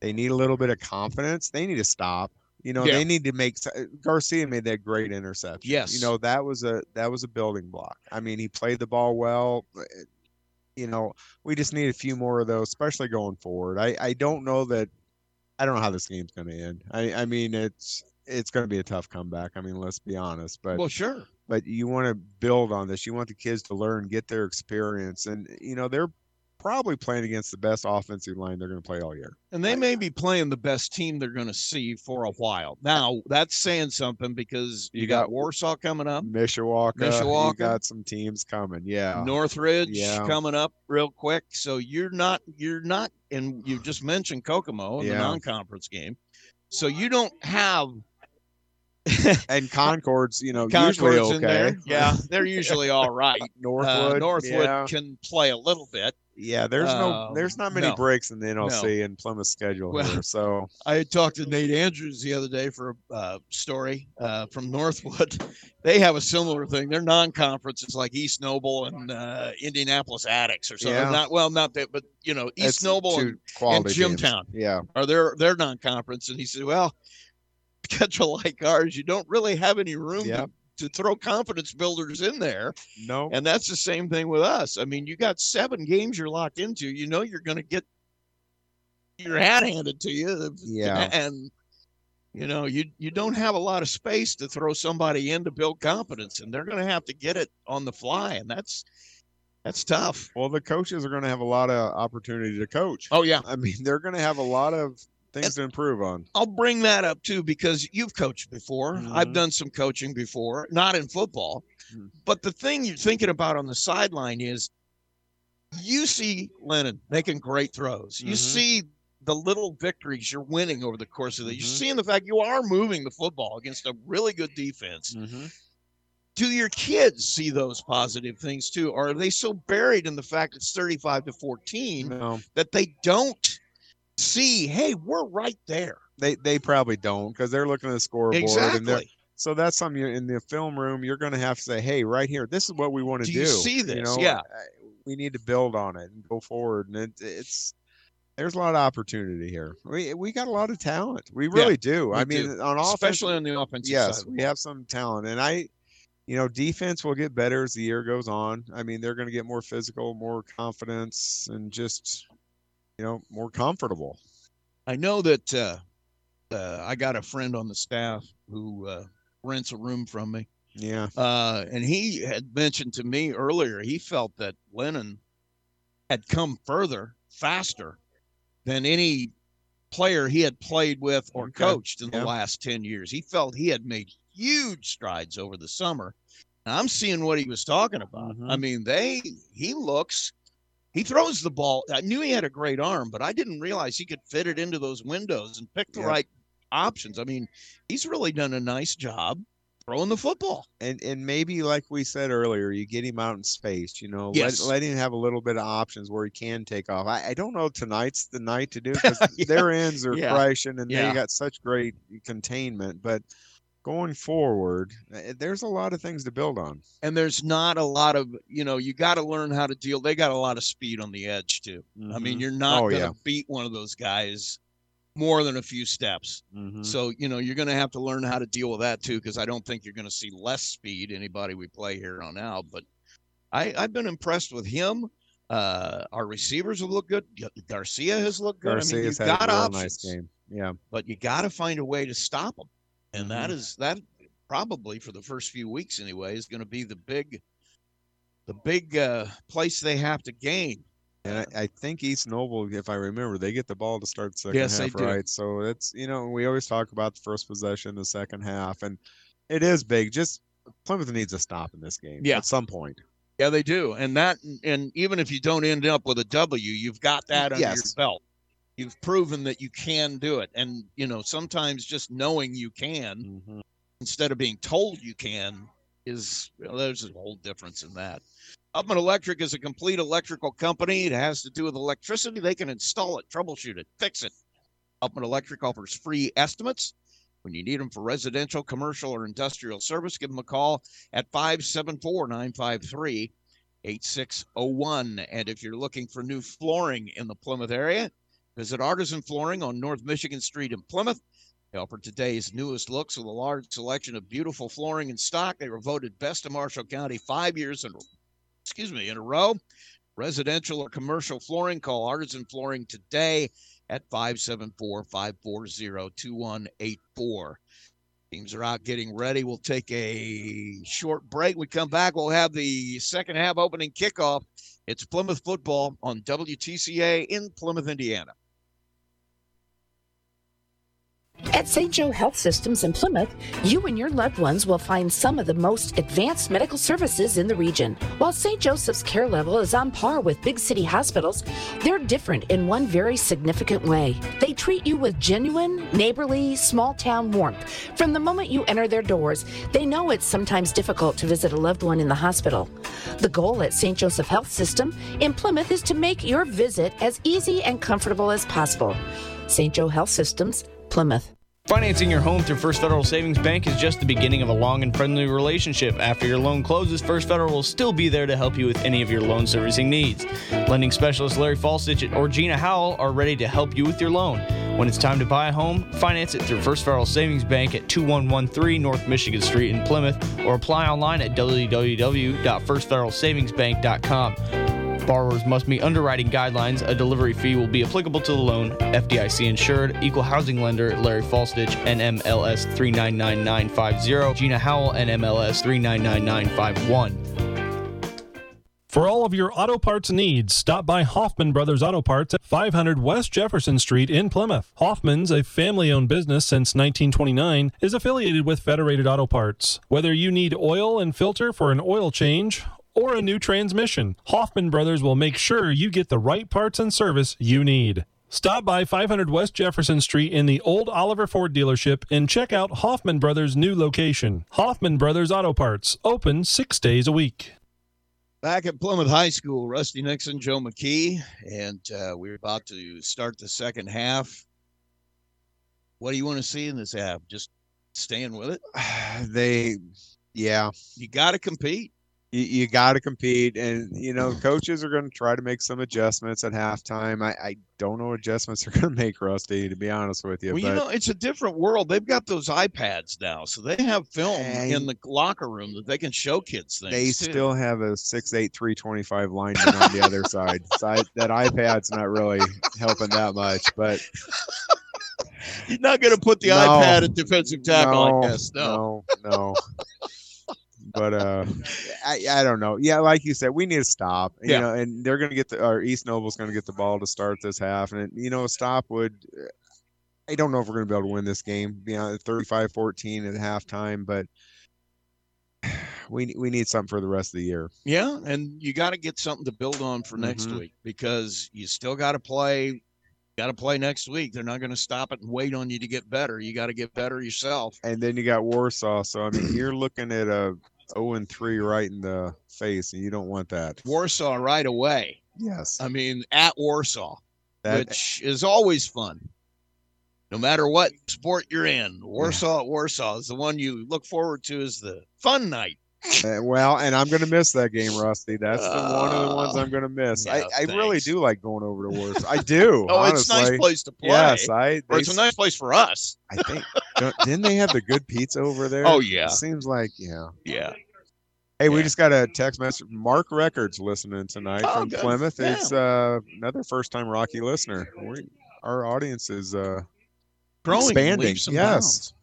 they need a little bit of confidence they need to stop you know Yeah. they need to make uh, garcia made that great interception Yes. you know that was a that was a building block i mean he played the ball well but, you know we just need a few more of those especially going forward. I i don't know that i don't know how this game's going to end. I i mean it's it's going to be a tough comeback i mean let's be honest but well sure. but you want to build on this. You want the kids to learn, get their experience, and you know they're probably playing against the best offensive line they're going to play all year. and they may be playing the best team they're going to see for a while now that's saying something because you, You got, got- warsaw coming up Mishawaka, Mishawaka. you got some teams coming. Yeah, northridge Yeah. coming up real quick so you're not you're not and you just mentioned kokomo in the non-conference game so you don't have and Concord's, you know, Concord's usually okay. in there. Yeah, they're usually all right. Northwood, uh, Northwood yeah. can play a little bit. Yeah, there's no, Um, there's not many no. breaks in the NLC No. and Plymouth schedule Well, here. So I had talked to Nate Andrews the other day for a uh, story uh, from Northwood. They have a similar thing. They're non-conference. It's like East Noble and uh, Indianapolis Attucks or something. Yeah. Not well, not that, but you know, East Noble and, and. Jimtown Yeah. are their they're non-conference. And he said, well, schedule like ours, you don't really have any room Yeah. to, to throw confidence builders in there. No. And that's the same thing with us. I mean, you got seven games you're locked into. You know you're going to get your hat handed to you. Yeah. And you know you you don't have a lot of space to throw somebody in to build confidence, and they're going to have to get it on the fly, and that's that's tough. Well, the coaches are going to have a lot of opportunity to coach. Oh yeah. I mean, they're going to have a lot of things to improve on. I'll bring that up too because you've coached before. I've Mhm. done some coaching before, not in football. Hmm. But the thing you're thinking about on the sideline is you see Lennon making great throws. You Mhm. see the little victories you're winning over the course of the You're Mhm. seeing the fact you are moving the football against a really good defense. Mm-hmm. Do your kids see those positive things too? Or are they so buried in the fact it's 35 to 14 No. that they don't see, hey, we're right there? They they probably don't because they're looking at the scoreboard and Exactly. so that's something you, in the film room you're going to have to say, hey, right here, this is what we want to Do do. you see this? know, Yeah. We need to build on it and go forward. And it, it's there's a lot of opportunity here. We we got a lot of talent. We really do. we I mean, do. on offense, Especially on the offensive yes, side. we have some talent, and I. You know, defense will get better as the year goes on. I mean, they're going to get more physical, more confidence, and just, you know, more comfortable. I know that uh, uh, I got a friend on the staff who uh, rents a room from me. Yeah. Uh, and he had mentioned to me earlier, he felt that Lennon had come further, faster than any player he had played with or coached in Yeah. the last 10 years. He felt he had made huge strides over the summer. And I'm seeing what he was talking about. Mhm. I mean, they, he looks, he throws the ball. I knew he had a great arm, but I didn't realize he could fit it into those windows and pick the Yeah. right options. I mean, he's really done a nice job throwing the football. and and maybe like we said earlier, you get him out in space. You know, Yes. let, let him have a little bit of options where he can take off. I, I don't know tonight's the night to do because Yeah. their ends are Yeah. crashing and Yeah. they got such great containment. But going forward, eh, there's a lot of things to build on. and there's not a lot of you know you got to learn how to deal they got a lot of speed on the edge too i mean Mhm. you're not Oh, going to yeah. beat one of those guys more than a few steps Mhm. so you know you're going to have to learn how to deal with that too because i don't think you're going to see less speed anybody we play here on out but i i've been impressed with him uh our receivers have looked good garcia has looked good i mean you've had got options nice game. Yeah. but you got to find a way to stop them and Mm-hmm. that is that probably for the first few weeks anyway is going to be the big the big uh place they have to gain And I, I think East Noble, if I remember, they get the ball to start second Yes, half, right? So it's you know we always talk about the first possession, the second half, and it is big. Just Plymouth needs a stop in this game. Yeah. at some point. yeah they do and that and even if you don't end up with a w you've got that under your belt you've proven that you can do it and you know sometimes just knowing you can Mm-hmm. instead of being told you can is well, there's a whole difference in that Upman Electric is a complete electrical company. It has to do with electricity. They can install it, troubleshoot it, fix it. Upman Electric offers free estimates. When you need them for residential, commercial, or industrial service, give them a call at 574 953 8601. And if you're looking for new flooring in the Plymouth area, visit Artisan Flooring on North Michigan Street in Plymouth. They offer today's newest looks with a large selection of beautiful flooring in stock. They were voted best in Marshall County five years in, excuse me, in a row. Residential or commercial flooring, call Artisan Flooring today at 574 540 2184. Teams are out getting ready. We'll take a short break. We come back. We'll have the second half opening kickoff. It's Plymouth football on WTCA in Plymouth, Indiana. At St. Joe Health Systems in Plymouth, you and your loved ones will find some of the most advanced medical services in the region. While St. Joseph's care level is on par with big city hospitals, they're different in one very significant way. They treat you with genuine, neighborly, small town warmth. From the moment you enter their doors, they know it's sometimes difficult to visit a loved one in the hospital. The goal at St. Joseph Health System in Plymouth is to make your visit as easy and comfortable as possible. St. Joe Health Systems, Plymouth. Financing your home through First Federal Savings Bank is just the beginning of a long and friendly relationship. After your loan closes, First Federal will still be there to help you with any of your loan servicing needs. Lending specialists Larry Falstich or Gina Howell are ready to help you with your loan. When it's time to buy a home, finance it through First Federal Savings Bank at 2113 North Michigan Street in Plymouth or apply online at www.firstfederalsavingsbank.com. Borrowers must meet underwriting guidelines. A delivery fee will be applicable to the loan. FDIC insured. Equal housing lender Larry Falstich, NMLS 399950. Gina Howell, NMLS 399951. For all of your auto parts needs, stop by Hoffman Brothers Auto Parts at 500 West Jefferson Street in Plymouth. Hoffman's, a family owned business since 1929, is affiliated with Federated Auto Parts. Whether you need oil and filter for an oil change or a new transmission, Hoffman Brothers will make sure you get the right parts and service you need. Stop by 500 West Jefferson Street in the old Oliver Ford dealership and check out Hoffman Brothers' new location. Hoffman Brothers Auto Parts, open six days a week. Back at Plymouth High School, Rusty Nixon, Joe McKee, and uh, we're about to start the second half. What do you want to see in this half? Just staying with it? They, yeah, You got to compete. You, you got to compete, and you know coaches are going to try to make some adjustments at halftime. I, I don't know what adjustments they're going to make, Rusty. To be honest with you, Well, but you know, it's a different world. They've got those iPads now, so they have film in the locker room that they can show kids things. they too. still have a six eight three twenty five lineman on the other side. So I, that iPad's not really helping that much, but You're not going to put the No. iPad at defensive tackle, no, I guess. No. no, no. But uh, I, I don't know. Yeah, like you said, we need to stop. You Yeah. know, and they're going to get the or East Noble's going to get the ball to start this half, and you know, a stop would. I don't know if we're going to be able to win this game. You know, 35-14 at halftime, but we we need something for the rest of the year. Yeah, and you got to get something to build on for next Mhm. week because you still got to play. Got to play next week. They're not going to stop it and wait on you to get better. You got to get better yourself. And then you got Warsaw, so I mean, you're looking at a 0 and 3 right in the face, and you don't want that. Warsaw right away. Yes. I mean, at Warsaw, That- which is always fun. No matter what sport you're in, Warsaw at Warsaw is the one you look forward to as the fun night. Uh, well, and I'm going to miss that game, Rusty. That's the one of the ones I'm going to miss. yeah, I, I really do like going over to Warsaw. I do. Oh, it's a nice place to play. Yes, I. They it's a nice place for us. I think. Don't- didn't they have the good pizza over there? Oh, yeah. It seems like yeah. Yeah. Hey, we just got a text message. Mark Records listening tonight Oh, from good. Plymouth. Yeah. It's uh, another first time Rocky listener. We, our audience is uh, Growing expanding. Yes.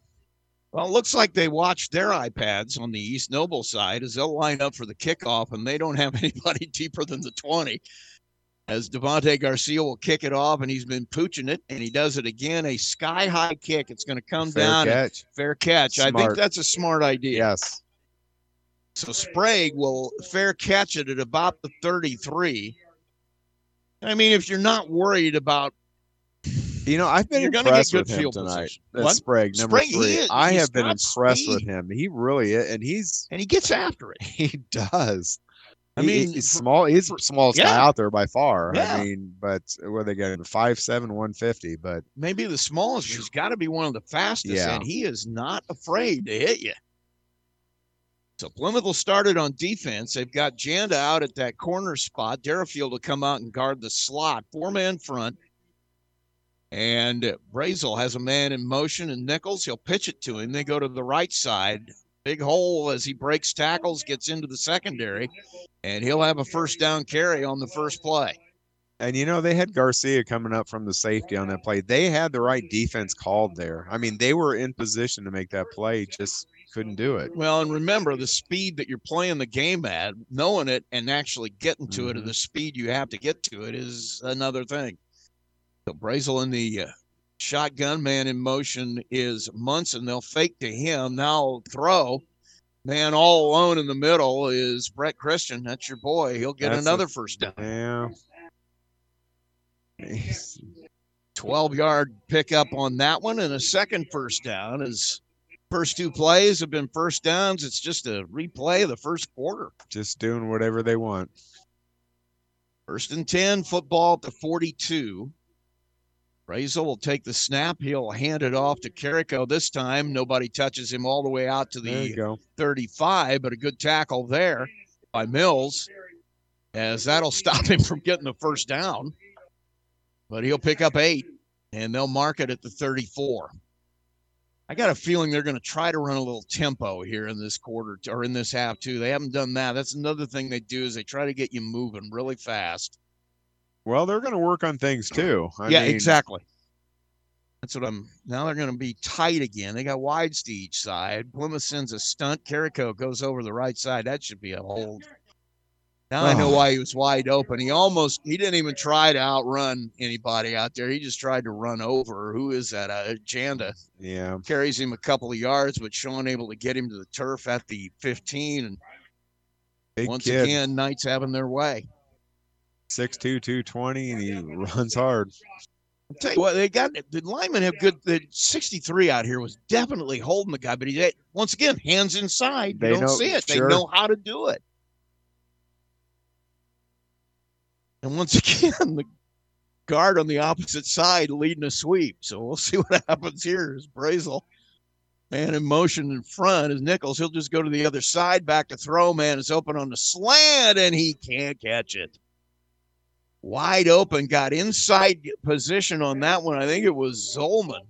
Well, it looks like they watched their iPads on the East Noble side as they'll line up for the kickoff, and they don't have anybody deeper than the 20. As Devontae Garcia will kick it off, and he's been pooching it, and he does it again. A sky high kick. It's going to come Fair down. catch. Fair catch. I think that's a smart idea. Yes. So Sprague will fair catch it at about the 33. I mean, if you're not worried about You know, I've been impressed with him field tonight. Sprague, number Sprague, three. is. I have been impressed with him. He really is, and he's and he gets after it. he does. I mean, he's small. He's the smallest guy out there by far. Yeah. I mean, but what they got? Five seven, one fifty. But maybe the smallest. He's got to be one of the fastest, Yeah. and he is not afraid to hit you. So Plymouth will start it on defense. They've got Janda out at that corner spot. Derafield will come out and guard the slot. Four man front. And Brazel has a man in motion, and Nichols, he'll pitch it to him. They go to the right side. Big hole as he breaks tackles, gets into the secondary, and he'll have a first down carry on the first play. and you know they had Garcia coming up from the safety on that play. They had the right defense called there. I mean, they were in position to make that play, just couldn't do it. Well, and remember the speed that you're playing the game at, knowing it and actually getting to it at the speed you have to get to it is another thing. So Brazel in the uh, Shotgun man in motion is Munson. They'll fake to him. Now throw. Man all alone in the middle is Brett Christian. That's your boy. He'll get That's another a- first down. Yeah. 12 yard pickup on that one and a second first down. His first two plays have been first downs. It's just a replay of the first quarter. Just doing whatever they want. First and 10, football at the 42. Brazel will take the snap. He'll hand it off to Carrico this time. Nobody touches him all the way out to the 35, but a good tackle there by Mills, as that'll stop him from getting the first down. But he'll pick up eight, and they'll mark it at the 34. I got a feeling they're going to try to run a little tempo here in this quarter or in this half too. They haven't done that. That's another thing they do is they try to get you moving really fast. Well, they're going to work on things too. I yeah, mean, exactly. That's what I'm. Now they're going to be tight again. They got wides to each side. Plymouth sends a stunt. Carrico goes over the right side. That should be a hold. Now I know Oh. why he was wide open. He almost. He didn't even try to outrun anybody out there. He just tried to run over. Who is that? Uh, Janda Yeah. carries him a couple of yards, but Sean able to get him to the turf at the 15. And Big once kid. again, Knights having their way. 6'2", 220, and he runs hard. I'll tell you what, they got the linemen have good. The 63 out here was definitely holding the guy, but he once again hands inside. They you don't know- see it. sure. They know how to do it. And once again, the guard on the opposite side leading a sweep. So we'll see what happens here. Is Brazel man in motion in front is Nichols. He'll just go to the other side, back to throw. Man is open on the slant, and he can't catch it wide open, got inside position on that one. I think it was Zolman.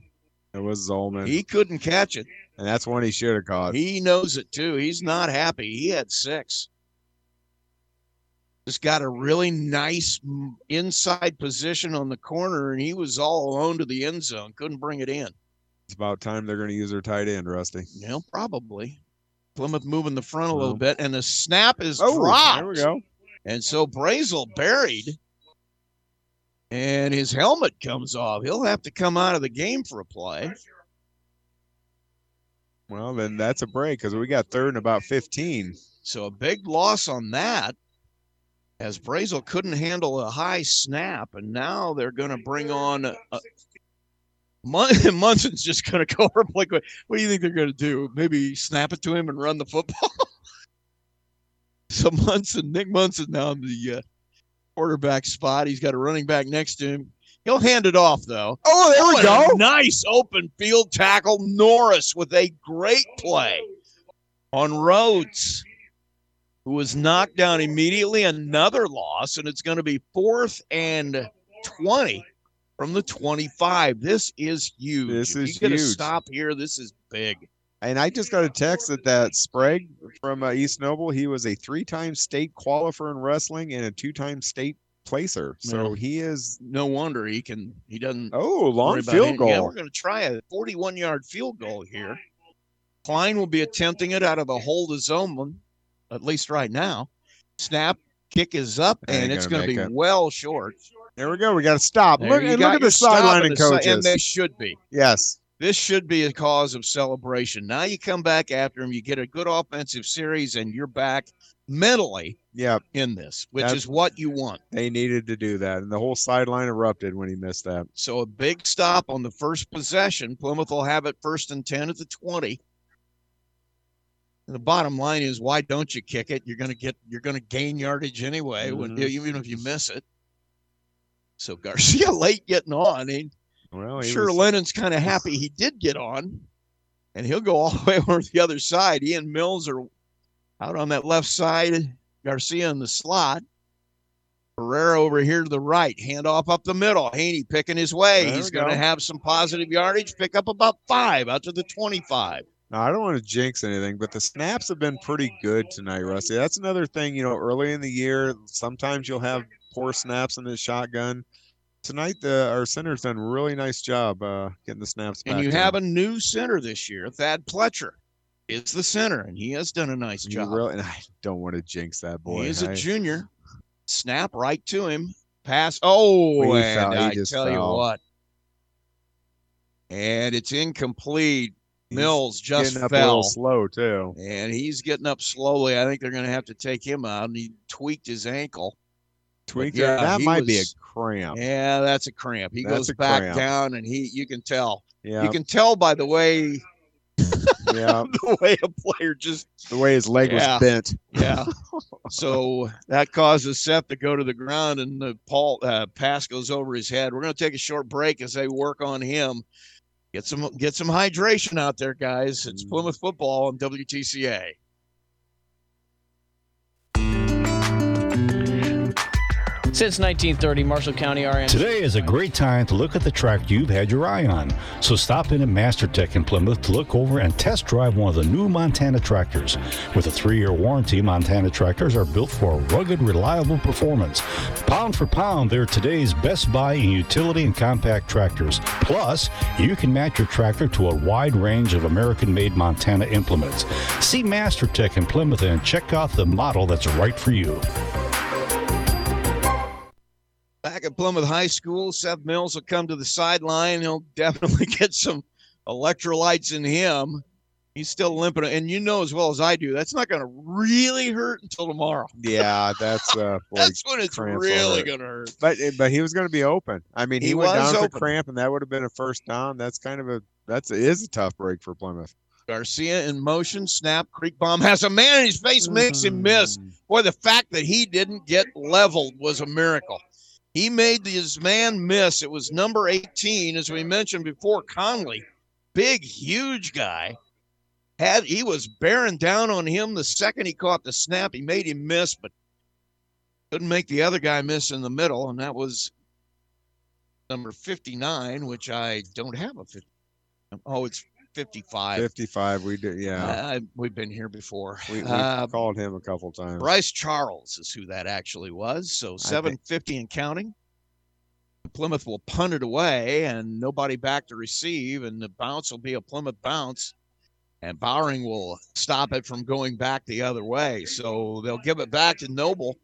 It was Zolman. He couldn't catch it. and that's one he should have caught. He knows it too. He's not happy. He had six. Just got a really nice inside position on the corner, and he was all alone to the end zone. Couldn't bring it in. It's about time they're going to use their tight end, Rusty. Yeah, probably. Plymouth moving the front a little bit, and the snap is Oh, dropped. there we go. And so Brazel buried, and his helmet comes off. He'll have to come out of the game for a play. Well, then that's a break because we got third and about 15. So a big loss on that, as Brazel couldn't handle a high snap, and now they're going to bring on. A, Mun- Munson's just going to go over play. What do you think they're going to do? Maybe snap it to him and run the football. so Munson, Nick Munson, now in the uh, quarterback spot. He's got a running back next to him. He'll hand it off though. Oh, there we go. Nice open field tackle. Norris with a great play on Rhodes, who was knocked down immediately. Another loss, and it's going to be fourth and 20 from the 25. This is huge. This If is you get a stop here. This is big. And I just got a text that that Sprague from uh, East Noble, he was a three-time state qualifier in wrestling and a two-time state placer. So he is. No wonder he can. He doesn't. Oh, long field it. Yeah, we're going to try a 41 yard field goal here. Klein will be attempting it out of the hold of Zolman, at least right now. Snap, kick is up, and it's going to be it. well short. There we go. We got to stop. There Look, and look at the sideline and coaches. And they should be. yes. This should be a cause of celebration. Now you come back after him, you get a good offensive series, and you're back mentally Yeah. in this, which That's- is what you want. They needed to do that. And the whole sideline erupted when he missed that. So a big stop on the first possession. Plymouth will have it first and 10 at the 20. And the bottom line is why don't you kick it? You're going to get you're to gain yardage anyway when Mhm. even if you miss it. So Garcia late getting on. He, Well, sure was- Lennon's kind of happy he did get on. And he'll go all the way over to the other side. He and Mills are out on that left side. Garcia in the slot. Herrera over here to the right. Hand off up the middle. Haney picking his way. There He's going to have some positive yardage. Pick up about five out to the 25. Now, I don't want to jinx anything, but the snaps have been pretty good tonight, Rusty. That's another thing, you know, early in the year, sometimes you'll have poor snaps in the shotgun. Tonight, the our center's done a really nice job uh, getting the snaps back. And you have him. a new center this year. Thad Pletcher is the center, and he has done a nice You job. really- and I don't want to jinx that boy. he is a junior. Snap right to him. Pass. Oh, and foul- I tell you what. and it's incomplete. Mills just Getting up a fell. little slow too. and he's getting up slowly. I think they're going to have to take him out. And he tweaked his ankle. Tweaked yeah. That might be a was- cramp. Yeah, that's a cramp. He That's goes back cramp. down, and he you can tell. Yeah. You can tell by the way yeah. the way a player just The way his leg Yeah. was bent. yeah. so that causes Seth to go to the ground, and the Paul uh, pass goes over his head. We're going to take a short break as they work on him. Get some get some hydration out there, guys. It's Mm. Plymouth football on WTCA. Since 1930, Marshall County RM. Today is a great time to look at the track you've had your eye on. So stop in at MasterTech in Plymouth to look over and test drive one of the new Montana tractors. With a three year warranty, Montana tractors are built for rugged, reliable performance. Pound for pound, they're today's best buy in utility and compact tractors. Plus, you can match your tractor to a wide range of American made Montana implements. See MasterTech in Plymouth and check out the model that's right for you. Back at Plymouth High School. Seth Mills will come to the sideline. He'll definitely get some electrolytes in him. He's still limping, and you know as well as I do, that's not going to really hurt until tomorrow. Yeah, that's uh. boy, That's when it's really going to hurt. But but he was going to be open. I mean, he, He went down open. for cramp, and that would have been a first down. That's kind of a that's it is a tough break for Plymouth. Garcia in motion, snap, Creekbaum has a man in his face, makes him miss. Boy, the fact that he didn't get leveled was a miracle. He made his man miss. It was number 18, as we mentioned before, Conley. Big, huge guy. Had he was bearing down on him the second he caught the snap. He made him miss, but couldn't make the other guy miss in the middle, and that was number 59, which I don't have a 50. Oh, it's 55. Fifty-five. We did. Yeah, Uh, we've been here before. we, we Uh, called him a couple times. Bryce Charles is who that actually was. So think- 750 and counting. Plymouth will punt it away and nobody back to receive, and the bounce will be a Plymouth bounce. And Bowering will stop it from going back the other way. So they'll give it back to Noble,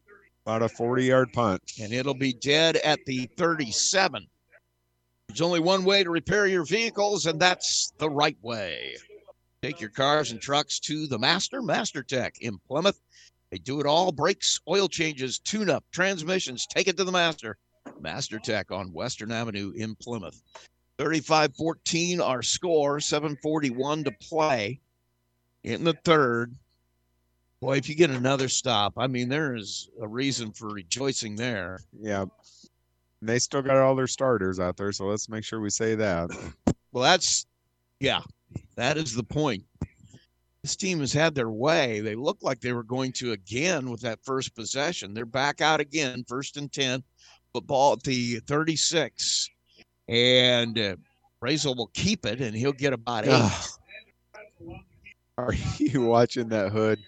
About a forty-yard punt. and it'll be dead at the 37. There's only one way to repair your vehicles, and that's the right way. Take your cars and trucks to the Master Master Tech in Plymouth. They do it all brakes, oil changes, tune up, transmissions. Take it to the Master. Master Tech on Western Avenue in Plymouth. 35 14, our score, 741 to play in the third. Boy, if you get another stop, I mean, there is a reason for rejoicing there. Yeah. And they still got all their starters out there, so let's make sure we say that. Well, that's, yeah, that is the point. This team has had their way. They look like they were going to again with that first possession. They're back out again, first and 10, but ball at the 36. And uh, Brazel will keep it, and he'll get about eight. Are you watching that hood?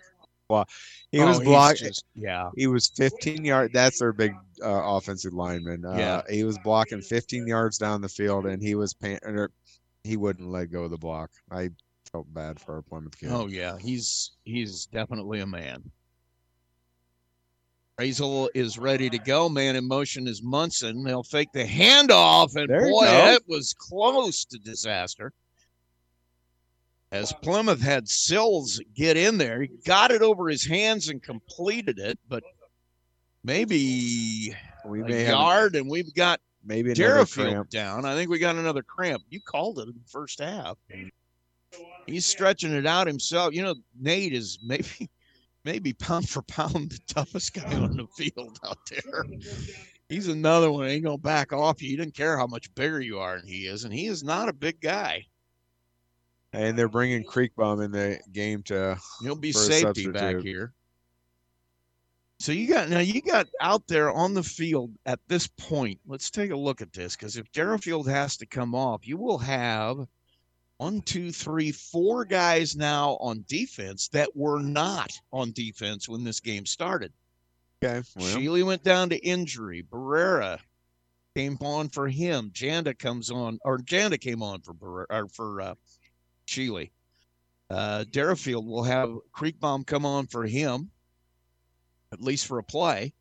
He Oh, was blocked. just- yeah. He was 15 yards. That's their big uh, offensive lineman. Uh, Yeah. He was blocking 15 yards down the field, and he was pan- or he wouldn't let go of the block. I felt bad for our Plymouth kid. Oh yeah, he's he's definitely a man. Brazel is ready to go. Man in motion is Munson. They'll fake the handoff, and There boy, it was close to disaster. As Plymouth had Sills get in there, he got it over his hands and completed it, but maybe we a may have yard, and we've got maybe another Derafield down. I think we got another cramp. You called it in the first half. He's stretching it out himself. You know, Nate is maybe maybe pound for pound the toughest guy on the field out there. He's another one. Ain't gonna back off you. He doesn't care how much bigger you are than he is, and he is not a big guy. And they're bringing Creekbaum in the game to. He'll be for safety back here. So you got now you got out there on the field at this point. Let's take a look at this because if Derafield has to come off, you will have one, two, three, four guys now on defense that were not on defense when this game started. Okay. Well, Sheely went down to injury. Barrera came on for him. Janda comes on, or Janda came on for Barrera, or for uh, Sheely. Uh, Derafield will have Creekbaum come on for him, at least for a play.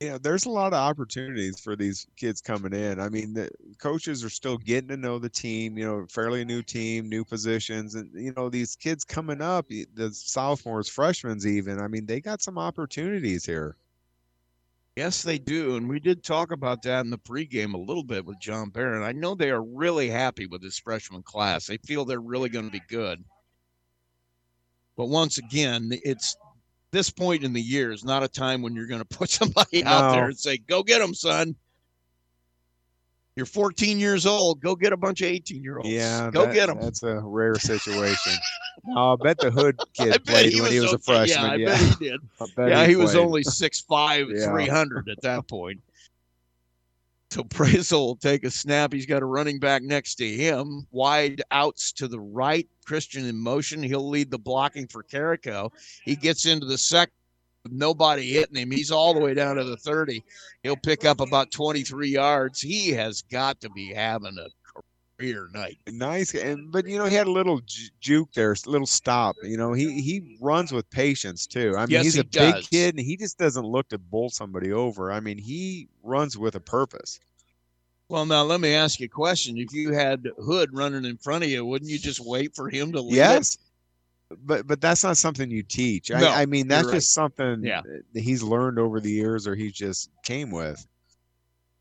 Yeah, there's a lot of opportunities for these kids coming in. I mean, the coaches are still getting to know the team, you know, fairly new team, new positions. And, you know, these kids coming up, the sophomores, freshmen, even, I mean, they got some opportunities here. Yes, they do. And we did talk about that in the pregame a little bit with John Barron. I know they are really happy with this freshman class. They feel they're really going to be good. But once again, it's this point in the year is not a time when you're going to put somebody out there and say, go get them, son. You're 14 years old. Go get a bunch of 18 year olds. Yeah, go that- get them. That's a rare situation. No, I bet the Hood kid played he when he was was a freshman. Yeah, I Yeah, bet he did. Yeah, he, was only 6'5", Yeah. 300 at that point. So Brazel will take a snap. He's got a running back next to him. Wide outs to the right. Christian in motion. He'll lead the blocking for Carrico. He gets into the second. Nobody hitting him. He's all the way down to the 30. He'll pick up about 23 yards. He has got to be having a career night. nice and but you know he had a little ju- juke there a little stop you know he he runs with patience too i mean Yes, he's he a big kid and he just doesn't look to bowl somebody over i mean he runs with a purpose Well, now let me ask you a question. If you had Hood running in front of you, wouldn't you just wait for him to lead it? But but that's not something you teach No, I, I mean that's right. just something Yeah. that he's learned over the years or he just came with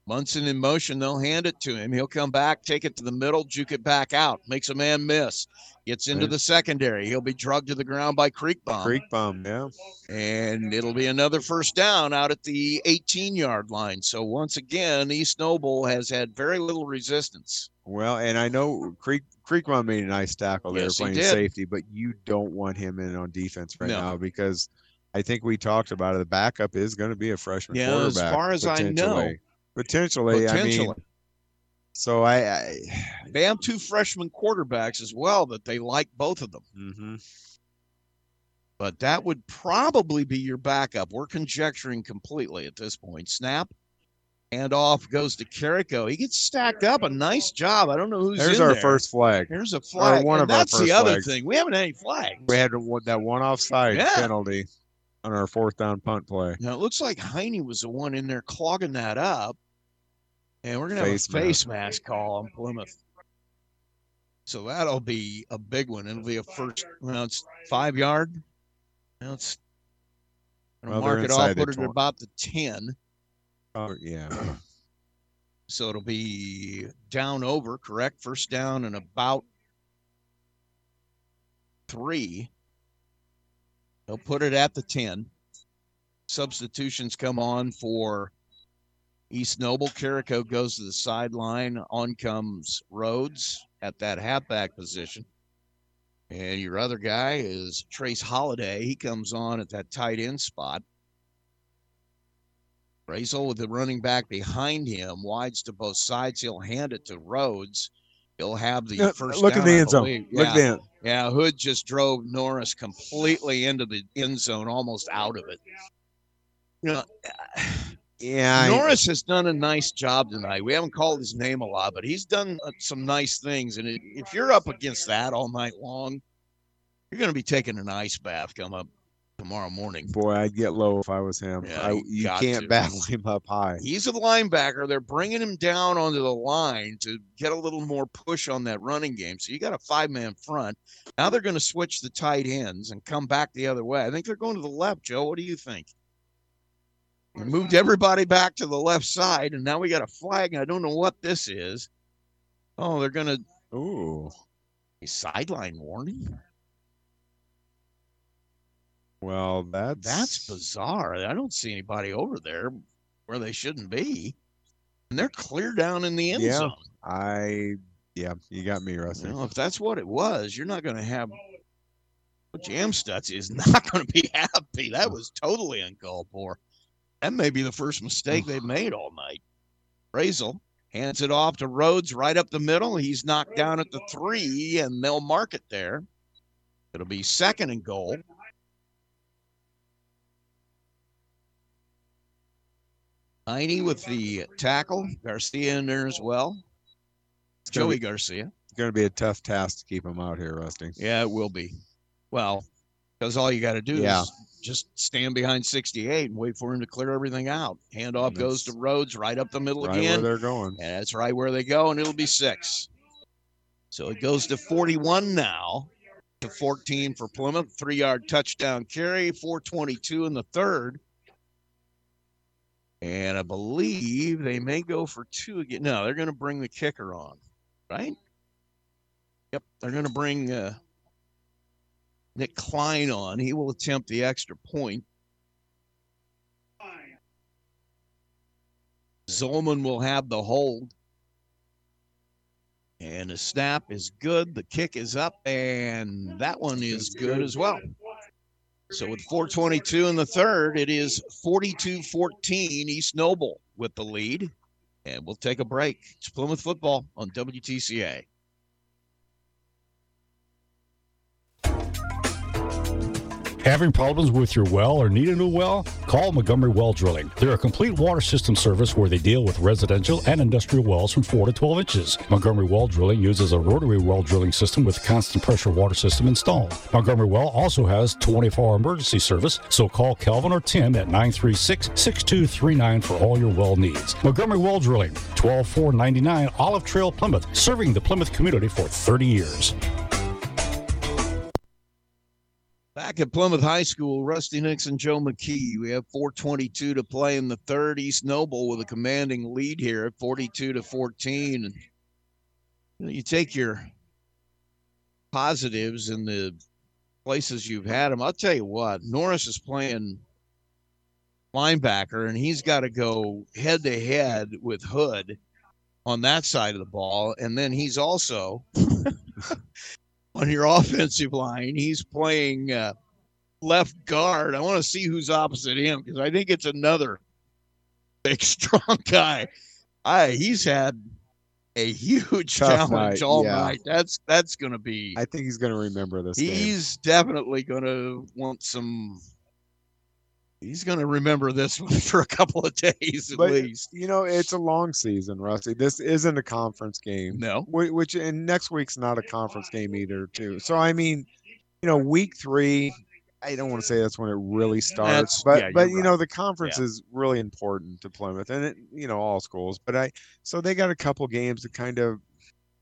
Munson in motion, they'll hand it to him. He'll come back, take it to the middle, juke it back out, makes a man miss, gets into the secondary. He'll be drugged to the ground by Creekbaum. creek Bomb, yeah And it'll be another first down out at the 18 yard line. So once again, East Noble has had very little resistance. well and i know creek creek run made a nice tackle there Yes, playing safety but you don't want him in on defense right No. now because I think we talked about it. The backup is going to be a freshman Yeah, as far as I know. Potentially. Potentially, I mean, so I, I They have two freshman quarterbacks as well that they like both of them. Mm-hmm. But that would probably be your backup. We're conjecturing completely at this point. Snap. And off goes to Carrico. He gets stacked up. A nice job. I don't know who's there's our there. first flag. There's a Or flag. one and of our that's the other flags. thing. We haven't had any flags. We had that one offside Yeah. penalty on our fourth down punt play. Now it looks like Heine was the one in there clogging that up. And we're gonna Face have a face mask call on Plymouth. So that'll be a big one. It'll be a first well, it's five yard. Now it's Well, mark it off, put it at about the ten. Oh yeah. So it'll be down over, correct? First down and about three. They'll put it at the 10. Substitutions come on for East Noble. Carrico goes to the sideline. On comes Rhodes at that halfback position. And your other guy is Trace Holiday. He comes on at that tight end spot. Brazel with the running back behind him, wides to both sides. He'll hand it to Rhodes. He'll have the Yeah, first. look down, the I end zone. believe. Look yeah. down. Yeah, Hood just drove Norris completely into the end zone, almost out of it. You know, Yeah. Norris has done a nice job tonight. We haven't called his name a lot, but he's done uh, some nice things. And if you're up against that all night long, you're going to be taking an ice bath come up tomorrow morning. Boy, I'd get low if I was him. Yeah, I, you you can't to. battle him up high. He's a linebacker. They're bringing him down onto the line to get a little more push on that running game. So you got a five man front. Now they're going to switch the tight ends and come back the other way. I think they're going to the left, Joe. What do you think? We moved everybody back to the left side, and now we got a flag. I don't know what this is. Oh, they're to. Ooh. A sideline warning? Well, that's That's bizarre. I don't see anybody over there where they shouldn't be. And they're clear down in the end yeah. zone. I yeah, you got me, Rusty. Well, if that's what it was, you're not going to have. Jam Jamstutz is not going to be happy. That was totally uncalled for. That may be the first mistake they've made all night. Brazel hands it off to Rhodes right up the middle. He's knocked down at the three, and they'll mark it there. It'll be second and goal. Heine with the tackle. Garcia in there as well. It's gonna Joey be- Garcia. It's going to be a tough task to keep him out here, Rusty. Yeah, it will be. Well, because all you got to do Yeah. is just stand behind 68 and wait for him to clear everything out. Handoff goes to Rhodes right up the middle again. Right again. where they're going. And that's right where they go, and it'll be six. So it goes to 41 now to 14 for Plymouth. Three yard touchdown carry, 422 in the third. And I believe they may go for two again. No, they're going to bring the kicker on, right? Yep, they're going to bring uh, Nick Klein on. He will attempt the extra point. Zolman will have the hold. And the snap is good. The kick is up, and that one is good as well. So with 422 in the third, it is 42 14 East Noble with the lead. And we'll take a break. It's Plymouth football on WTCA. Having problems with your well or need a new well? Call Montgomery Well Drilling. They're a complete water system service where they deal with residential and industrial wells from 4 to 12 inches. Montgomery Well Drilling uses a rotary well drilling system with constant pressure water system installed. Montgomery Well also has 24 hour emergency service, so call Calvin or Tim at 936 6239 for all your well needs. Montgomery Well Drilling, 12499 Olive Trail, Plymouth, serving the Plymouth community for 30 years. Back at Plymouth High School, Rusty Nixon, Joe McKee. We have 422 to play in the third. East Noble with a commanding lead here at 42 to 14. And you, you take your positives in the places you've had them. I'll tell you what, Norris is playing linebacker, and he's got to go head to head with Hood on that side of the ball. And then he's also on your offensive line. He's playing uh, left guard. I want to see who's opposite him because I think it's another big, strong guy. I he's had a huge Tough challenge night, all yeah. night. That's that's going to be. I think he's going to remember this. game. He's definitely going to want some. He's going to remember this for a couple of days at But, uh, least. You know, it's a long season, Rusty. This isn't a conference game. No. Which and next week's not a conference game either, too. So I mean, you know, week three, I don't want to say that's when it really That's- starts, but yeah, but you know, the conference Yeah. is really important to Plymouth and it, you know, all schools. But I so they got a couple games to kind of,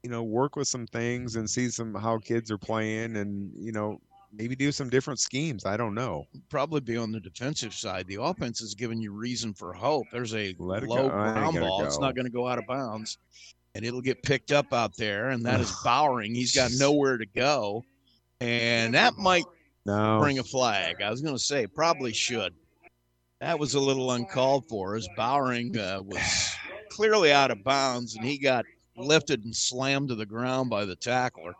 you know, work with some things and see some how kids are playing and you know maybe do some different schemes. I don't know. Probably be on the defensive side. The offense is giving you reason for hope. There's a Let low go. Ground ball. It's not going to go out of bounds, and it'll get picked up out there. And that is Bowering. He's got nowhere to go, and that might No. bring a flag. I was going to say probably should. That was a little uncalled for, as Bowering uh, was clearly out of bounds, and he got lifted and slammed to the ground by the tackler.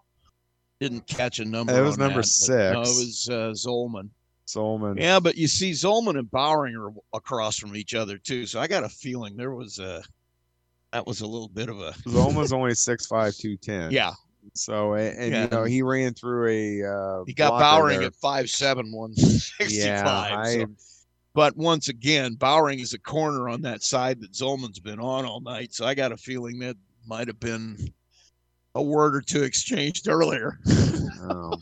Didn't catch a number. It was number that, but No, it was uh, Zolman. Zolman. Yeah, but you see, Zolman and Bowering are across from each other too. So I got a feeling there was a that was a little bit of a Zolman's only six five two ten. yeah. So and, and Yeah. you know he ran through a. Uh, He got Bowering at five seven one sixty Yeah, five. I- but once again, Bowering is a corner on that side that Zolman's been on all night. So I got a feeling that might have been a word or two exchanged earlier. Oh.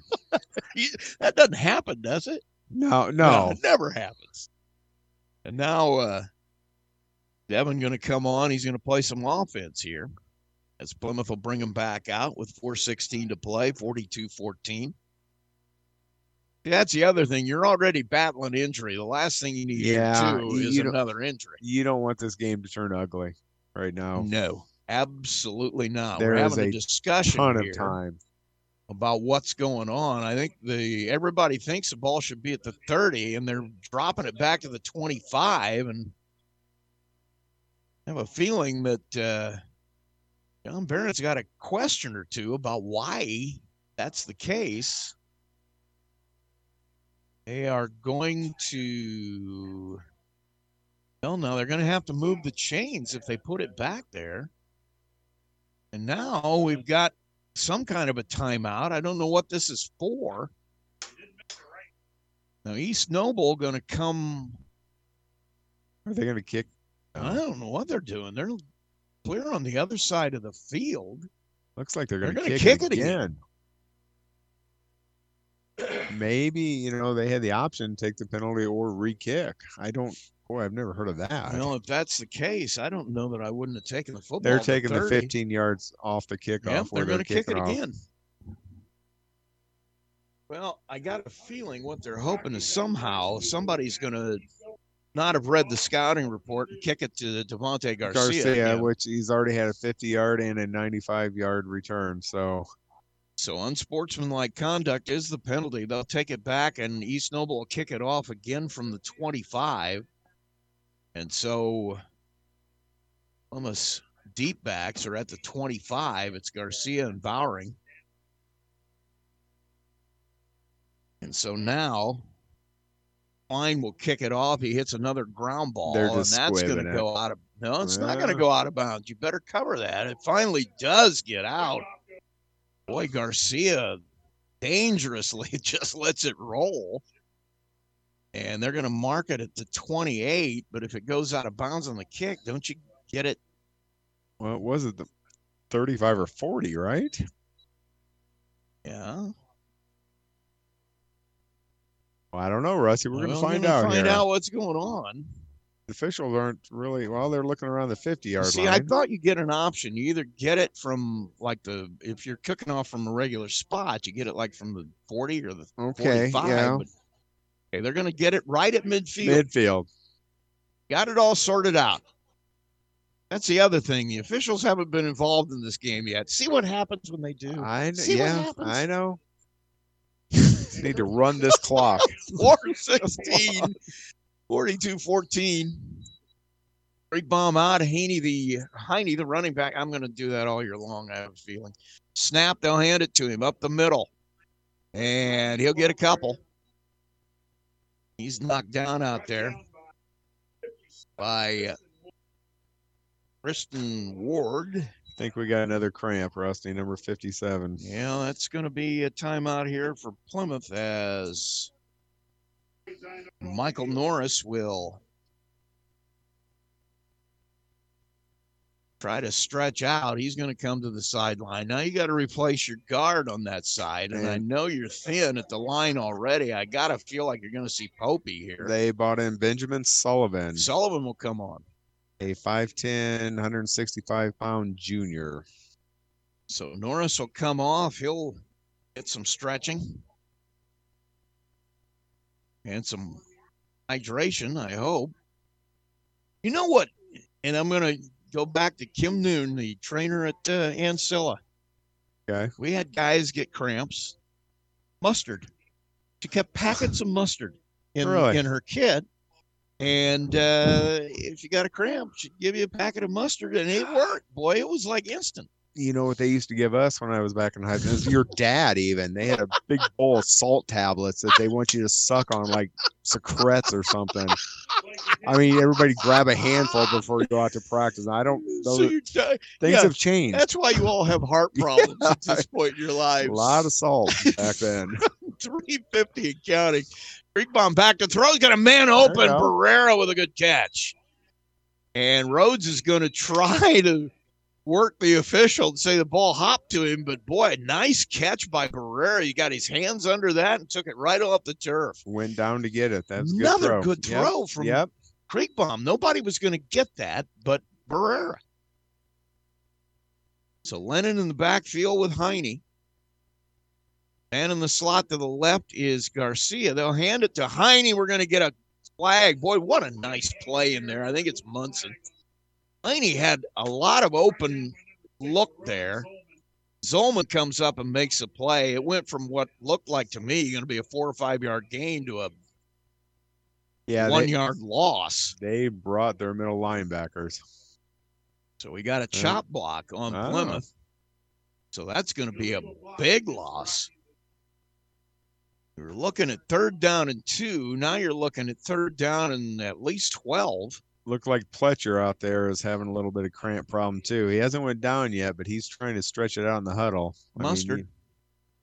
That doesn't happen, does it? No, no. it never happens. And now uh Devin gonna come on. He's gonna play some offense here. As Plymouth will bring him back out with 416 to play, 42-14. That's the other thing. You're already battling injury. The last thing you need Yeah, to do is another injury. You don't want this game to turn ugly right now. No, absolutely not. There We're is having a, a discussion ton of here time. about what's going on. I think the everybody thinks the ball should be at the 30 and they're dropping it back to the 25 and I have a feeling that uh John Barrett's got a question or two about why that's the case. They are going to well now they're going to have to move the chains if they put it back there. And now we've mm-hmm. got some kind of a timeout. I don't know what this is for. Now East Noble going to come. Are they going to kick? I oh. don't know what they're doing. They're clear on the other side of the field. Looks like they're They're going to kick, kick it again. maybe you know they had the option to take the penalty or re-kick. I don't. Boy, I've never heard of that. Well, if that's the case, I don't know that I wouldn't have taken the football. they're taking the 15 yards off the kickoff. Yep, they're going to kick it off. again. Well, I got a feeling what they're hoping is somehow somebody's going to not have read the scouting report and kick it to Devontae Garcia. Garcia, again. which he's already had a 50 yard and a 95 yard return. So So unsportsmanlike conduct is the penalty. They'll take it back, and East Noble will kick it off again from the 25. And so Almost deep backs are at the 25. It's Garcia and Bowering. And so now Klein will kick it off. He hits another ground ball, and that's going to go out of. No, it's not going to go out of bounds. You better cover that. It finally does get out. Boy, Garcia dangerously just lets it roll. And they're going to mark it at the 28. But if it goes out of bounds on the kick, don't you get it? what was it? The 35 or 40, right? Yeah. Well, I don't know, Rusty. We're Well, going to find out Find here. out what's going on. The officials aren't really well. They're looking around the 50 yard See, line. I thought you get an option. You either get it from like the if you're cooking off from a regular spot, you get it like from the 40 or the Okay, 45. yeah. But, okay, they're going to get it right at midfield. Midfield. Got it all sorted out. That's the other thing. The officials haven't been involved in this game yet. See what happens when they do. I kn- See yeah? I know. Need to run this clock. 416, 42 14. Great bomb out. Haney, the Heine, the running back. I'm going to do that all year long. I have a feeling. Snap, they'll hand it to him up the middle, and he'll get a couple. He's knocked down out there by uh, Kristen Ward. I think we got another cramp, Rusty, number 57. Yeah, that's going to be a timeout here for Plymouth as Michael Norris will try to stretch out. He's going to come to the sideline. Now you got to replace your guard on that side. And I know you're thin at the line already. I got to feel like you're going to see Popey here. They bought in Benjamin Sullivan, Sullivan will come on. a 5'10, 165 pound junior. So Norris will come off. He'll get some stretching and some hydration, I hope. You know what? And I'm going to go back to Kim Noon, the trainer at uh, Ancilla. Okay. We had guys get cramps. Mustard. She kept packets of mustard in, Really? in her kit. And uh, if you got a cramp, she'd give you a packet of mustard, and it worked. Boy, it was like instant. You know what they used to give us when I was back in high school? Your dad, even. They had a big bowl of salt tablets that they want you to suck on, like secrets or something. I mean, everybody grab a handful before you go out to practice. I don't. Those, So things yeah, have changed. That's why you all have heart problems at this point in your lives. a lot of salt back then. 350 and counting. Creekbaum back to throw. He's got a man open. Barrera with a good catch. And Rhodes is going to try to work the official and say the ball hopped to him, but boy, nice catch by Barrera. He got his hands under that and took it right off the turf. Went down to get it. That's a good Another throw. good Yep, throw from Yep. Creekbaum. Nobody was going to get that, but Barrera. So Lennon in the backfield with Heine. Man in the slot to the left is Garcia. They'll hand it to Heine. We're going to get a flag. Boy, what a nice play in there. I think it's Munson. Heine had a lot of open look there. Zolman comes up and makes a play. It went from what looked like to me going to be a four or five yard gain to a Yeah. one they, yard loss. they brought their middle linebackers. So we got a chop block on Ah. Plymouth. So that's going to be a big loss. You're looking at third down and two. Now you're looking at third down and at least 12. Looked like Pletcher out there is having a little bit of cramp problem too. He hasn't went down yet, but he's trying to stretch it out in the huddle. I mean, Mustard.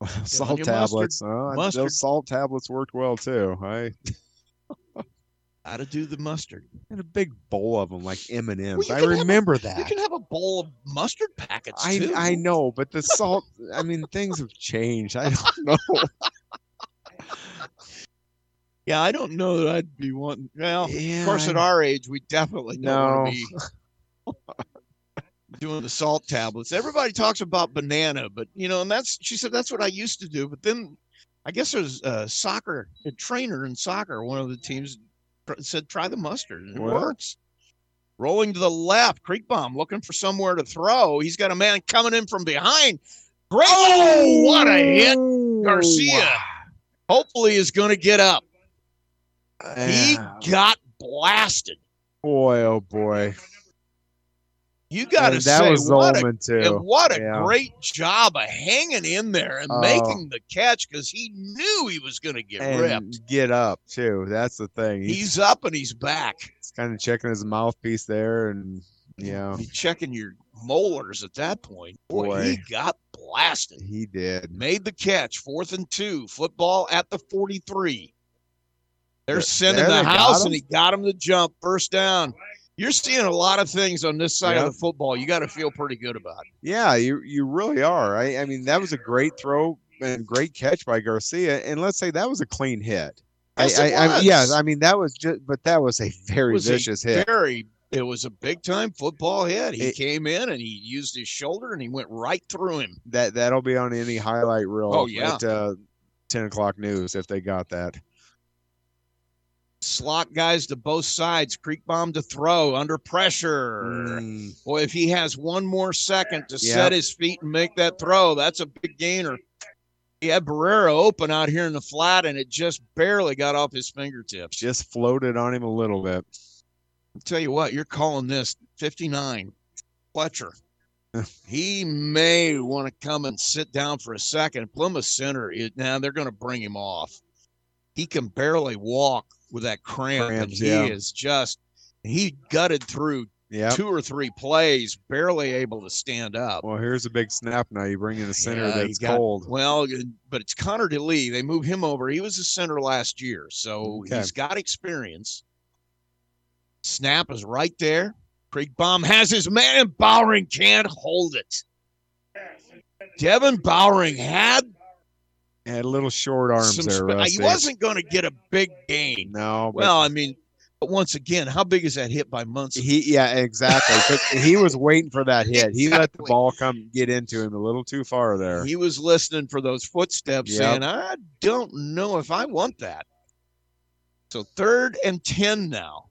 Get on salt tablets. mustard. Oh, Mustard. Those salt tablets worked well too. I How to do the mustard. And a big bowl of them like M and M's. I remember a- remember You can have a bowl of mustard packets I too. I know, but the salt. I mean, things have changed. I don't know. Yeah, I don't know that I'd be wanting. Well, Yeah, of course, at our age, we definitely don't No. want to be doing the salt tablets. Everybody talks about banana, but you know, and that's she said that's what I used to do. But then, I guess there's a soccer a trainer in soccer. One of the teams said try the mustard, and it works. Rolling to the left, Creekbaum looking for somewhere to throw. He's got a man coming in from behind. Great! Oh, what a hit! Oh, Garcia hopefully is going to get up. He got blasted. Boy, oh boy. You got to say was what a, too. and what a Yeah. great job of hanging in there and Oh. making the catch because he knew he was going to get ripped. Get up too. That's the thing. He's up and he's back. He's kind of checking his mouthpiece there, and yeah, Be checking your molars at that point. Boy, Boy. he got blasted. he did. Made the catch, fourth and two. Football at the 43. They're sending there the they house, and he got him to jump first down. You're seeing a lot of things on this side Yeah. of the football. You got to feel pretty good about it. Yeah, you you really are. I, I mean, that was a great throw and great catch by Garcia. And let's say that was a clean hit. Yes, I, I, I, yeah. I mean that was just, but that was a very was a vicious hit. Very. It was a big time football hit. He It- came in and he used his shoulder and he went right through him. That that'll be on any highlight reel. Oh, yeah. at uh, ten o'clock news if they got that. Slot guys to both sides. Creekbaum to throw under pressure. Mm, Boy, if he has one more second to Yeah. set his feet and make that throw, that's a big gainer. He had Barrera open out here in the flat, and it just barely got off his fingertips. just floated on him a little bit. I'll tell you what, you're calling this 59. Fletcher. he may want to come and sit down for a second. Plymouth Center, is, now they're going to bring him off. He can barely walk with that cramp, and he yeah. is just, he gutted through Yeah. two or three plays, barely able to stand up. Well, here's a big snap now. You bring in a center Yeah, that's got- cold. Well, but it's Connor DeLee. They moved him over. He was a center last year, so Okay. he's got experience. Snap is right there. Creekbaum has his man, and Bowering can't hold it. Devin Bowering had Had a little short arms some. there. spe- he wasn't going to get a big gain. No. but- Well, I mean, but once again, how big is that hit by Munson? He yeah, exactly. He was waiting for that hit. He let the ball come get into him a little too far there. He was listening for those footsteps, Yep. saying, I don't know if I want that. So third and 10 now.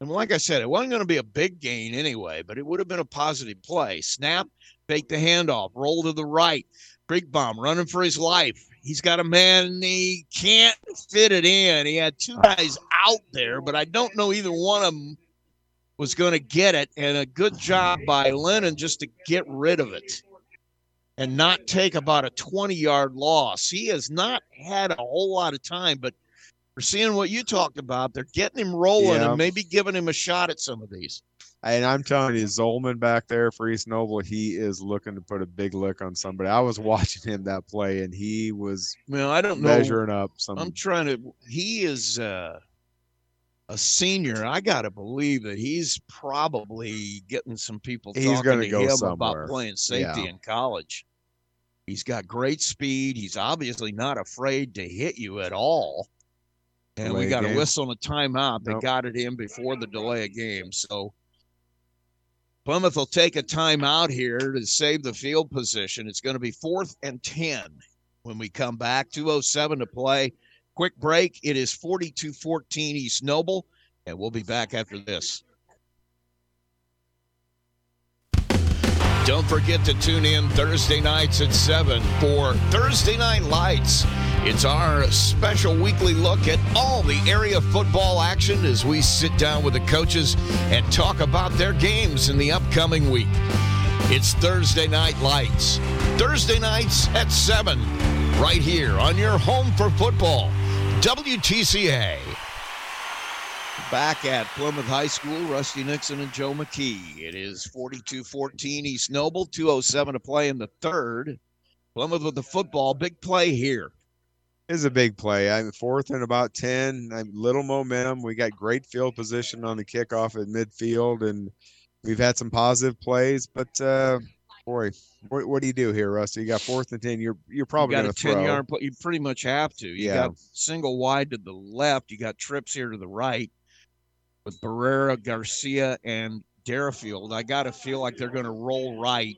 And like I said, it wasn't going to be a big gain anyway, but it would have been a positive play. Snap, fake the handoff, roll to the right. Creekbaum running for his life. He's got a man, he can't fit it in. He had two guys out there, but I don't know either one of them was going to get it. And a good job by Lennon just to get rid of it and not take about a 20 yard loss. He has not had a whole lot of time, but we're seeing what you talked about. They're getting him rolling Yeah. and maybe giving him a shot at some of these. And I'm telling you, Zolman back there for East Noble, he is looking to put a big lick on somebody. I was watching him that play, and he was Well, I don't know. measuring up. Some I'm trying to. He is uh, a senior. I got to believe that he's probably getting some people He's talking to go him somewhere. about playing safety Yeah. in college. He's got great speed. He's obviously not afraid to hit you at all. And we got a whistle and a timeout. They got it in before the delay of game. So Plymouth will take a timeout here to save the field position. It's going to be fourth and 10 when we come back. 207 to play. Quick break. It is 42 14 East Noble, and we'll be back after this. Don't forget to tune in Thursday nights at 7 for Thursday Night Lights. It's our special weekly look at all the area football action as we sit down with the coaches and talk about their games in the upcoming week. It's Thursday Night Lights. Thursday nights at 7, right here on your home for football, WTCA. Back at Plymouth High School, Rusty Nixon and Joe McKee. It is 42 14 East Noble, 207 to play in the third. Plymouth with the football. Big play here. Is a big play. I'm fourth and about ten. I'm little momentum. We got great field position on the kickoff at midfield, and we've had some positive plays. But uh, Boy, what, what do you do here, Rusty? You got fourth and ten. You're you're probably you got to a 10 throw. yard play. You pretty much have to. You Yeah. got single wide to the left. You got trips here to the right with Barrera, Garcia, and Derafield. I got to feel like they're going to roll right.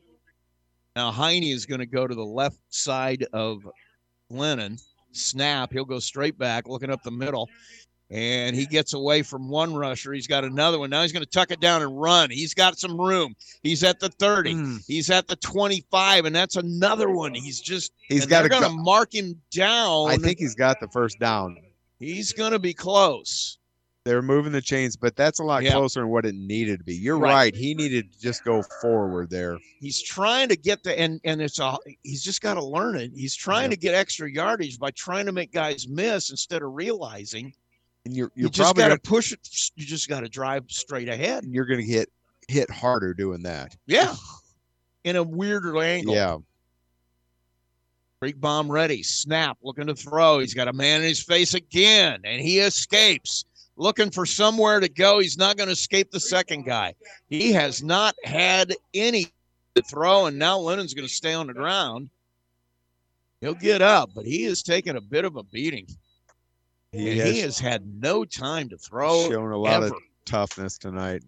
Now, Heine is going to go to the left side of Lennon. Snap. He'll go straight back, looking up the middle. And he gets away from one rusher. He's got another one. Now he's going to tuck it down and run. He's got some room. He's at the 30. Hmm. He's at the 25, and that's another one. He's just he's gotta going to go- mark him down. I think he's got the first down. he's going to be close. They're moving the chains, but that's a lot Yeah. closer than what it needed to be. You're Right. right. He needed to just go forward there. He's trying to get the and and it's a he's just got to learn it. He's trying to get extra yardage by trying to make guys miss instead of realizing And you're you you're just probably got to push it. You just got to drive straight ahead. And you're going to get hit harder doing that. Yeah, in a weirder angle. Yeah. Creekbaum ready. Snap. Looking to throw. He's got a man in his face again, and he escapes. Looking for somewhere to go. He's not going to escape the second guy. He has not had any to throw, and now Lennon's going to stay on the ground. He'll get up, but he is taking a bit of a beating. He and has he has had no time to throw. Showing a lot ever. of toughness tonight.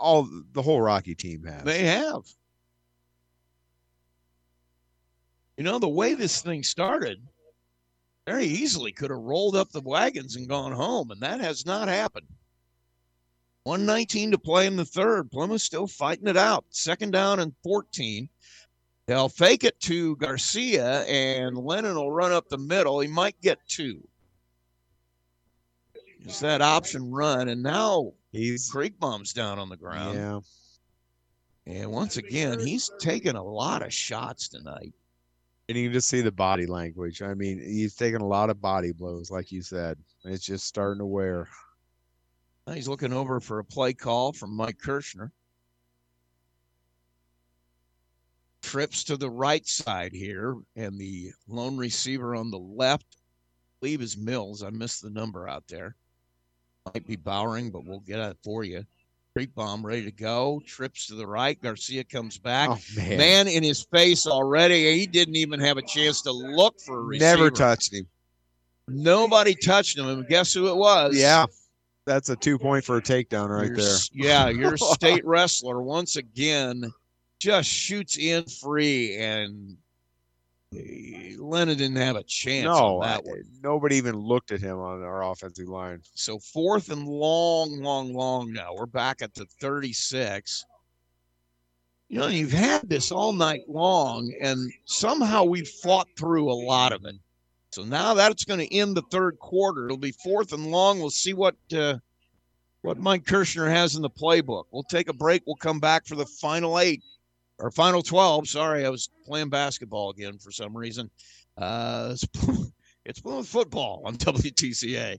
All the whole Rocky team has. They have. You know, the way this thing started, very easily could have rolled up the wagons and gone home, and that has not happened. 119 to play in the third. Plymouth still fighting it out. Second down and 14. They'll fake it to Garcia, and Lennon will run up the middle. He might get two. It's that option run, and now he's Creekbaum's down on the ground. Yeah. And once again, he's taken a lot of shots tonight. And you can just see the body language. I mean, he's taking a lot of body blows, like you said. It's just starting to wear. He's looking over for a play call from Mike Kirshner. Trips to the right side here, and the lone receiver on the left, I believe is Mills. I missed the number out there. Might be Bowering, but we'll get it for you. Creekbaum ready to go. Trips to the right. Garcia comes back. Oh, man. in his face already. He didn't even have a chance to look for a receiver. Never touched him. Nobody touched him. And guess who it was? Yeah. That's a two point for a takedown right Your there. Yeah, your state wrestler once again just shoots in free, and Lennon didn't have a chance No, I- nobody even looked at him on our offensive line. So fourth and long, long, long now. We're back at the 36. You know, you've had this all night long, and somehow we've fought through a lot of it. So now that's going to end the third quarter. It'll be fourth and long. We'll see what uh, what Mike Kirshner has in the playbook. We'll take a break. We'll come back for the final eight or final 12. Sorry, I was playing basketball again for some reason. Uh, it's, it's football on WTCA.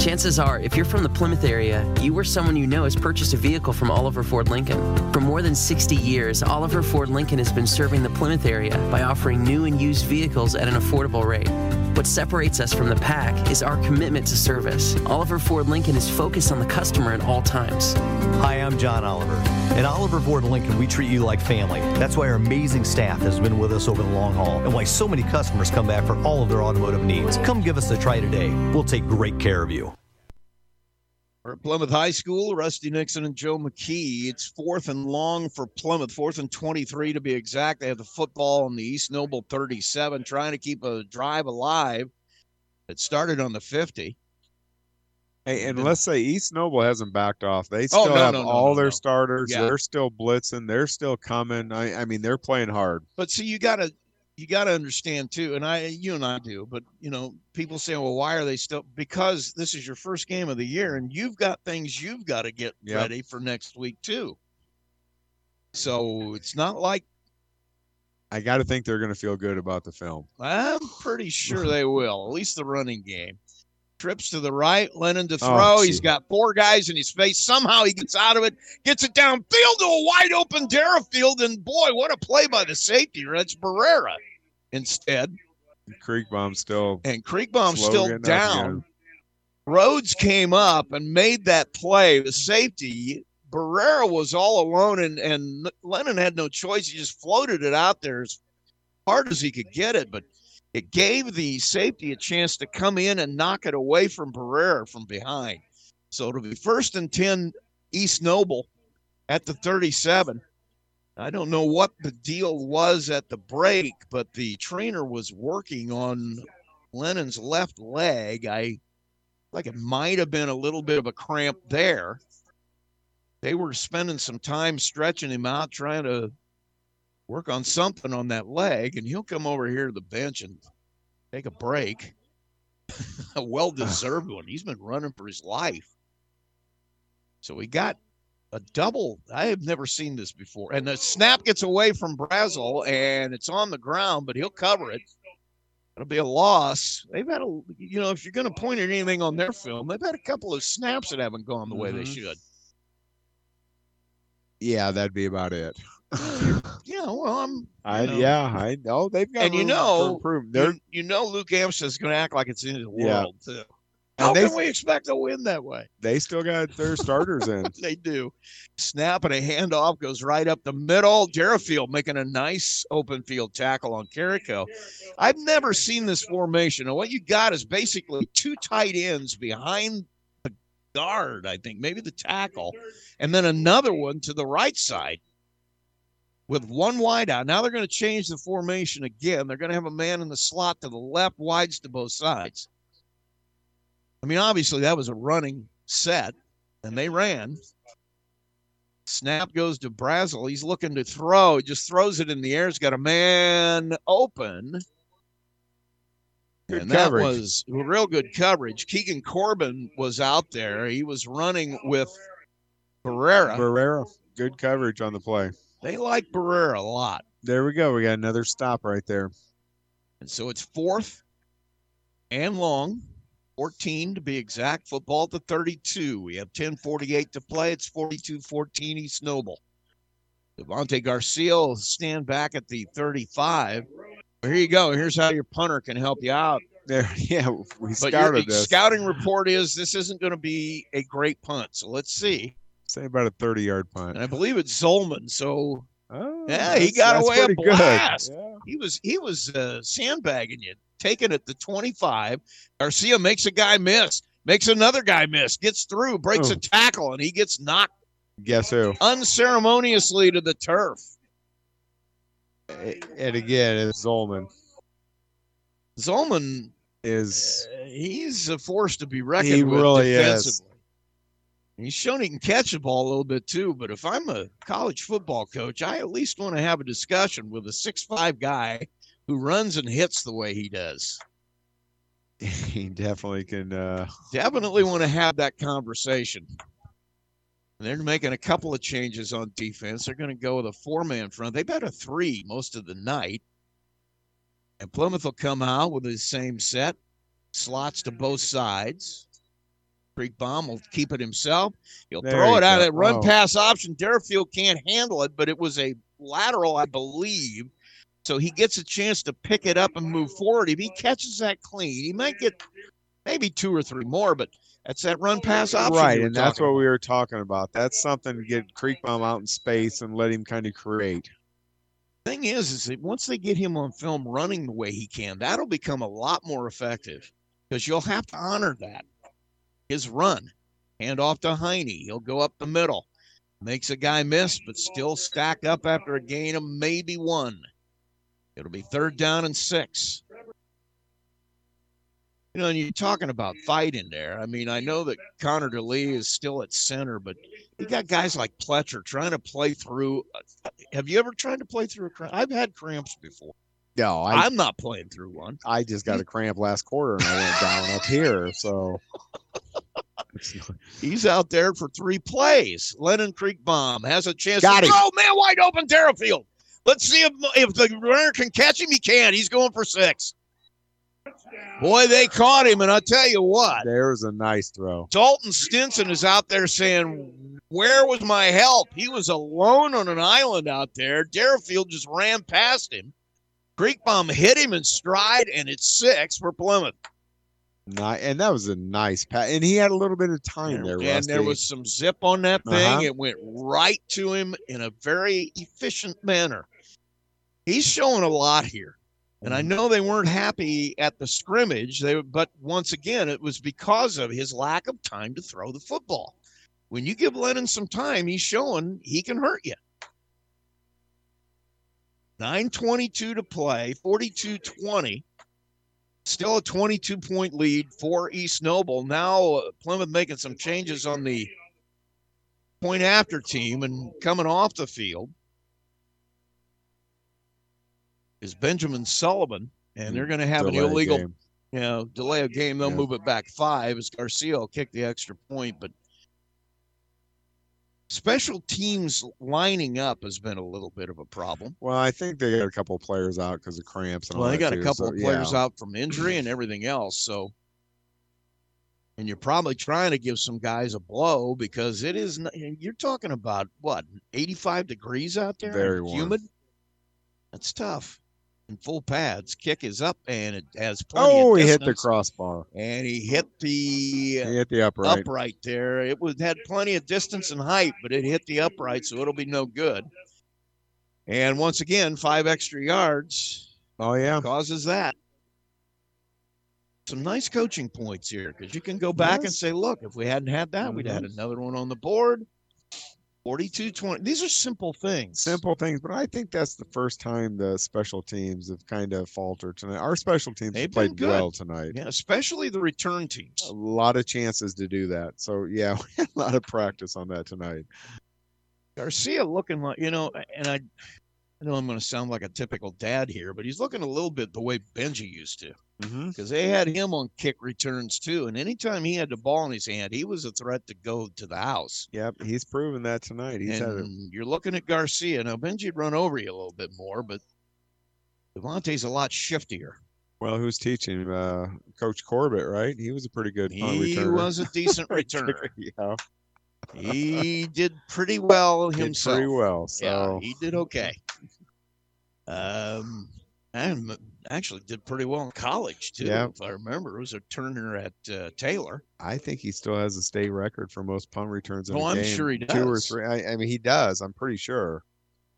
Chances are, if you're from the Plymouth area, you or someone you know has purchased a vehicle from Oliver Ford Lincoln. For more than 60 years, Oliver Ford Lincoln has been serving the Plymouth area by offering new and used vehicles at an affordable rate. What separates us from the pack is our commitment to service. Oliver Ford Lincoln is focused on the customer at all times. Hi, I'm John Oliver. At Oliver Ford Lincoln, we treat you like family. That's why our amazing staff has been with us over the long haul and why so many customers come back for all of their automotive needs. Come give us a try today. We'll take great care of you. We're at Plymouth High School, Rusty Nixon and Joe McKee. It's fourth and long for Plymouth, fourth and 23 to be exact. They have the football on the East Noble 37, trying to keep a drive alive. It started on the 50. Hey, and let's say East Noble hasn't backed off. They Oh, still no, have no, no, all their starters. Yeah. They're still blitzing. They're still coming. I, I mean, they're playing hard. But see, you got to you got to understand too, and I, you and I do, but you know, people say, well, why are they still? Because this is your first game of the year, and you've got things you've got to get Yep. ready for next week too. So it's not like I got to think they're going to feel good about the film. I'm pretty sure they will. At least the running game. Trips to the right, Lennon to Oh, throw. He's gee. got four guys in his face. Somehow he gets out of it, gets it downfield to a wide open Derafield, and boy, what a play by the safety. That's Barrera instead. Creekbaum still. And Creekbaum still down. Rhodes came up and made that play. The safety, Barrera was all alone, and, and Lennon had no choice. He just floated it out there as hard as he could get it, but it gave the safety a chance to come in and knock it away from Barrera from behind. So it'll be first and 10 East Noble at the 37. I don't know what the deal was at the break, but the trainer was working on Lennon's left leg. I like it might have been a little bit of a cramp there. They were spending some time stretching him out, trying to work on something on that leg, and he'll come over here to the bench and take a break. a well deserved one. He's been running for his life. So we got a double. I have never seen this before. And the snap gets away from Brazel and it's on the ground, but he'll cover it. It'll be a loss. They've had a, you know, if you're going to point at anything on their film, they've had a couple of snaps that haven't gone the way they Mhm. should. Yeah, that'd be about it. Yeah, well, I'm. I know. yeah, I know they've got and you know, you, you know, Luke Amstutz's going to act like it's in his Yeah. world too. How And they- can we expect to win that way? they still got their starters in. they do. Snap and a handoff goes right up the middle. Derafield making a nice open field tackle on Carrico. I've never seen this formation. And what you got is basically two tight ends behind the guard, I think, maybe the tackle, and then another one to the right side with one wide out. Now they're going to change the formation again. They're going to have a man in the slot to the left, wides to both sides. I mean, obviously that was a running set, and they ran. Snap goes to Brazel. He's looking to throw. He just throws it in the air. He's got a man open. Good and coverage. that was real good coverage. Keegan Corbin was out there. He was running with Barrera. Barrera, good coverage on the play. They like Barrera a lot. There we go. We got another stop right there. And so it's fourth and long, 14 to be exact. Football the 32. We have 10:48 to play. It's 42-14 East Noble. Devontae Garcia will stand back at the 35. Here you go. Here's how your punter can help you out. There, yeah, we But your this. scouting report is this isn't going to be a great punt. So let's see. Say about a thirty-yard punt. And I believe it's Zolman. So Oh, yeah, he got away a blast. Yeah. He was he was uh, sandbagging you, taking it to 25. Garcia makes a guy miss, makes another guy miss, gets through, breaks a Oh. tackle, and he gets knocked Guess who? unceremoniously to the turf. And again, it's Zolman. Zolman Is uh, he's a force to be reckoned He with really is. He's shown he can catch the ball a little bit too, but if I'm a college football coach, I at least want to have a discussion with a six-five guy who runs and hits the way he does. he definitely can. uh definitely want to have that conversation. And they're making a couple of changes on defense. They're going to go with a four man front. They've had a three most of the night. And Plymouth will come out with the same set, slots to both sides. Creekbaum will keep it himself. He'll There throw it out that run Oh. pass option. Derafield can't handle it, but it was a lateral, I believe. So he gets a chance to pick it up and move forward. If he catches that clean, he might get maybe two or three more, but that's that run pass option. right, and that's what we were talking about. That's something to get Creekbaum out in space and let him kind of create. thing is, is that once they get him on film running the way he can, that'll become a lot more effective because you'll have to honor that. His run, hand off to Heine. He'll go up the middle, makes a guy miss, but still stack up after a gain of maybe one. It'll be third down and six. You know, and you're talking about fight in there. I mean, I know that Connor DeLee is still at center, but you got guys like Pletcher trying to play through. Have you ever tried to play through a cramp? I've had cramps before. No, I, I'm not playing through one. I just got a cramp last quarter and I went down up here. So He's out there for three plays. Lennon Creekbaum has a chance Got to him. throw. Man, wide open, Derafield. Let's see if if the runner can catch him. He can. He's going for six. Boy, they caught him, and I'll tell you what. there's a nice throw. Dalton Stinson is out there saying, Where was my help? He was alone on an island out there. Derafield just ran past him. Creekbaum hit him in stride, and it's six for Plymouth. Ni- and that was a nice pass. And he had a little bit of time there. and there was some zip on that thing. Uh-huh. It went right to him in a very efficient manner. He's showing a lot here. And I know they weren't happy at the scrimmage. They but once again, it was because of his lack of time to throw the football. When you give Lennon some time, he's showing he can hurt you. 922 to play, 42-20. Still a 22 point lead for East Noble. Now uh, Plymouth making some changes on the point after team and coming off the field is Benjamin Sullivan, and they're going to have an illegal, you know, delay of game. They'll Yeah. move it back five as Garcia will kick the extra point, but special teams lining up has been a little bit of a problem. Well, I think they got a couple of players out because of cramps. And all Well, they got a couple so, of players yeah. out from injury and everything else. So, and you're probably trying to give some guys a blow because it is. You're talking about what 85 degrees out there, Very humid. That's tough. In full pads, kick is up and it has plenty. Oh, he hit the crossbar. and he hit the He hit the upright. upright there. It was had plenty of distance and height, but it hit the upright, so it'll be no good. And once again, five extra yards Oh yeah. causes that. Some nice coaching points here because you can go back and say, look, if we hadn't had that, we'd had mm-hmm. another one on the board. 42 20. These are simple things. Simple things, but I think that's the first time the special teams have kind of faltered tonight. Our special teams They've have played good. well tonight. Yeah, especially the return teams. A lot of chances to do that. So yeah, we had a lot of practice on that tonight. Garcia looking like, you know, and I, I know I'm going to sound like a typical dad here, but he's looking a little bit the way Benji used to. Mm-hmm. because they had him on kick returns too. And anytime he had the ball in his hand, he was a threat to go to the house. Yep, he's proven that tonight. He's had a you're looking at Garcia. Now, Benji'd run over you a little bit more, but Devontae's a lot shiftier. well, who's teaching? Uh, Coach Corbett, right? He was a pretty good He returner. was a decent returner. yeah, He did pretty well did himself. pretty well. Yeah, So he did okay. Um, and actually did pretty well in college too. Yeah. If I remember, it was a turner at uh, Taylor. I think he still has a state record for most punt returns in Oh, a I'm game. sure he does. Two or three. I, I mean, he does. I'm pretty sure.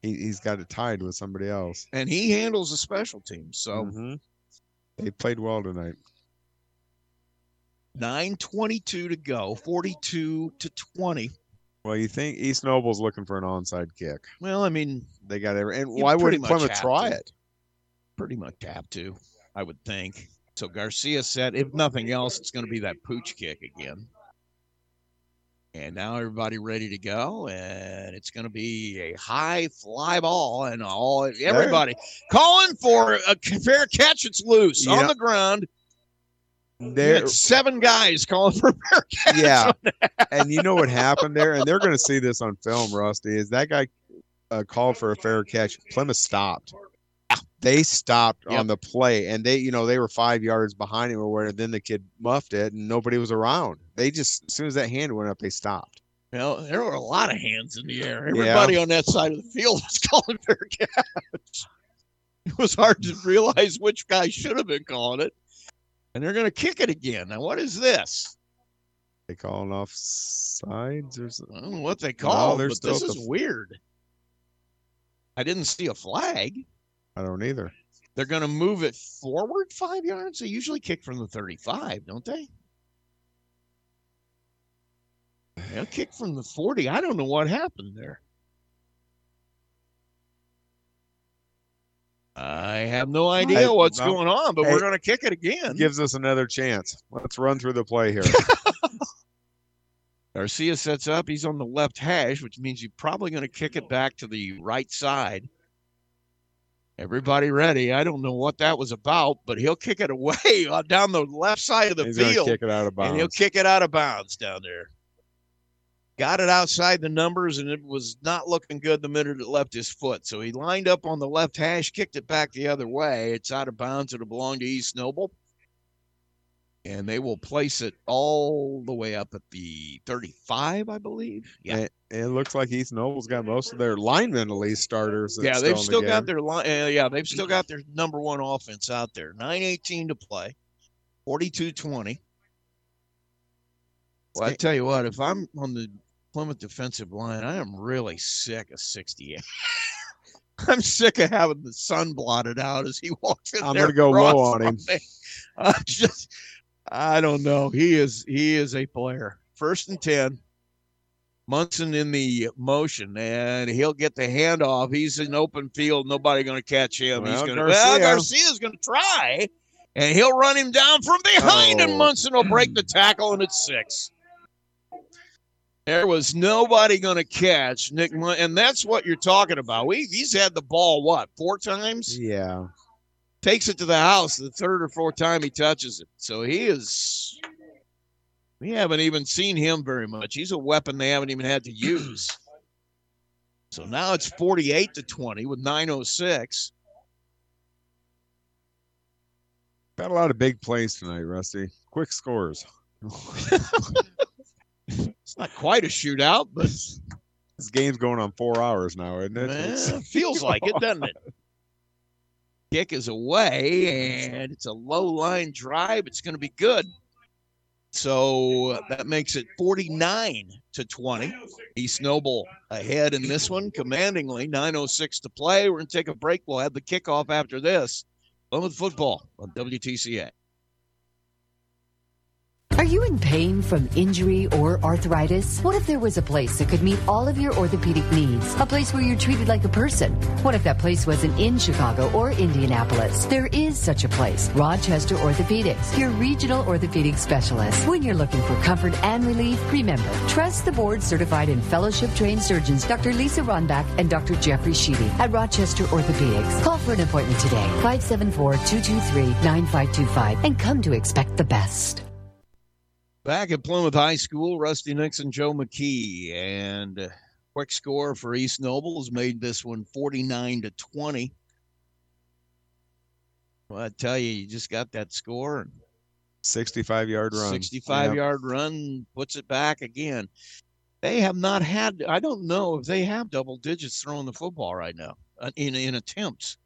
He, he's got it tied with somebody else. and he handles the special teams. So Mhm. They played well tonight. 922 to go, 42 to 20. Well, you think East Noble's looking for an onside kick? Well, I mean, They got every. And why wouldn't Plymouth try to. it? Pretty much have to, I would think. So Garcia said, if nothing else, it's going to be that pooch kick again. And now everybody ready to go, and it's going to be a high fly ball, and all everybody calling for a fair catch. It's loose on the ground. There, seven guys calling for a fair catch. yeah. and you know what happened there? And they're going to see this on film, Rusty. Is that guy uh, called for a fair catch? Plymouth stopped. They stopped Yep. on the play, and they, you know, they were five yards behind him or where. Then the kid muffed it, and nobody was around. They just, as soon as that hand went up, they stopped. Well, there were a lot of hands in the air. Everybody on that side of the field was calling fair catch. It was hard to realize which guy should have been calling it. And they're going to kick it again. Now, what is this? They calling off sides or something. I don't know what they call, they're but this is the- weird. I didn't see a flag. I don't either. They're going to move it forward five yards. They usually kick from the 35, don't they? They'll kick from the 40. I don't know what happened there. I have no idea I- what's no. going on, but Hey, we're going to kick it again. Gives us another chance. Let's run through the play here. Garcia sets up. He's on the left hash, which means you're probably going to kick it back to the right side. Everybody ready. I don't know what that was about, but he'll kick it away down the left side of the He's field. kick it out of And he'll kick it out of bounds down there. Got it outside the numbers, and it was not looking good the minute it left his foot. So he lined up on the left hash, kicked it back the other way. It's out of bounds. It'll belong to East Noble. And they will place it all the way up at the 35, I believe. Yeah. It, it looks like East Noble's got most of their linemen at least starters. Yeah, they've in the still got game. their line. Uh, yeah, they've still got their number one offense out there. 918 to play, 42 20. Well, I tell you what, if I'm on the Plymouth defensive line, I am really sick of 68. I'm sick of having the sun blotted out as he walks in I'm there gonna go low on him. from me. I just, I don't know. He is, he is a player. First and 10. Munson in the motion, and he'll get the handoff. He's in open field. Nobody going to catch him. He's going to. Garcia. Well, Garcia's going to try, and he'll run him down from behind, and Oh. Munson will break the tackle, and it's six. There was nobody going to catch Nick, Mun- and that's what you're talking about. We he's had the ball what four times? Yeah. Takes it to the house the third or fourth time he touches it. So he is. We haven't even seen him very much. He's a weapon they haven't even had to use. So now it's 48 to 20 with 906. Got a lot of big plays tonight, Rusty. Quick scores. It's not quite a shootout, but This game's going on four hours now, isn't it? Eh, feels like it, doesn't it? Kick is away, and it's a low line drive. It's going to be good. So that makes it 49 to 20. East Noble ahead in this one, commandingly. 9.06 to play. We're going to take a break. We'll have the kickoff after this. Plymouth football on WTCA. Are you in pain from injury or arthritis? What if there was a place that could meet all of your orthopedic needs? A place where you're treated like a person? What if that place wasn't in Chicago or Indianapolis? There is such a place. Rochester Orthopedics, your regional orthopedic specialist. When you're looking for comfort and relief, remember, trust the board certified and fellowship trained surgeons Dr. Lisa Ronbach and Dr. Jeffrey Sheedy at Rochester Orthopedics. Call for an appointment today, 574 223 9525, and come to expect the best. Back at Plymouth High School, Rusty Nixon, Joe McKee, and uh, quick score for East Noble has made this one 49 to 20. Well, I tell you, you just got that score 65 yard run. 65 Yep. yard run puts it back again. They have not had, I don't know if they have double digits throwing the football right now uh, in, in attempts.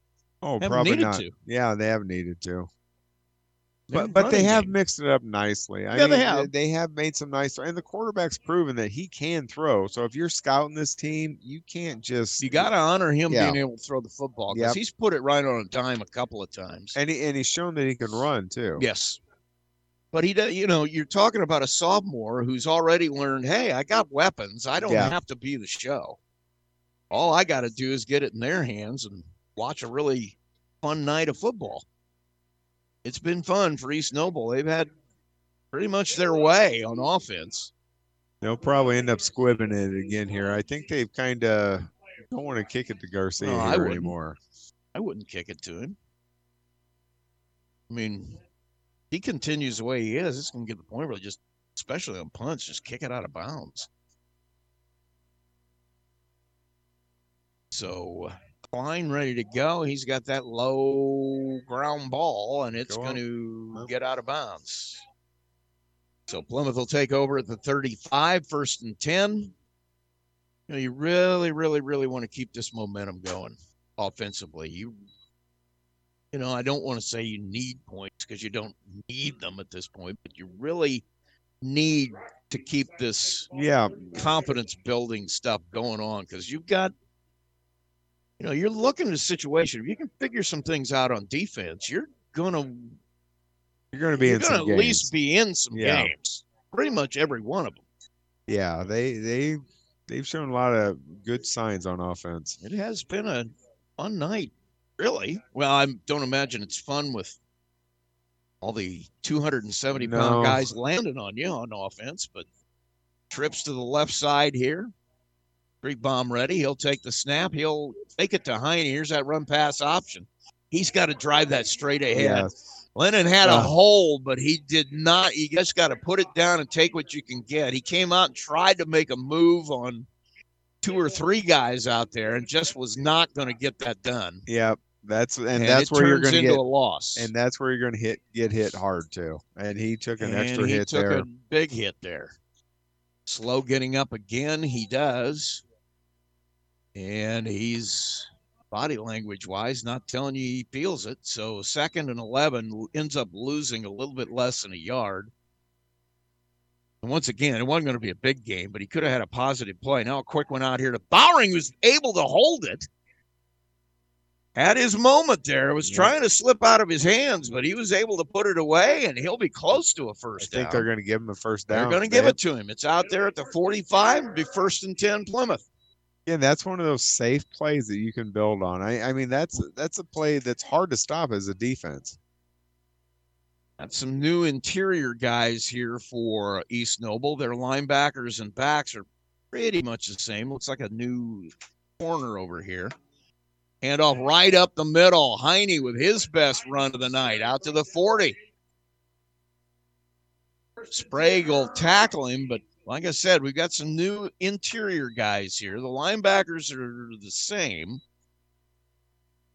Oh, Haven't probably not. to. Yeah, they have needed to. They're But but they running have game. mixed it up nicely. I Yeah, they have. They have made some nice, and the quarterback's proven that he can throw. So if you're scouting this team, you can't just You got to honor him Yeah. being able to throw the football because Yep. he's put it right on a dime a couple of times. and he, and he's shown that he can run too. Yes. But he does, you know, you're talking about a sophomore who's already learned, hey, I got weapons. I don't Yeah. have to be the show. All I got to do is get it in their hands and watch a really fun night of football. It's been fun for East Noble. They've had pretty much their way on offense. They'll probably end up squibbing it again here. I think they've kind of don't want to kick it to Garcia No, I anymore. I wouldn't kick it to him. I mean, he continues the way he is. It's going to get to the point where just, especially on punts, just kick it out of bounds. So Klein ready to go. He's got that low ground ball, and it's Go going to get out of bounds. So Plymouth will take over at the 35, first and 10. You know, you really, really, really want to keep this momentum going offensively. You, you know, I don't want to say you need points because you don't need them at this point, but you really need to keep this Yeah, confidence building stuff going on because you've got, you know, you're looking at a situation. If you can figure some things out on defense, you're gonna you're going to be you're in gonna some at games. least be in some Yeah. games. Pretty much every one of them. Yeah, they they they've shown a lot of good signs on offense. It has been a fun night, really. Well, I don't imagine it's fun with all the 270 No. guys landing on you on offense, but trips to the left side here. Creekbaum ready. He'll take the snap. He'll Take it to Heine. Here's that run pass option. He's got to drive that straight ahead. Yes. Lennon had a hole, but he did not. You just got to put it down and take what you can get. He came out and tried to make a move on two or three guys out there and just was not going to get that done. Yep. That's and, And that's where you're going to get a loss. and that's where you're going to hit get hit hard too. And he took an and extra he hit took there. a big hit there. Slow getting up again. He does. And he's body language wise not telling you he feels it. So second and 11 ends up losing a little bit less than a yard. And once again, it wasn't going to be a big game, but he could have had a positive play. Now a quick one out here to Bowering was able to hold it. Had his moment there. It was trying to slip out of his hands, but he was able to put it away, and he'll be close to a first I think down. they're going to give him a first down. They're going to give it to him. It's out there at the 45. Be first and 10 Plymouth. Yeah, that's one of those safe plays that you can build on. I, I mean, that's that's a play that's hard to stop as a defense. Got some new interior guys here for uh, East Noble. Their linebackers and backs are pretty much the same. Looks like a new corner over here. Hand off right up the middle. Heine with his best run of the night out to the 40. Sprague will tackle him, but like I said, we've got some new interior guys here. The linebackers are the same.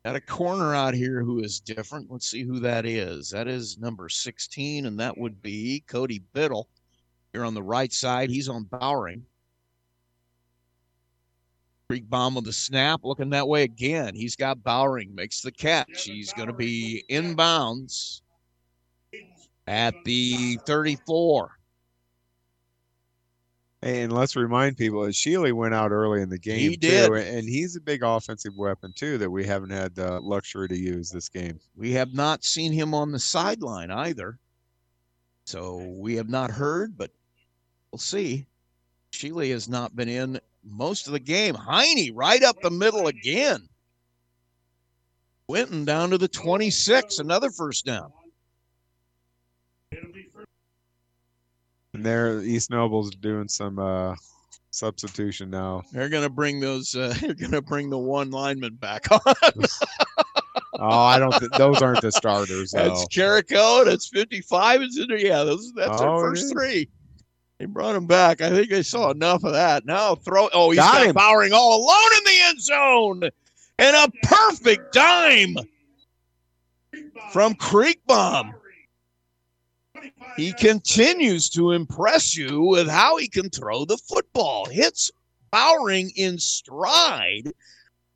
Got a corner out here who is different. Let's see who that is. That is number 16, and that would be Cody Biddle. Here on the right side, he's on Bowering. Creekbaum with the snap, looking that way again. He's got Bowering, makes the catch. He's going to be inbounds at the 34. And let's remind people that Shealy went out early in the game He did. too, and he's a big offensive weapon too that we haven't had the luxury to use this game. We have not seen him on the sideline either. So we have not heard, but we'll see. Shealy has not been in most of the game. Heine right up the middle again. Winton down to the 26, another first down. And there, East Noble's doing some uh, substitution now. They're going to bring those. Uh, they're to bring the one lineman back on. Oh, I don't. Th- those aren't the starters. That's though. Carrico. That's 55. Is it? Yeah, those, that's Oh, our first three. They brought him back. I think I saw enough of that. Now throw. Oh, he's Got got. Bowering all alone in the end zone, and a perfect dime from Creekbaum. He continues to impress you with how he can throw the football. Hits Bowering in stride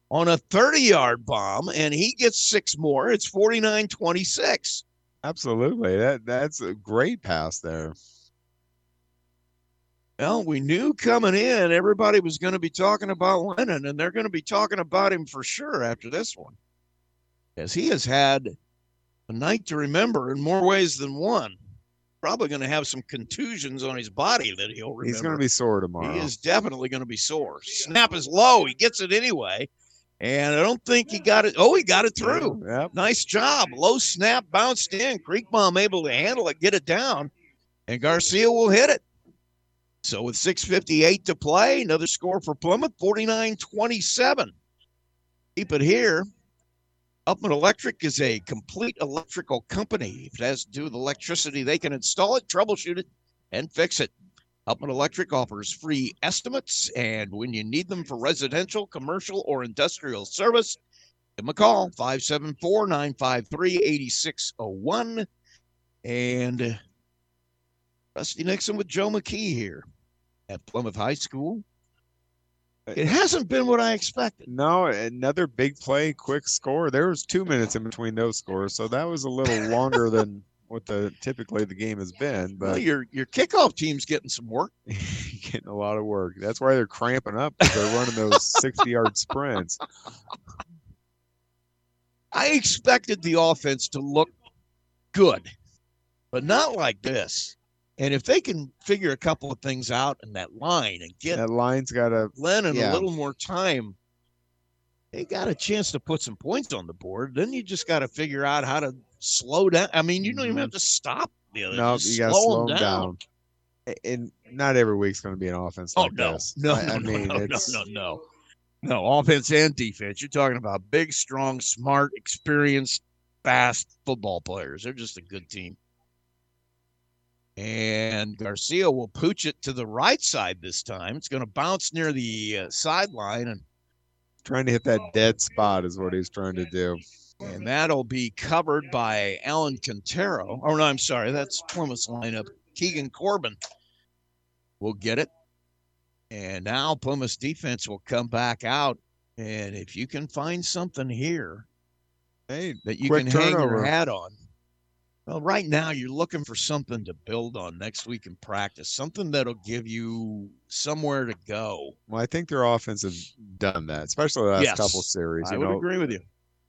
on a 30 yard bomb, and he gets six more. It's 49 26. Absolutely. That that's a great pass there. Well, we knew coming in everybody was going to be talking about Lennon, and they're going to be talking about him for sure after this one. As he has had a night to remember in more ways than one. Probably going to have some contusions on his body that he'll remember. He's going to be sore tomorrow. He is definitely going to be sore. Snap is low. He gets it anyway. And I don't think he got it. Oh, he got it through. Yep. Nice job. Low snap, bounced in. Creekbaum able to handle it, get it down, and Garcia will hit it. So with 6.58 to play, another score for Plymouth 49 27. Keep it here. Upman Electric is a complete electrical company. If it has to do with electricity, they can install it, troubleshoot it, and fix it. Upman Electric offers free estimates, and when you need them for residential, commercial, or industrial service, give them a call 574 953 8601. And uh, Rusty Nixon with Joe McKee here at Plymouth High School. It hasn't been what I expected. No, another big play, quick score. There was two minutes in between those scores, so that was a little longer than what the typically the game has been. Well, But your your kickoff team's getting some work. getting a lot of work. That's why they're cramping up. They're running those sixty-yard sprints. I expected the offense to look good, but not like this. And if they can figure a couple of things out in that line and get That line's got a Lennon yeah. a little more time, they got a chance to put some points on the board. Then you just got to figure out how to slow down. I mean, you don't even mm-hmm. have to stop the other. no. You got to slow them them down. And not every week's going to be an offense Oh like no, this. no, I, I mean, no, no, no, no. No, offense and defense. You're talking about big, strong, smart, experienced, fast football players. They're just a good team. And Garcia will pooch it to the right side this time. It's going to bounce near the uh, sideline, and Trying to hit that dead spot is what he's trying to do. and that'll be covered by Alan Quintero. Oh no, I'm sorry, that's Plymouth's lineup. Keegan Corbin will get it, and now Plymouth's defense will come back out. And if you can find something here Hey, that you can hang your hat on, well, right now you're looking for something to build on next week in practice, something that'll give you somewhere to go. Well, I think their offense has done that, especially the last Yes, couple series. I would know, agree with you.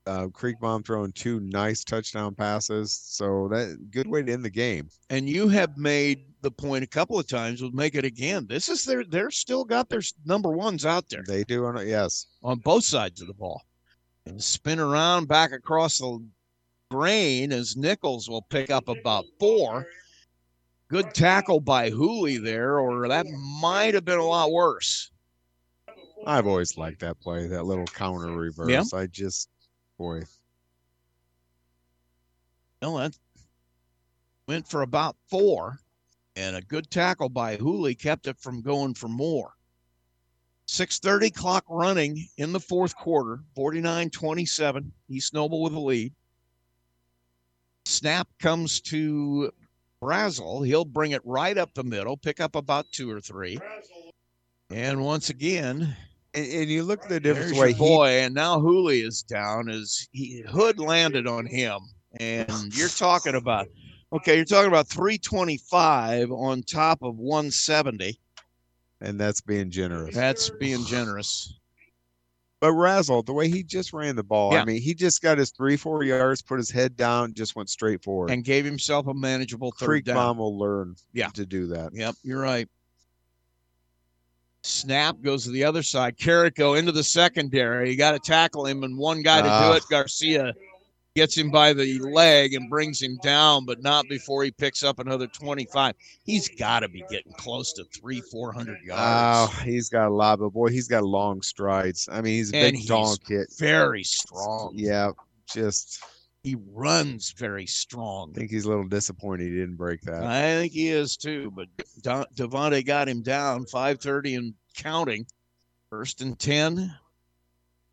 Uh, Creekbaum throwing two nice touchdown passes, so that good way to end the game. and you have made the point a couple of times. We'll make it again. This is their. They're still got their number ones out there They do on it, yes. on both sides of the ball, and spin around back across the grain as Nichols will pick up about four. Good tackle by Hooley there, or that might have been a lot worse. I've always liked that play, that little counter reverse. Yeah. I just, boy, No, that went for about four, and a good tackle by Hooley kept it from going for more. 6.30 clock running in the fourth quarter, 49 27. East Noble with the lead. Snap comes to Brazel. He'll bring it right up the middle, pick up about two or three. And once again, and, and you look at the difference way he boy, and now Hooley is down as he Hood landed on him, and you're talking about okay, you're talking about 325 on top of 170. and that's being generous. That's being generous. But Brazel, the way he just ran the ball, Yeah. I mean, he just got his three, four yards, put his head down, just went straight forward. and gave himself a manageable third Creek down. Will learn Yeah. to do that. Yep, you're right. Snap goes to the other side. Carrico into the secondary. You got to tackle him, and one guy to Ah. do it. Garcia gets him by the leg and brings him down, but not before he picks up another 25. He's got to be getting close to three, 400 Oh, yards. he's got a lot, but boy, he's got long strides. I mean, he's a And big, kid. very strong. Yeah, just He runs very strong. I think he's a little disappointed he didn't break that. I think he is too, but Devontae got him down 530 and counting. First and 10.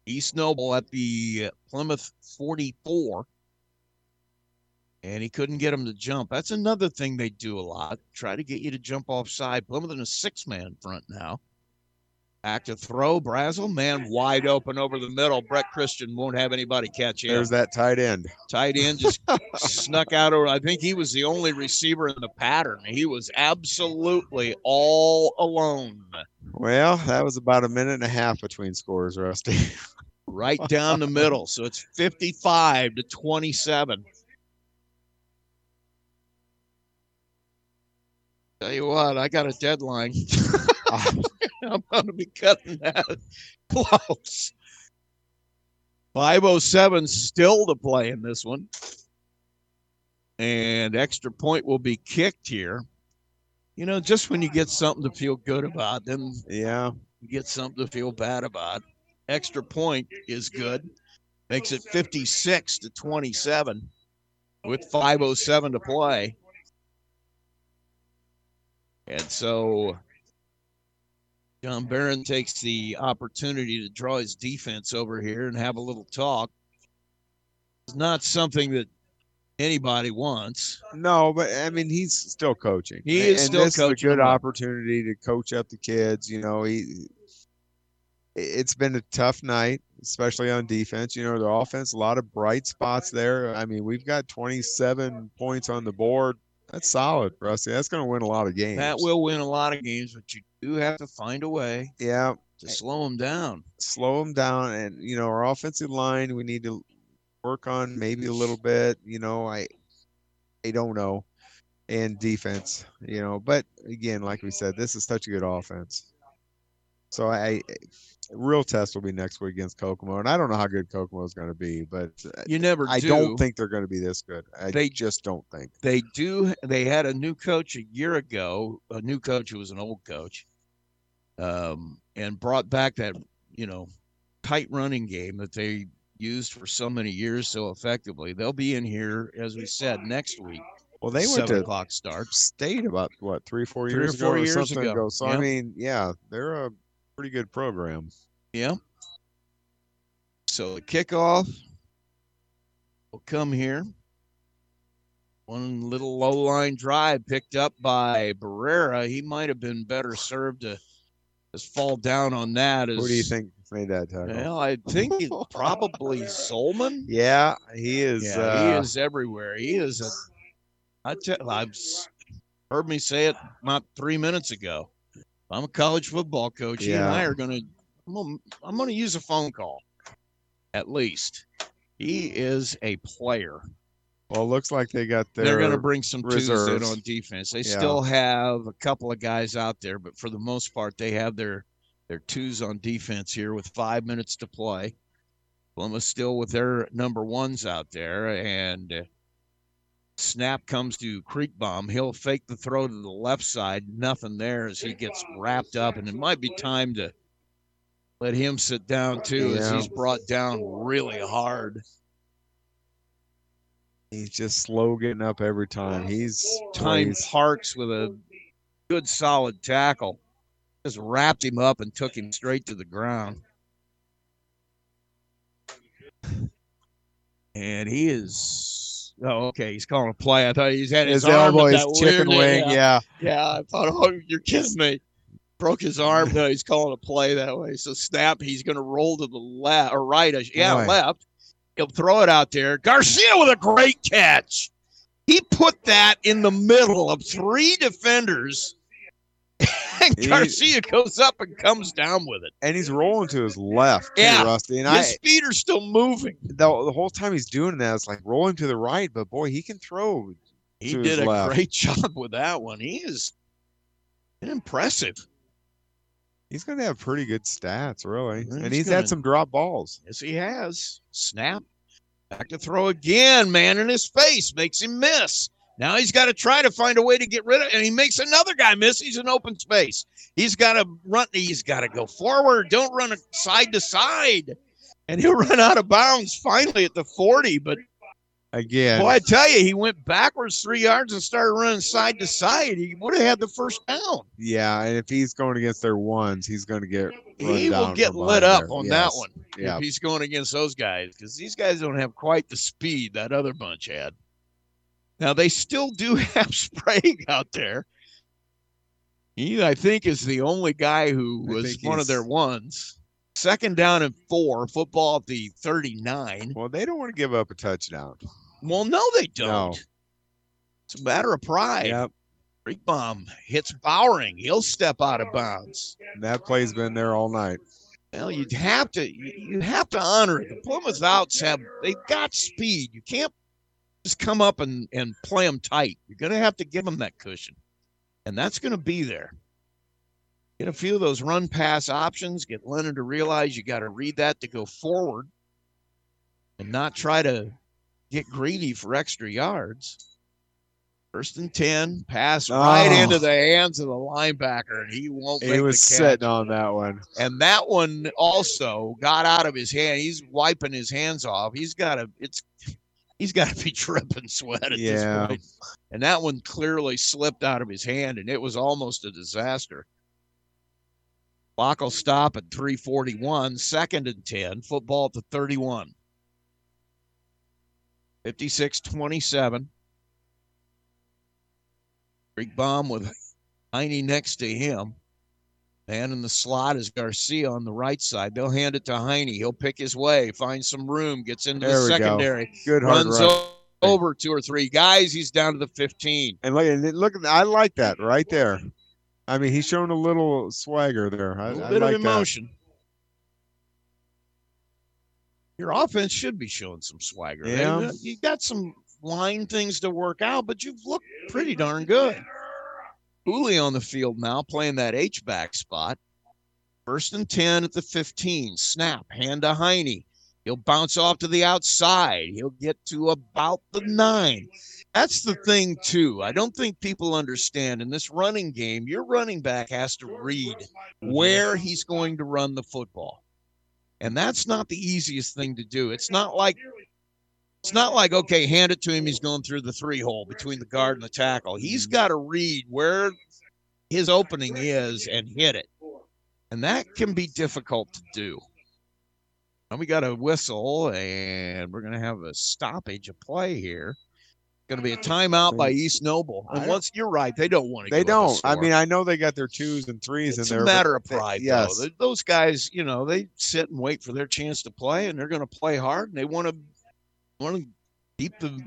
East Noble at the Plymouth 44. And he couldn't get him to jump. That's another thing they do a lot. Try to get you to jump offside. Plymouth in a six man front now. Back to throw. Brazel, man wide open over the middle. Brett Christian won't have anybody catch him. There's that tight end. Tight end just snuck out over. I think he was the only receiver in the pattern. He was absolutely all alone, Well, that was about a minute and a half between scores, Rusty. right down the middle. So it's 55 to 27. Tell you what, I got a deadline. I'm going to be cutting that close. 507 still to play in this one. And extra point will be kicked here. You know, just when you get something to feel good about, then yeah, you get something to feel bad about. Extra point is good. Makes it 56 to 27 with 507 to play. And so John Barron takes the opportunity to draw his defense over here and have a little talk. It's not something that anybody wants. No, but I mean, he's still coaching. He is and still this coaching Is a good opportunity to coach up the kids. You know, he. It's been a tough night, especially on defense. You know, their offense, a lot of bright spots there. I mean, we've got 27 points on the board. That's solid, Rusty. That's going to win a lot of games. That will win a lot of games, but you do have to find a way Yeah, to slow them down. slow them down, and you know, our offensive line, we need to work on maybe a little bit. You know, I, I don't know, and defense. You know, but again, like we said, this is such a good offense. So I, real test will be next week against Kokomo, and I don't know how good Kokomo is going to be, but uh, You never I do. don't think they're going to be this good. I They- just don't think. They do. They had a new coach a year ago, a new coach who was an old coach, um, and brought back that you know tight running game that they used for so many years so effectively. They'll be in here, as we said, next week. Well, they went seven to o'clock start. State about what three, or years three or four ago, years something ago. So I mean, yeah, they're a pretty good program. Yeah. So the kickoff will come here. One little low line drive picked up by Barrera. He might have been better served to just fall down on that. As, Who do you think made that tackle? Well, I think it's probably Zolman. Yeah, he is. Yeah, uh, he is everywhere. He is a. I tell, I've heard me say it about three minutes ago. I'm a college football coach. He and I are going to. I'm gonna, I'm going to use a phone call, at least. He is a player. Well, it looks like they got their. They're going to bring some twos in reserves. on defense. They Yeah. still have a couple of guys out there, but for the most part, they have their their twos on defense here with five minutes to play. Plymouth still with their number ones out there, and uh, snap comes to Creekbaum. He'll fake the throw to the left side. Nothing there as he gets wrapped up, and it might be time to let him sit down too, as he's brought down really hard. He's just slow getting up every time. He's time Parks with a good solid tackle. Just wrapped him up and took him straight to the ground. And he is oh okay, he's calling a play. I thought he's had his, His arm elbow, his chicken wing, yeah. Yeah, I thought, oh, you're kidding me. Broke his arm. No, he's calling a play that way. So snap, he's gonna roll to the left or right. Yeah, Boy. left. He'll throw it out there. Garcia with a great catch. He put that in the middle of three defenders. And He- Garcia goes up and comes down with it. and he's rolling to his left, too, Yeah. Rusty. And His I, feet are still moving. the, the whole time he's doing that, it's like rolling to the right, but boy, he can throw. He did a left. great job with that one. He is impressive. He's going to have pretty good stats, really. He's and he's gonna- had some drop balls. Yes, he has. Snap. Back to throw again. Man in his face makes him miss. Now he's got to try to find a way to get rid of it, and he makes another guy miss. He's in open space. He's got to run. He's got to go forward. Don't run side to side, and he'll run out of bounds finally at the forty. But Again, boy, I tell you, he went backwards three yards and started running side to side. He would have had the first down. yeah, and if he's going against their ones, he's going to get He will get lit up there. on that one Yeah. if he's going against those guys because these guys don't have quite the speed that other bunch had. Now they still do have Sprague out there. He, I think, is the only guy who was one of their ones. Second down and four, football at the 39. Well, they don't want to give up a touchdown. Well, no, they don't. No. It's a matter of pride. Yep. Creekbaum hits Bowering. He'll step out of bounds. That play's been there all night. Well, you'd have to you you have to honor it. The Plymouth Outs have they've got speed. You can't just come up and and play them tight. You're going to have to give them that cushion, and that's going to be there. Get a few of those run pass options. Get Lennon to realize you got to read that to go forward, and not try to get greedy for extra yards. First and ten, pass right Oh. into the hands of the linebacker, and he won't. He was the catch. sitting on that one. And that one also got out of his hand. He's wiping his hands off. He's got a, it's he's got to be dripping sweat at Yeah. this point. And that one clearly slipped out of his hand and it was almost a disaster. Clock will stop at 341, second and 10, football at the 31. 56 27. Creekbaum with Heine next to him. Man in the slot is Garcia on the right side. They'll hand it to Heine. He'll pick his way, find some room, gets into There the we go. secondary, Good hard runs o- over two or three guys. He's down to the 15. And look, and look, I like that right there. I mean, he's showing a little swagger there. I, A little I bit like of emotion. Your offense should be showing some swagger. Yeah. You got some line things to work out, but you've looked pretty darn good. Uli on the field now playing that H back spot. First and 10 at the 15. Snap, hand to Heine. He'll bounce off to the outside. He'll get to about the nine. That's the thing, too. I don't think people understand in this running game, your running back has to read where he's going to run the football. And that's not the easiest thing to do. It's not like it's not like okay, hand it to him. He's going through the three hole between the guard and the tackle. He's mm-hmm. got to read where his opening is and hit it, and that can be difficult to do. And we got a whistle, and we're going to have a stoppage of play here. Going to be a timeout by East Noble. And once you're right, they don't want to. They give up a don't. I mean, I know they got their twos and threes It's in a there. matter but of they- pride, yes. though. Those guys, you know, they sit and wait for their chance to play, and they're going to play hard, and they want to want to keep the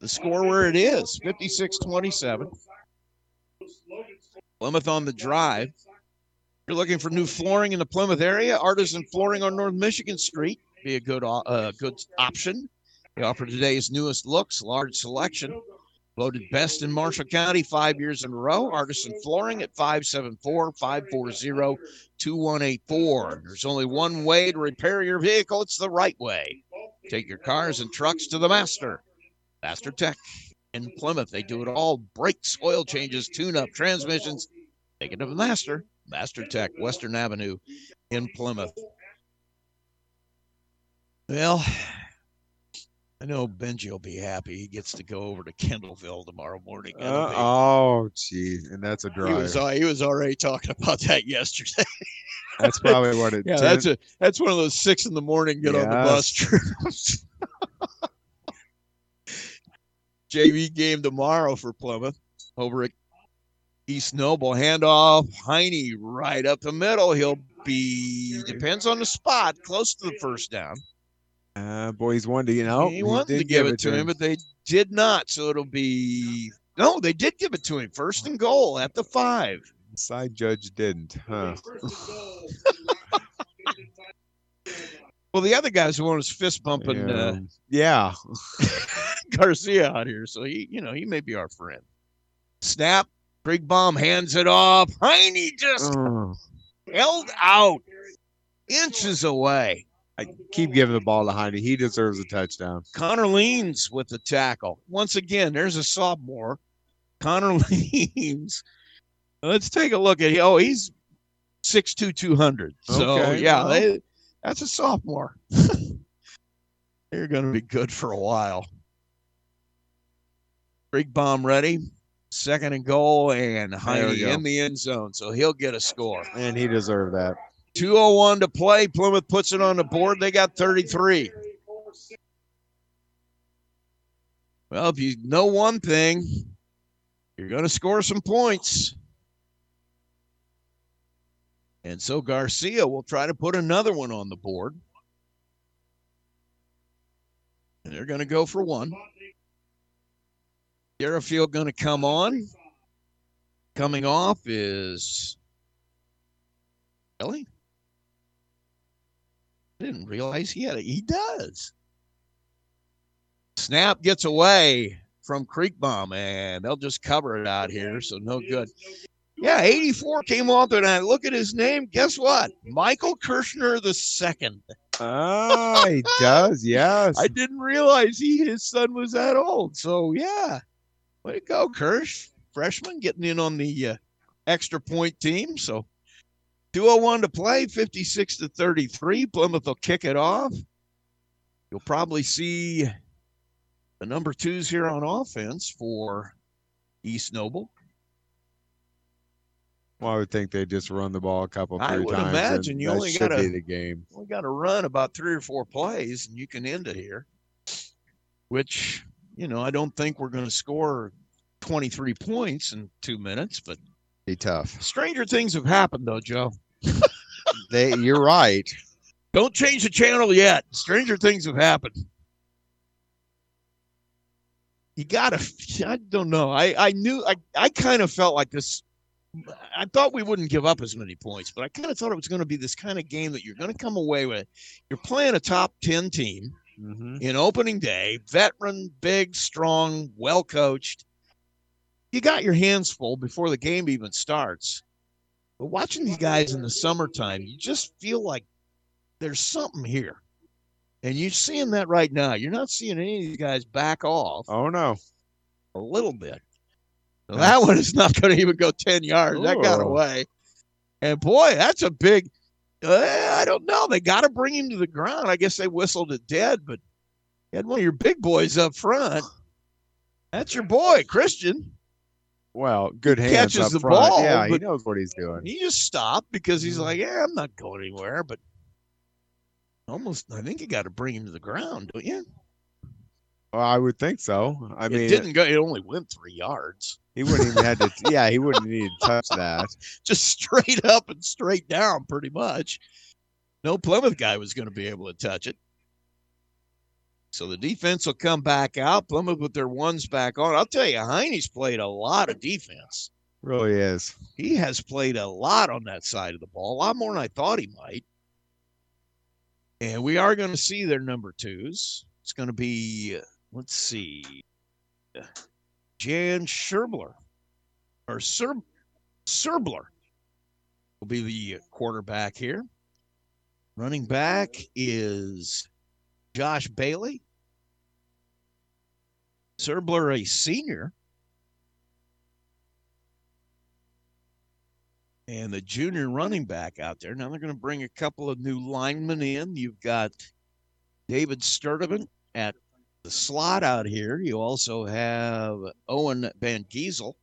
the score where it is, 56-27. Plymouth on the drive. You're looking for new flooring in the Plymouth area. Artisan Flooring on North Michigan Street be a good uh, good option. They offer today's newest looks, large selection. Voted best in Marshall County five years in a row. Artisan Flooring at 574 540 2184. There's only one way to repair your vehicle, it's the right way. Take your cars and trucks to the master. Master Tech in Plymouth. They do it all brakes, oil changes, tune up, transmissions. Take it to the master. Master Tech, Western Avenue in Plymouth. Well, I know Benji will be happy. He gets to go over to Kendallville tomorrow morning. Uh, oh, gee, and that's a he drive. was uh, he was already talking about that yesterday. That's probably what it. yeah, that's a that's one of those six in the morning get on the bus trips. JV game tomorrow for Plymouth over at East Noble. Handoff Heine right up the middle. He'll be depends on the spot, close to the first down. Uh, boys wanted to, you know, he wanted to give it to him, but they did not. So it'll be no, they did give it to him. First and goal at the five. side judge didn't, huh? Well, the other guy's the one who's fist bumping uh, Um, yeah. Garcia out here, so he, you know, he may be our friend. Snap, Creekbaum hands it off. Heine just Oh, held out inches away. I keep giving the ball to Heine. He deserves a touchdown. Connor leans with the tackle. Once again, there's a sophomore. Connor leans. Let's take a look at. Oh, he's 6'2", 200. So Okay, yeah, they, that's a sophomore. They're going to be good for a while. Creekbaum ready. Second and goal, and Heine in the end zone, so he'll get a score. And he deserved that. 201 to play. Plymouth puts it on the board. They got 33. Well, if you know one thing, you're going to score some points. And so Garcia will try to put another one on the board. And they're going to go for one. Derafield going to come on. Coming off is Really? I didn't realize he had a he does. Snap gets away from Creekbaum, and they'll just cover it out here, so no good. Yeah, 84 came off, and I look at his name. Guess what? Michael Kirshner the second. Ah, he does. Yes. I didn't realize he his son was that old. So yeah, way to go, Kirsch, freshman getting in on the uh, extra point team. So 201 to play, 56 to 33. Plymouth will kick it off. You'll probably see the number twos here on offense for East Noble. Well, I would think they just run the ball a couple, times. I would times. imagine you only gotta- be the game. We got to run about three or four plays, and you can end it here. Which you know, I don't think we're going to score 23 points in two minutes, but be tough. Stranger things have happened, though, Joe. They, you're right. Don't change the channel yet. Stranger things have happened. You gotta. I don't know. I I knew. I I kind of felt like this. I thought we wouldn't give up as many points, but I kind of thought it was going to be this kind of game that you're going to come away with. You're playing a top ten team Mm-hmm. in opening day, veteran, big, strong, well coached. You got your hands full before the game even starts. But watching these guys in the summertime, you just feel like there's something here. And you're seeing that right now. You're not seeing any of these guys back off Oh no. a little bit. Now, that one is not going to even go 10 yards. That got away. And boy, that's a big Uh, I don't know. They got to bring him to the ground. I guess they whistled it dead, but you had one of your big boys up front. That's your boy, Christian. Well, good He hands catches up the front. ball, yeah, he knows what he's doing. He just stopped because he's mm-hmm. like, "Yeah, I'm not going anywhere." But almost, I think you got to bring him to the ground, don't you? Well, I would think so. I it mean, it didn't go. It only went three yards, he wouldn't even had to. Yeah, he wouldn't need to touch that. just straight up and straight down, pretty much. No Plymouth guy was going to be able to touch it. So the defense will come back out. Plymouth with their ones back on. I'll tell you, Heine's played a lot of defense. Really is. He has played a lot on that side of the ball, a lot more than I thought he might. And we are going to see their number twos. It's going to be, let's see, Jan Sherbler or Ser- Serbler will be the quarterback here. Running back is Josh Bailey. Serbler, a senior. and the junior running back out there. Now they're going to bring a couple of new linemen in. You've got David Sturdivant at the slot out here. You also have Owen Van Giesel,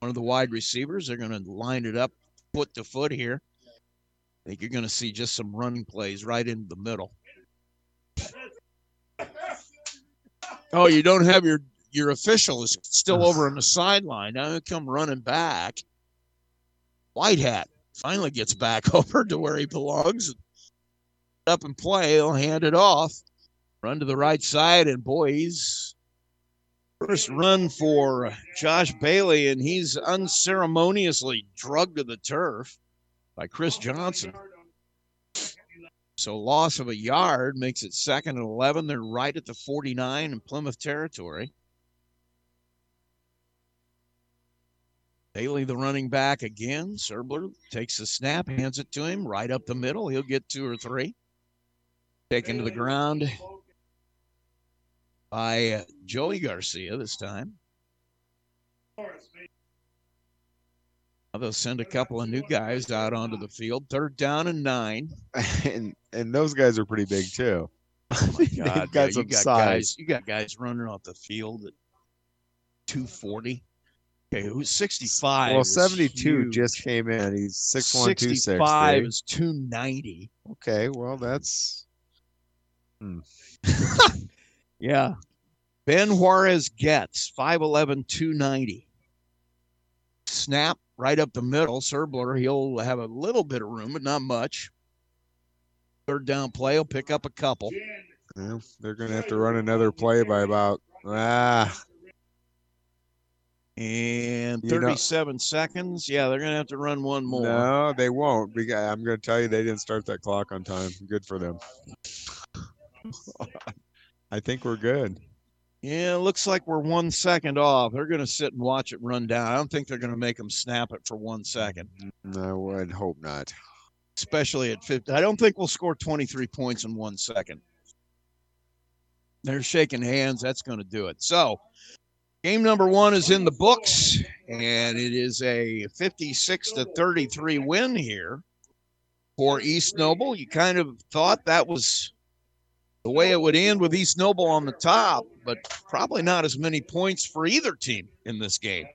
one of the wide receivers. They're going to line it up foot to foot here. I think you're going to see just some running plays right into the middle. Oh, you don't have your your official is still over on the sideline. Now they come running back. White hat finally gets back over to where he belongs. Up and play, he'll hand it off. Run to the right side, and boys. first run for Josh Bailey, and he's unceremoniously drugged to the turf by Chris Johnson. So loss of a yard makes it second and 11. They're right at the 49 in Plymouth territory. Bailey, the running back again. Serbler takes the snap, hands it to him right up the middle. He'll get two or three. Taken to the ground by Joey Garcia this time. They'll send a couple of new guys out onto the field. Third down and nine. and and those guys are pretty big too. God, They've yeah, some you got size. guys. You got guys running off the field at two forty. Okay, who's sixty five? Well, seventy-two just came in. He's six one two six. Sixty-five is two ninety. Okay, well that's hmm. Yeah. Ben Juarez gets 5'11, 290. Snap right up the middle. Serbler, he'll have a little bit of room, but not much. Third down play, he'll pick up a couple. Yeah, they're gonna have to run another play by about ah And You know- 37 seconds. Yeah, they're going to have to run one more. no, they won't. Because I'm gonna tell you they didn't start that clock on time. Good for them. I think we're good. Yeah, it looks like we're one second off. They're going to sit and watch it run down. I don't think they're going to make them snap it for one second, No, I would hope not. especially at 50. I don't think we'll score 23 points in one second. They're shaking hands. That's going to do it. So, game number one is in the books, and it is a 56 to 33 win here for East Noble. You kind of thought that was the way it would end with East Noble on the top, but probably not as many points for either team in this game.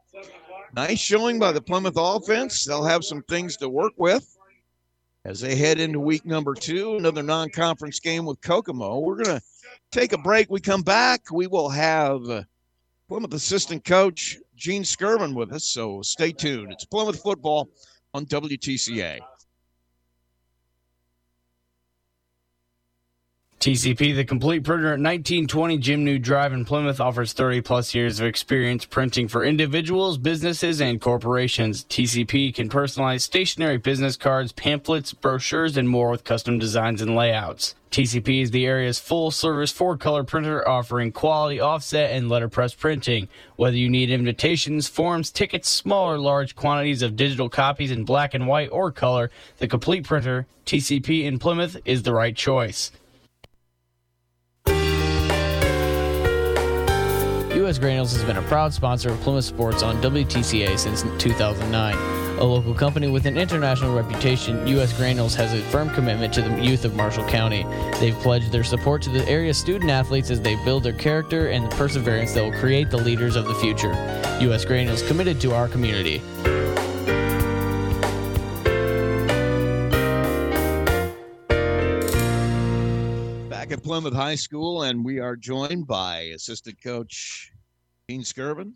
Nice showing by the Plymouth offense. They'll have some things to work with as they head into week number two, another non conference game with Kokomo. We're going to take a break. We come back. We will have uh, Plymouth assistant coach Gene Skirvin with us. So stay tuned. It's Plymouth football on WTCA. TCP, the complete printer at 1920 Jim New Drive in Plymouth, offers 30 plus years of experience printing for individuals, businesses, and corporations. TCP can personalize stationery business cards, pamphlets, brochures, and more with custom designs and layouts. TCP is the area's full service four color printer offering quality offset and letterpress printing. Whether you need invitations, forms, tickets, small or large quantities of digital copies in black and white or color, the complete printer, TCP in Plymouth, is the right choice. U.S. Granules has been a proud sponsor of Plymouth Sports on WTCA since 2009. A local company with an international reputation, U.S. Granules has a firm commitment to the youth of Marshall County. They've pledged their support to the area student athletes as they build their character and the perseverance that will create the leaders of the future. U.S. Granules committed to our community. Back at Plymouth High School, and we are joined by assistant coach Dean Skirvin.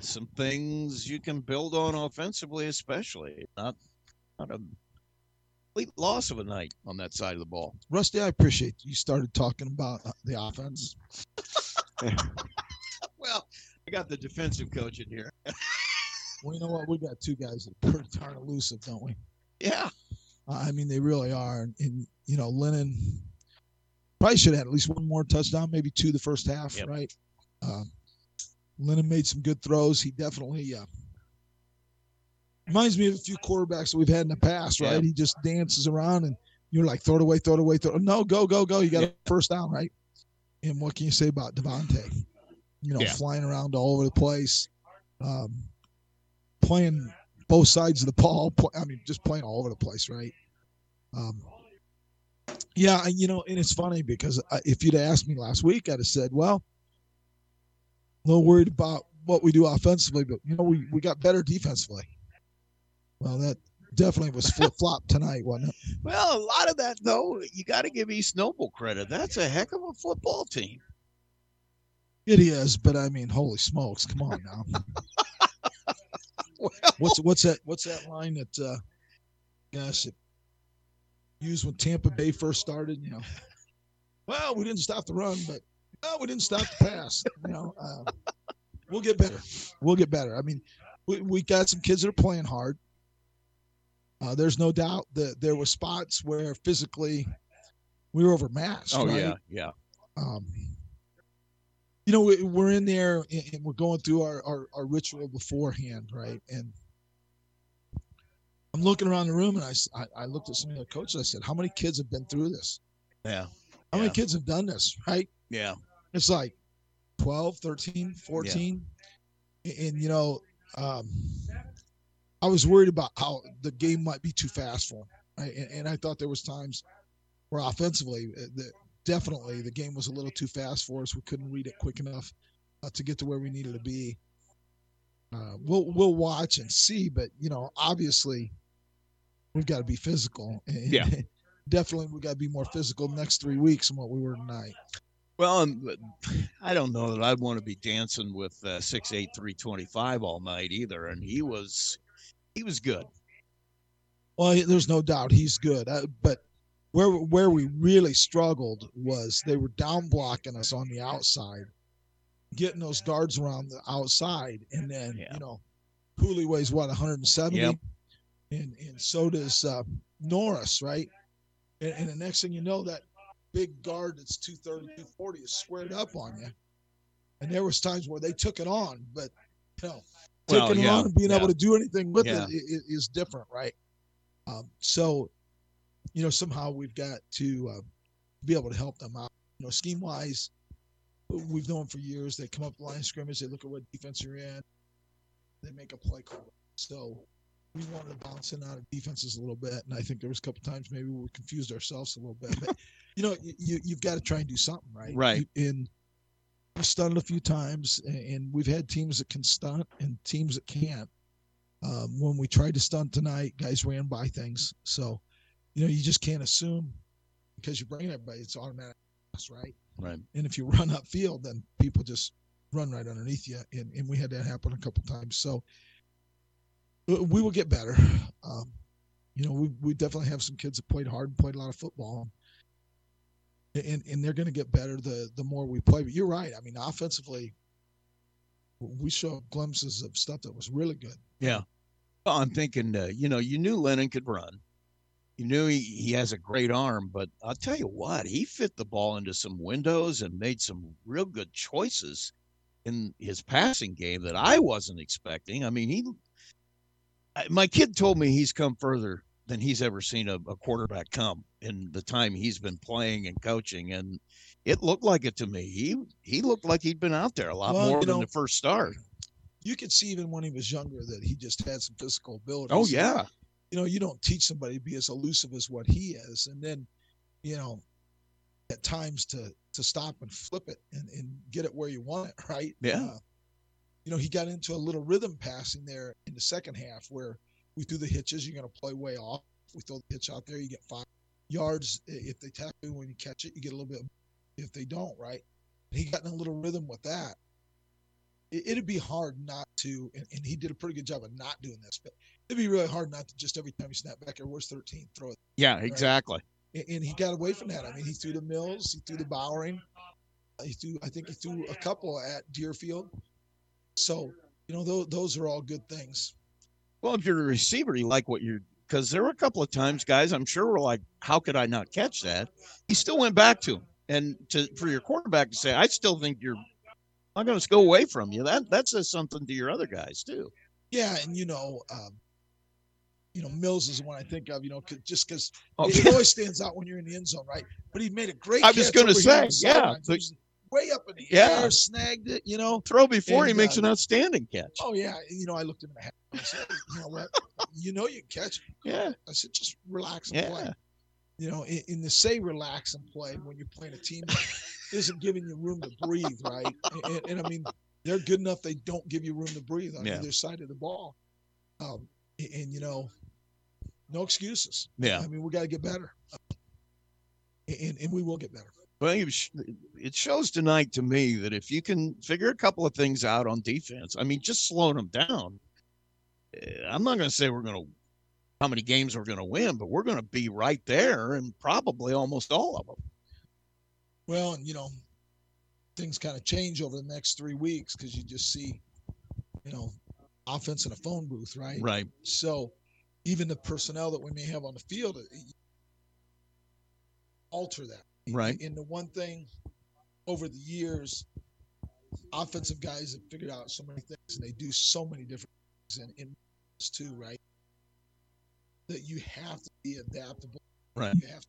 Some things you can build on offensively, especially not not a complete loss of a night on that side of the ball. Rusty, I appreciate you started talking about the offense. well, I got the defensive coach in here. well, you know what? We got two guys that are pretty darn elusive, don't we? Yeah. Uh, I mean, they really are. And, and, you know, Lennon probably should have had at least one more touchdown, maybe two the first half, Yep. right? Um, Lennon made some good throws. He definitely uh, reminds me of a few quarterbacks that we've had in the past, right? Yeah. He just dances around and you're like, throw it away, throw it away, throw it. No, go, go, go. You got a first down, right? And what can you say about Devontae? You know, Yeah. flying around all over the place, um, playing both sides of the ball. Play, I mean, just playing all over the place, right? Um, yeah, you know, and it's funny because if you'd asked me last week, I'd have said, well, little worried about what we do offensively, but you know, we, we got better defensively. Well, that definitely was flip flop tonight, wasn't it? Well, a lot of that though, you got to give East Noble credit. That's a heck of a football team. It is, but I mean, holy smokes, come on now. what's what's that? What's that line that? uh Gosh, it used when Tampa Bay first started. You know, well, we didn't stop the run, but no, we didn't stop the pass. You know, uh, we'll get better. We'll get better. I mean, we, we got some kids that are playing hard. Uh, there's no doubt that there were spots where physically we were overmatched. Oh right? yeah, yeah. um, you know, we, we're in there and we're going through our, our, our ritual beforehand, right? And I'm looking around the room and I I looked at some of the coaches. I said, How many kids have been through this? Yeah. How many kids have done this, right? Yeah. It's like 12, 13, 14. And, and, you know, um, I was worried about how the game might be too fast for them. Right? And, and I thought there was times where offensively, uh, the, definitely the game was a little too fast for us. We couldn't read it quick enough uh, to get to where we needed to be. Uh, we'll we'll watch and see, but you know, obviously, we've got to be physical. And Yeah. definitely, we got to be more physical next three weeks than what we were tonight. Well, I don't know that I'd want to be dancing with uh, six eight three twenty five all night either. And he was, he was good. Well, there's no doubt he's good, uh, but where where we really struggled was they were down blocking us on the outside, getting those guards around the outside, and then you know, Cooley weighs what 170, Yep. and and so does uh, Norris, right? And, and the next thing you know, that big guard that's 230, 240 is squared up on you. And there was times where they took it on, but you know, Well, taking it on and being yeah. able to do anything with Yeah. it is different, right? Um, so, you know, somehow we've got to uh, be able to help them out. You know, scheme wise, we've known for years. They come up the line scrimmage, they look at what defense you're in, they make a play call. So we wanted to bounce in out of defenses a little bit, and I think there was a couple times maybe we confused ourselves a little bit. But you know, you, you you've got to try and do something, right? Right. You- And we've stunned a few times, and- we've had teams that can stunt and teams that can't. Um, when we tried to stunt tonight, guys ran by things. So, you know, you just can't assume because you're bringing everybody, it's automatic, right? Right. And if you run upfield, then people just run right underneath you. And, and we had that happen a couple times. So we will get better. Um, you know, we, we definitely have some kids that played hard and played a lot of football. And, and they're going to get better the, the more we play. But you're right. I mean, offensively, we show glimpses of stuff that was really good. Yeah. Well, I'm thinking, uh, you know, you knew Lennon could run. You knew he, he has a great arm, but I'll tell you what, he fit the ball into some windows and made some real good choices in his passing game that I wasn't expecting. I mean, he, I, my kid told me he's come further than he's ever seen a, a quarterback come in the time he's been playing and coaching. And it looked like it to me. He, he looked like he'd been out there a lot Well, more than know, the first start. you could see even when he was younger that he just had some physical ability. Oh, yeah. You know, you don't teach somebody to be as elusive as what he is, and then, you know, at times to to stop and flip it and, and get it where you want it, right? Yeah. Uh, you know, he got into a little rhythm passing there in the second half where we threw the hitches. You're going to play way off. We throw the hitch out there, you get five yards. If they tap you when you catch it, you get a little bit. If they don't, right? He got in a little rhythm with that. It, it'd be hard not to, and, and he did a pretty good job of not doing this, but it'd be really hard not to just every time you snap back, or where's 13, throw it. Yeah, right? exactly. And, and he got away from that. I mean, he threw the Mills, he threw the Bowering, he threw. I think he threw a couple at Derafield. So you know, those those are all good things. Well, if you're a receiver, you like what you're because there were a couple of times, guys, I'm sure were like, how could I not catch that? He still went back to him. And to for your quarterback to say, I still think you're I'm gonna go away from you, that that says something to your other guys too. Yeah, and you know, um, you know, Mills is the one I think of. You know, just because Oh, it yeah. always stands out when you're in the end zone, right? But he made a great. I was catch gonna over here on say, yeah, but- way up in the Yeah. air, snagged it. You know, Throw before he makes uh, an outstanding catch. Oh yeah, you know, I looked him in the head. I said, you know what? You know you can catch it. Yeah. I said, just relax and play. Yeah. You know, in, in the say relax and play when you're playing a team that isn't giving you room to breathe, right? And, and, and I mean, they're good enough. They don't give you room to breathe on Yeah. either side of the ball. Um, and, and, you know, no excuses. Yeah. I mean, we got to get better, and and we will get better. Well, it shows tonight to me that if you can figure a couple of things out on defense, I mean, just slowing them down. Eh, I'm not going to say we're going to how many games we're going to win, but we're going to be right there and probably almost all of them. Well, and you know, things kind of change over the next three weeks because you just see, you know, offense in a phone booth, right? Right. So even the personnel that we may have on the field uh, alter that. Right. And the one thing over the years, offensive guys have figured out so many things and they do so many different in this too, right? That you have to be adaptable. Right. You have to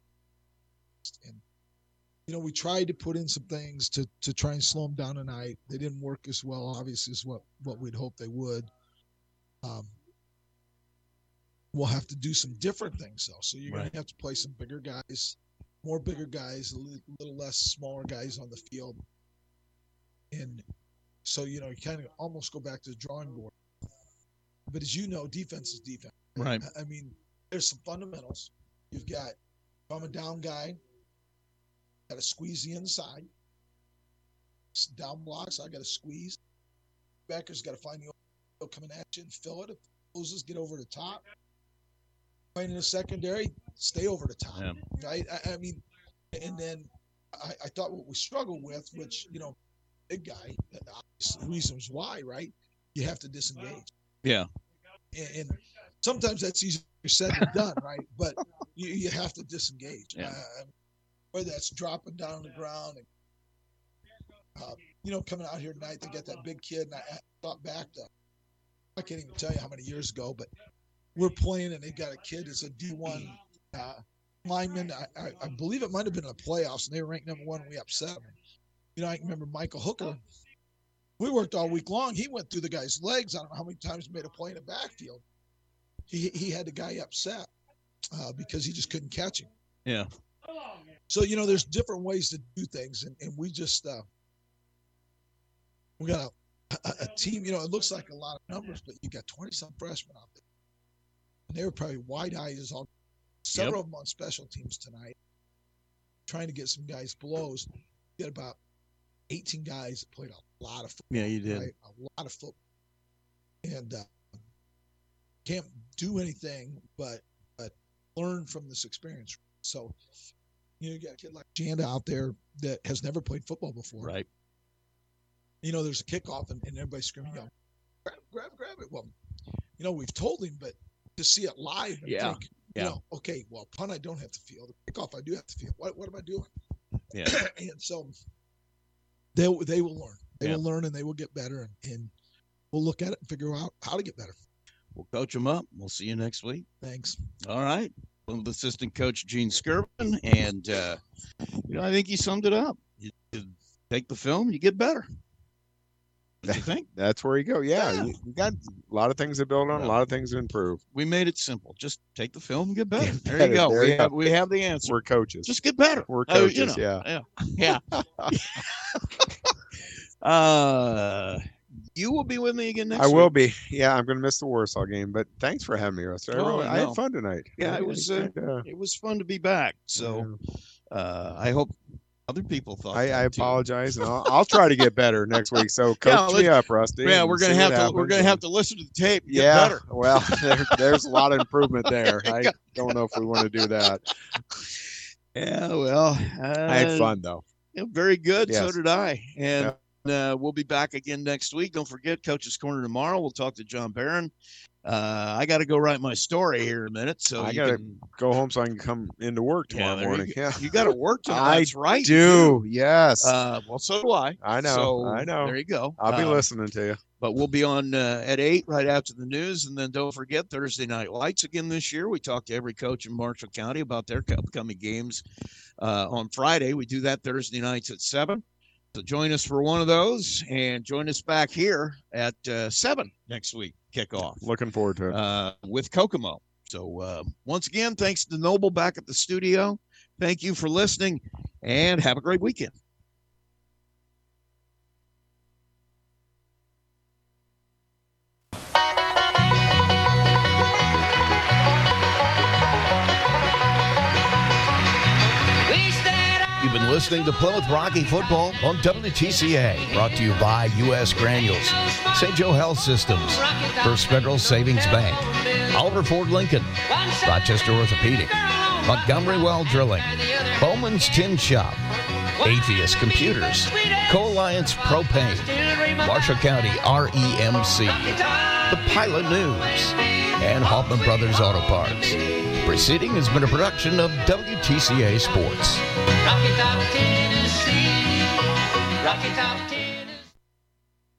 and you know, we tried to put in some things to to try and slow them down tonight. They didn't work as well, obviously, as what what we'd hoped they would. Um, we'll have to do some different things though. So you're Right. gonna have to play some bigger guys, more bigger guys, a li- little less smaller guys on the field, and so you know you kind of almost go back to the drawing board. But as you know, defense is defense. Right. I- mean, there's some fundamentals. You've got if I'm a down guy, got to squeeze the inside. Down blocks, I got to squeeze. Backers got to find the open coming at you and fill it. If it closes, get over the top. Playing in the secondary, stay over the top. Yeah. Right? I, I mean, and then I, I thought what we struggled with, which you know, big guy, reasons why, right? You have to disengage Yeah. and, and sometimes that's easier said than done, right? But you, you have to disengage. Yeah. Uh, whether that's dropping down on the ground, and, uh, you know, coming out here tonight, they got that big kid, and I, I thought back to, I can't even tell you how many years ago, but we're playing, and they've got a kid that's a D1 uh, lineman. I, I, I believe it might have been in the playoffs, and they were ranked number one, and we upset them. You know, I remember Michael Hooker. We worked all week long. He went through the guy's legs. I don't know how many times he made a play in the backfield. He he had the guy upset uh, because he just couldn't catch him. Yeah. So you know, there's different ways to do things, and, and we just uh, we got a, a, a team. You know, it looks like a lot of numbers, but you got 20 some freshmen out there, and they were probably wide eyed as all. Several Yep. of them on special teams tonight, trying to get some guys blows. Get about 18 guys that played a lot of football. Yeah, you did. Right? A lot of football, and uh, can't do anything but but learn from this experience. So, you know, you got a kid like Janda out there that has never played football before. Right. You know, there's a kickoff and, and everybody's screaming, you know, grab, grab, grab it. Well, you know, we've told him, but to see it live and Yeah. think, Yeah. you know, okay, well, punt I don't have to feel. The kickoff I do have to feel. What, what am I doing? Yeah. and so they they will learn. They Yeah. will learn and they will get better, and, and we'll look at it and figure out how to get better. We'll coach them up. We'll see you next week. Thanks. All right. With assistant coach Gene Skirvin. And, uh, you know, I think he summed it up. You, you take the film, you get better. Do you think? That's where you go. Yeah, Yeah. You, you got a lot of things to build on, a lot of things to improve. We made it simple. Just take the film and get better. There better. you go. There we you go. have we have the answer. We're coaches. Just get better. We're Uh, you coaches. know, yeah. yeah, yeah. uh, you will be with me again next I will be. Yeah, I'm going to miss the Warsaw game, but thanks for having me, Russ. I, Oh, really, I had fun tonight. Yeah, I- it was. Uh, it was fun to be back. So, uh, I hope other people thought. I, I apologize, and I'll, I'll try to get better next week. So coach Yeah, me up, Rusty. Yeah, we're gonna have to. We're gonna have to listen to the tape. Yeah. Get better. Well, there, there's a lot of improvement there. I don't know if we want to do that. Yeah. Well, I had uh, fun though. Yeah, very good. So did I. And uh, we'll be back again next week. Don't forget, Coach's Corner tomorrow. We'll talk to John Barron. Uh, I got to go write my story here in a minute. So I gotta go home so I can come into work tomorrow you morning. go. Yeah, you got to work tomorrow. I That's right. you do. Yes. Uh, well, so do I. I know. So I know. There you go. I'll be Uh, listening to you. But we'll be on uh, at eight right after the news, and then don't forget Thursday night lights again this year. We talk to every coach in Marshall County about their upcoming games uh, on Friday. We do that Thursday nights at seven. So join us for one of those, and join us back here at uh, seven next week kickoff Looking forward to it. uh, with Kokomo. So uh, once again, thanks to Noble back at the studio. Thank you for listening, and have a great weekend. Listening to Plymouth Rocky Football on WTCA, brought to you by U.S. Granules, St. Joe Health Systems, First Federal Savings Bank, Oliver Ford Lincoln, Rochester Orthopedic, Montgomery Well Drilling, Bowman's Tin Shop, Apheus Computers, Co-Alliance Propane, Marshall County REMC, The Pilot News, and Hoffman Brothers Auto Parts. Proceeding has been a production of WTCA Sports. Rocky Top Tennessee, Rocky Top Tennessee.